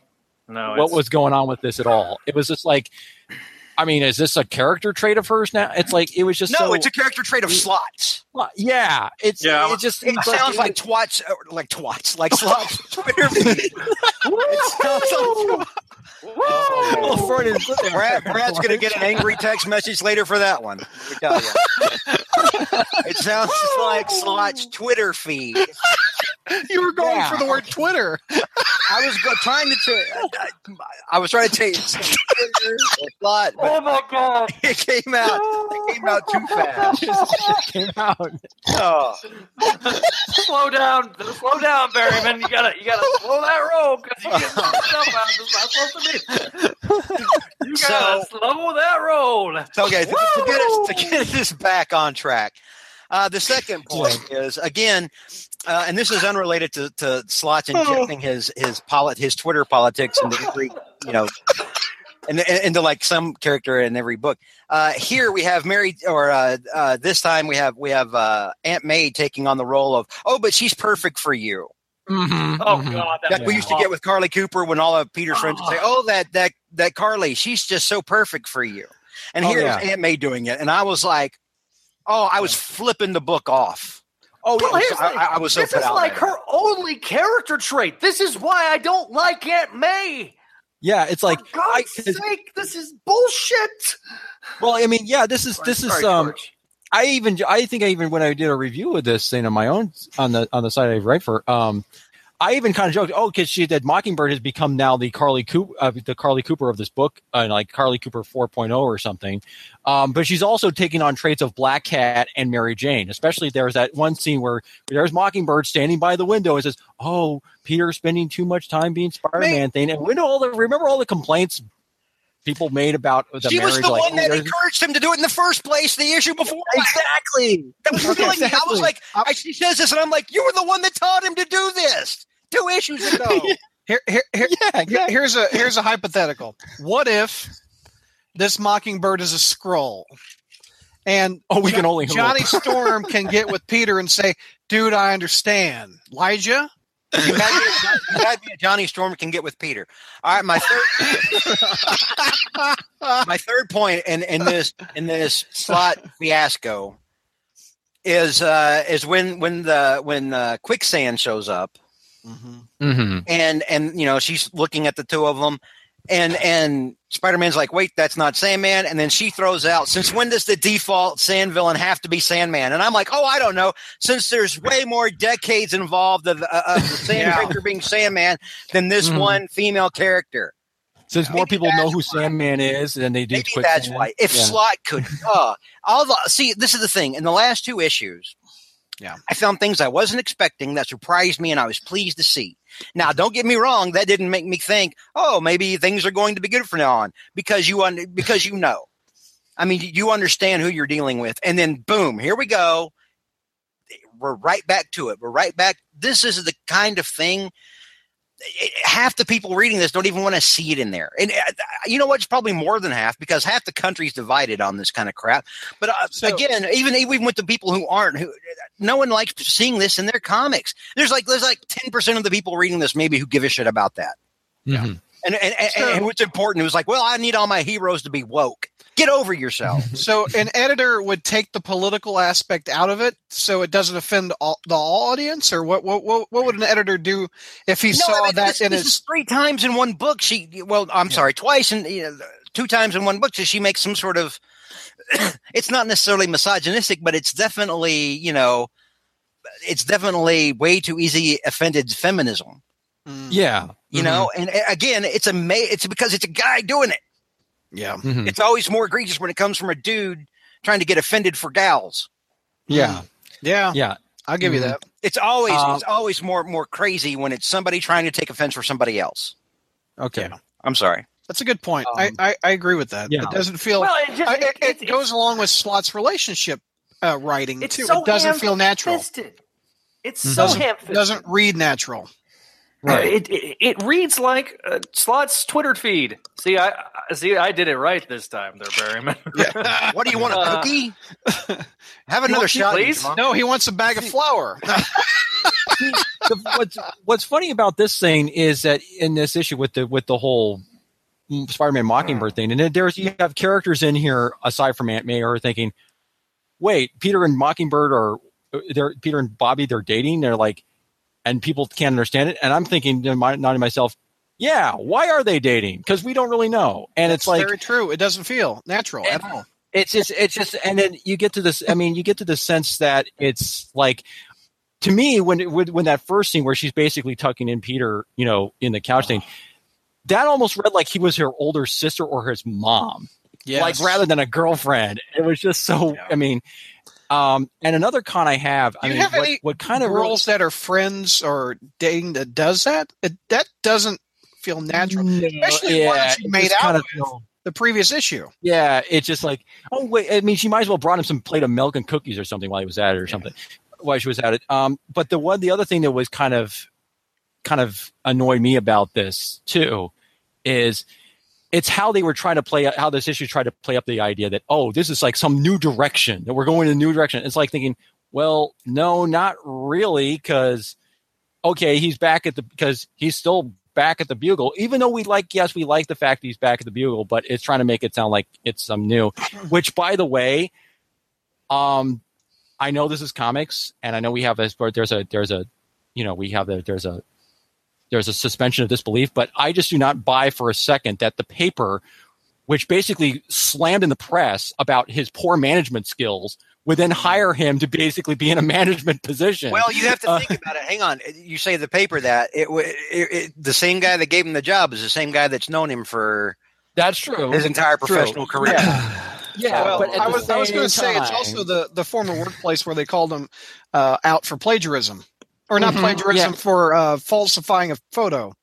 no. what was going on with this at all. It was just like, I mean, is this a character trait of hers now? It's like it was just No, so, it's a character trait of Slott's. yeah. It's Yeah. It just It seems sounds like twats, uh, like twats, like slots. Twitter feed. It sounds like- a little Freudian slip. Brad, Brad's going to get an angry text message later for that one. let me tell you. it sounds like Slott's Twitter feed. You were going Yeah. for the word Twitter. I was go- trying to. T- I, I was trying to tell you Twitter, Slot, Oh my god! it came out. It came out too fast. came out. Oh. slow down, slow down, Berryman. You gotta, you gotta slow that roll because you get stuff out. It's not supposed to be. You gotta slow that roll. So, okay, to, to get us, to get this back on track. Uh, the second point is again, uh, and this is unrelated to, to Slott's injecting his his polit- his Twitter politics into every you know, and into like some character in every book. Uh, here we have Mary, or uh, uh, this time we have we have uh, Aunt May taking on the role of oh, but she's perfect for you. Mhm, Oh mhm. god, Like that we used to get with Carlie Cooper when all of Peter's friends would say, "Oh, that that that Carlie, she's just so perfect for you." And Oh, here's yeah. Aunt May doing it, and I was like, "Oh, I was flipping the book off." Oh, Well, yeah. here's I, I- I was so this is like by her only character trait. This is why I don't like Aunt May. yeah. It's like For God's I- sake, this is bullshit. Well, I mean, yeah, this is this is Sorry, um. George. I even I think I even when I did a review of this thing on my own on the on the site I write for, um, I even kind of joked, oh, because she did Mockingbird has become now the Carlie Cooper, uh, the Carlie Cooper of this book, uh, like Carlie Cooper 4.0 or something. Um, but she's also taking on traits of Black Cat and Mary Jane. Especially there's that one scene where there's Mockingbird standing by the window and says, "Oh, Peter's spending too much time being Spider-Man thing." And we know all the remember all the complaints people made about the she marriage. was the like, one oh, that encouraged him to do it in the first place. The issue before exactly. that was Okay, killing me. I was like, I, she says this, and I'm like, "You were the one that taught him to do this two issues ago." Here, here, here, Yeah, here- here's a here's a hypothetical. What if this mockingbird is a Skrull. And Oh, we can only. Johnny Storm can get with Peter and say, "Dude, I understand." Elijah, You had me, you had Johnny Storm can get with Peter. All right, my third, my third point in, in this in this Slott fiasco is uh, is when when the when uh, quicksand shows up Mm-hmm. and and you know she's looking at the two of them and and spider-man's like wait that's not sandman. And then she throws out since when does the default sand villain have to be sandman? And i'm like oh i don't know. Since there's way more decades involved of, uh, of the sand Yeah. being sandman than this Mhm. one female character. Since more people know who Sandman is than they do maybe that's why. If Yeah. Slott could uh all the see this is the thing. In the last two issues Yeah. i found things i wasn't expecting that surprised me and i was pleased to see. Now don't get me wrong that didn't make me think oh maybe things are going to be good from now on because you un- because you know. I mean you understand who you're dealing with and then boom here we go. We're right back to it. We're right back this is the kind of thing half the people reading this don't even want to see it in there. And uh, you know what? It's probably more than half because half the country's divided on this kind of crap. But uh, So- again, even even with the people who aren't, who no one likes seeing this in their comics. There's like there's like ten percent of the people reading this maybe who give a shit about that. Mhm. And and, and, So- and what's important it was like, well, I need all my heroes to be woke. Get over yourself. so an editor would take the political aspect out of it, so it doesn't offend all, the audience, or what? What? What, what would an editor do if he No, saw I mean, that this, in this his? three times in one book. She well, I'm sorry, twice and you know, two times in one book. So she makes some sort of. it's not necessarily misogynistic, but it's definitely you know, it's definitely way too easy offended feminism. Mm, Yeah. You Mhm. know, and again, it's a ma- it's because it's a guy doing it. Yeah. Mhm. It's always more egregious when it comes from a dude trying to get offended for gals. Yeah. Yeah, Yeah. I'll give you Mhm. that. It's always Um, it's always more more crazy when it's somebody trying to take offense for somebody else. Okay. Yeah. I'm sorry. That's a good point. Um, I, I I agree with that. yeah. It doesn't feel. Well, it just I- it, it, it goes along with Slott's relationship uh, writing it's too. so it doesn't feel natural. It's so Doesn't- ham-fisted. Doesn't read natural. Right. It, it it reads like uh, Slott's Twitter feed. See, I I- see. I did it right this time, there, Barryman. What do you want a Uh, cookie? Have another want- shot, please? No, he wants a bag of flour. the, what's what's funny about this thing is that in this issue with the with the whole Spider-Man Mockingbird thing, and then there's you have characters in here aside from Aunt May who are thinking, wait, Peter and Mockingbird are they're Peter and Bobbi they're dating. They're like, and people can't understand it. And I'm thinking, to my- not to myself, yeah, why are they dating? Because we don't really know. And That's it's like very true. It doesn't feel natural at all. it's just it's just and then you get to this i mean you get to the sense that it's like to me when when, that first scene where she's basically tucking in peter you know in the couch thing ah. that almost read like he was her older sister or his mom like rather than a girlfriend it was just so Yeah. i mean um and another con i have i mean have what, what kind of girls that are friends or dating that does that. It, that doesn't feel natural. No, Especially one that she made out of with. The previous issue. Yeah, it's just like, oh wait, I mean, she might as well brought him some plate of milk and cookies or something while he was at it or something, while she was at it. Um, but the one, the other thing that was kind of, kind of annoyed me about this too, is it's how they were trying to play, how this issue tried to play up the idea that oh, this is like some new direction that we're going in a new direction. It's like thinking, well, no, not really, because okay, he's back at the because he's still back at the bugle even though we like yes we like the fact he's back at the bugle but it's trying to make it sound like it's some new which by the way um i know this is comics and i know we have a there's a there's a you know we have a there's a there's a suspension of disbelief but i just do not buy for a second that the paper which basically slammed in the press about his poor management skills would then hire him to basically be in a management position Well, you have to Uh, think about it. Hang on. You say the paper that it, wa- it, it the same guy that gave him the job is the same guy that's known him for that's true his entire True. professional career. Yeah. Yeah, well, but I was, I was going to say it's also the, the former workplace where they called him uh, out for plagiarism. Or not Mhm. plagiarism, Yeah. for uh, falsifying a photo.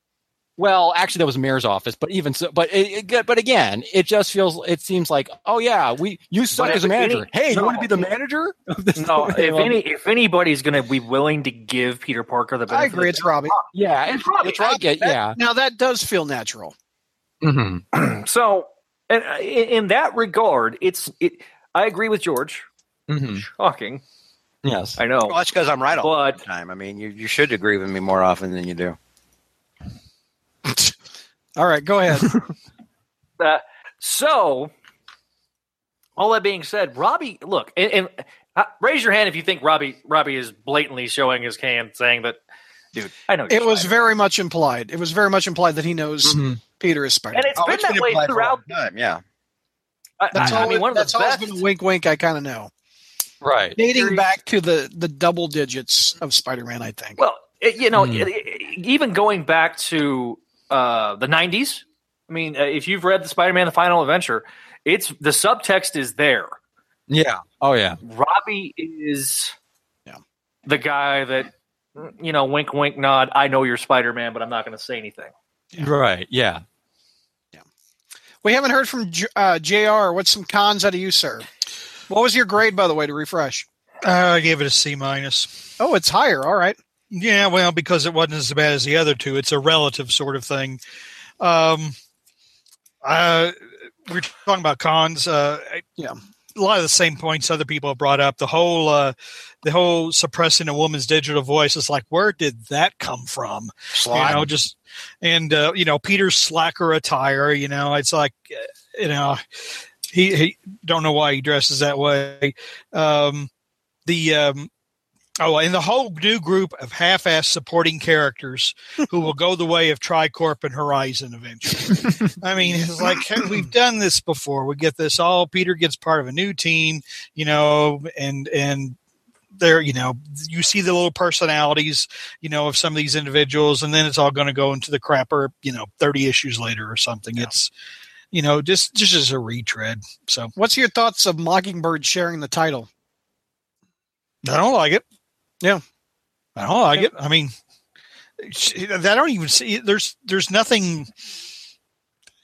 Well, actually, that was mayor's office, but even so, but it, it, but again, it just feels. It seems like, oh yeah, we you suck But as a if any- manager. hey, no. you want to be the manager? of this No, if any if anybody's going to be willing to give Peter Parker the benefit, I agree, of it's Robbie. yeah, it's, Robbie. it's I get, yeah. Now that does feel natural. Mhm. so uh, in, in that regard, it's it. I agree with George. hmm Shocking, Yes. I know. Well, that's because I'm right all But- the time. I mean, you, you should agree with me more often than you do. All right, go ahead. Uh, so, all that being said, Robbie, look, and, and uh, raise your hand if you think Robbie Robbie is blatantly showing his hand, saying that, dude, I know. it was Spider-Man." very much implied. It was very much implied that he knows Mhm. Peter is Spider. and it's been that way throughout. time. Yeah. I, That's I, I all. mean, one of that's the always best. been a wink, wink. I kind of know. Right. Dating Series- back to the the double digits of Spider-Man, I think. Well, it, you know, Hmm. it- it- even going back to uh, the '90s. I mean, uh, if you've read the Spider-Man: The Final Adventure, it's the subtext is there. Yeah. Oh yeah. Robbie is Yeah. the guy that you know, wink, wink, nod. I know you're Spider-Man, but I'm not going to say anything. Right. Yeah. Yeah. we haven't heard from J- uh, Jr. What's some cons out of you, sir? What was your grade, by the way, to refresh? Uh, I gave it a C minus. Oh, it's higher. All right. Yeah, well, because it wasn't as bad as the other two. It's a relative sort of thing. Um, uh, we're talking about cons. Uh, Yeah. a lot of the same points other people have brought up. The whole, uh, the whole suppressing a woman's digital voice is like, where did that come from? Slott. You know, just and uh, you know Peter's slacker attire. You know, it's like, uh, you know, he, he don't know why he dresses that way. Um, the um, oh, and the whole new group of half-ass supporting characters who will go the way of Tri-Corp and Horizon eventually. I mean, it's like hey, we've done this before. We get this all. Peter gets part of a new team, you know, and and there, you know, you see the little personalities, you know, of some of these individuals, and then it's all going to go into the crapper, you know, thirty issues later or something. It's, you know, just just as a retread. So What's your thoughts of Mockingbird sharing the title? I don't like it. Yeah. I don't like it. I mean, I don't even see. There's there's nothing.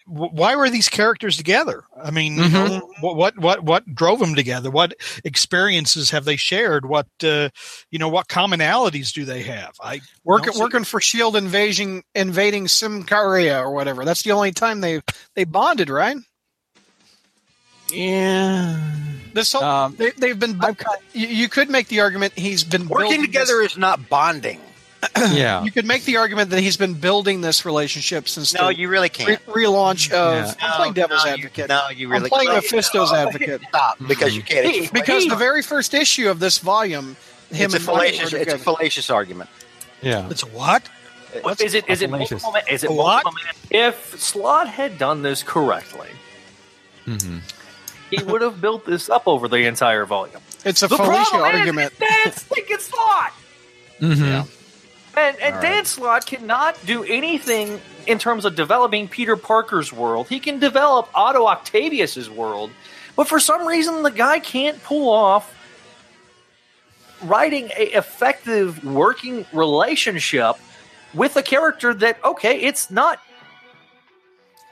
Wh- Why were these characters together? I mean, you know, what what what what drove them together? What experiences have they shared? What uh, you know? What commonalities do they have? I Working working for Shield invasion invading Symkaria or whatever. That's the only time they they bonded, right? Yeah. This whole Um, they, they've been. you, you could make the argument he's been Working together This, is not bonding. Yeah. you could make the argument that he's been building this relationship since No, the you really can't. relaunch of. Yeah. I'm playing devil's no, advocate. You, no, you really I'm playing can't. Mephisto's advocate Stop, because you can't. It's, because He- the very first issue of this volume, him it's and Mike fallacious. It's a fallacious argument. Yeah. it's what? What, is it? Is it multiple? ma- Is it What? multiple? ma- If Slott had done this correctly, hmm he would have built this up over the entire volume. It's a The fallacious problem is, argument. it's Dan stinking Slott. And, and All Dan right. Slott cannot do anything in terms of developing Peter Parker's world. He can develop Otto Octavius's world, but for some reason the guy can't pull off writing a effective working relationship with a character that okay, it's not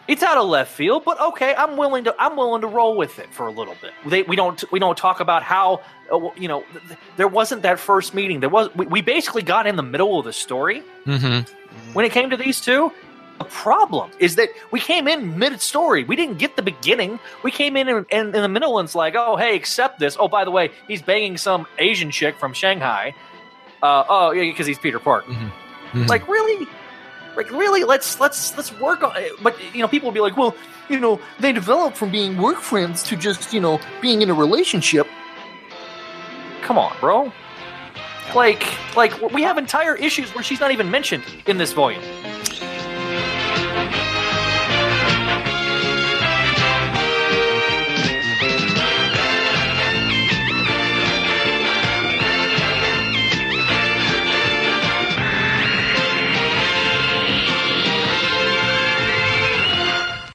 it's out of left field, but okay, I'm willing to I'm willing to roll with it for a little bit. They, we don't we don't talk about how uh, you know th- th- there wasn't that first meeting. There was we, we basically got in the middle of the story hmm when it came to these two. The problem is that we came in mid story. We didn't get the beginning. We came in in, in in the middle and it's like, oh hey, accept this. Oh by the way, he's banging some Asian chick from Shanghai. Uh, oh yeah, because he's Peter Parker. Mhm. Like really, like really, let's let's let's work on it. But you know, people will be like, well, you know, they develop from being work friends to just you know being in a relationship. Come on, bro. Like, like we have entire issues where she's not even mentioned in this volume.